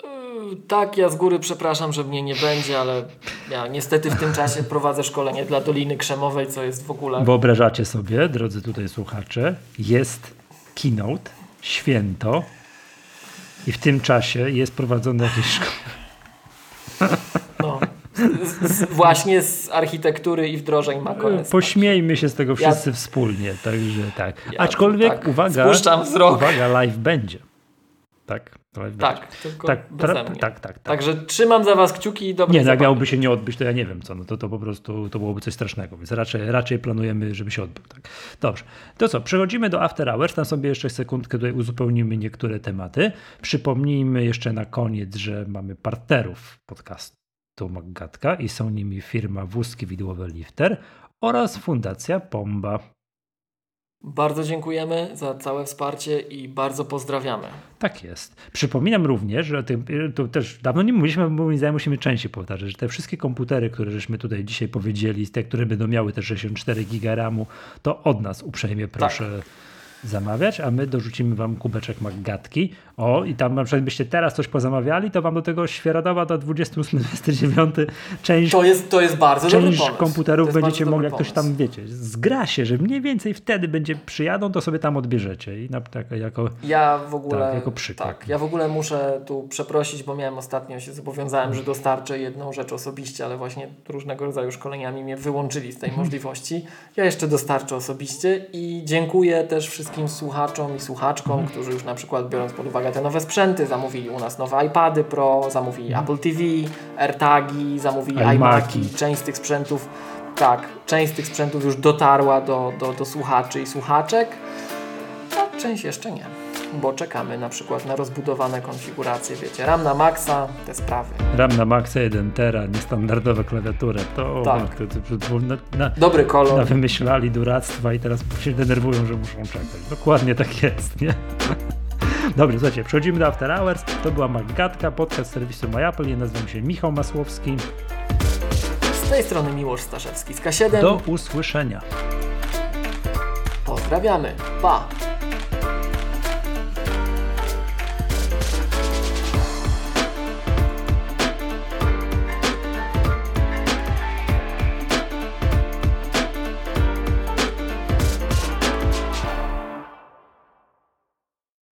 Yy, tak, ja z góry przepraszam, że mnie nie będzie, ale ja niestety w tym czasie prowadzę szkolenie dla Doliny Krzemowej, co jest w ogóle. Wyobrażacie sobie, drodzy tutaj słuchacze, jest keynote, święto i w tym czasie jest prowadzone jakieś szkolenie. No z, właśnie z architektury i wdrożeń macOS. Pośmiejmy się z tego wszyscy ja, wspólnie, także tak. Ja, Aczkolwiek tak, uwaga, uwaga, live będzie. Tak, live tak, będzie. tylko tak, tak, tak, tak, tak. Także trzymam za was kciuki i dobrze. Nie, jak miałoby się nie odbyć, to ja nie wiem co, no to, to po prostu to byłoby coś strasznego, więc raczej, raczej planujemy, żeby się odbył. Tak. Dobrze, to co, przechodzimy do After Hours, tam sobie jeszcze sekundkę tutaj uzupełnimy niektóre tematy. Przypomnijmy jeszcze na koniec, że mamy partnerów podcastu Magatka i są nimi firma Wózki Widłowe Lifter oraz Fundacja Pomba. Bardzo dziękujemy za całe wsparcie i bardzo pozdrawiamy. Tak jest. Przypominam również, że to też dawno nie mówiliśmy, bo moim zdaniem musimy częściej powtarzać, że te wszystkie komputery, które żeśmy tutaj dzisiaj powiedzieli, te, które będą miały te 64 giga RAMu, to od nas uprzejmie proszę tak zamawiać, a my dorzucimy wam kubeczek magatki. O, i tam na przykład byście teraz coś pozamawiali, to wam do tego świeradowa do 28-29 część. To jest, to jest bardzo część dobry komputerów będziecie mogli, jak ktoś tam wiecie, zgra się, że mniej więcej wtedy będzie przyjadą, to sobie tam odbierzecie. I na, tak, jako, ja w ogóle, tak, jako przykład. Tak, ja w ogóle muszę tu przeprosić, bo miałem ostatnio się zobowiązałem, że dostarczę jedną rzecz osobiście, ale właśnie różnego rodzaju szkoleniami mnie wyłączyli z tej mhm. możliwości. Ja jeszcze dostarczę osobiście i dziękuję też wszystkim wszystkim słuchaczom i słuchaczkom, mhm. którzy już na przykład biorąc pod uwagę te nowe sprzęty, zamówili u nas nowe iPady Pro, zamówili mhm. Apple TV, AirTagi, zamówili iMaki. Część z tych sprzętów, tak, część z tych sprzętów już dotarła do, do, do słuchaczy i słuchaczek, a część jeszcze nie bo czekamy na przykład na rozbudowane konfiguracje, wiecie, RAM na maksa, te sprawy. RAM na maksa 1 tera, niestandardowa klawiatura, to, tak. to, to, to na, na, dobry kolor. Na wymyślali duractwa i teraz się denerwują, że muszą czekać. Dokładnie tak jest, nie? Dobrze, słuchajcie, przechodzimy do After Hours. To była Magatka, podcast serwisu MyApple. Ja nazywam się Michał Masłowski. Z tej strony Miłosz Staszewski z K7. Do usłyszenia. Pozdrawiamy. Pa!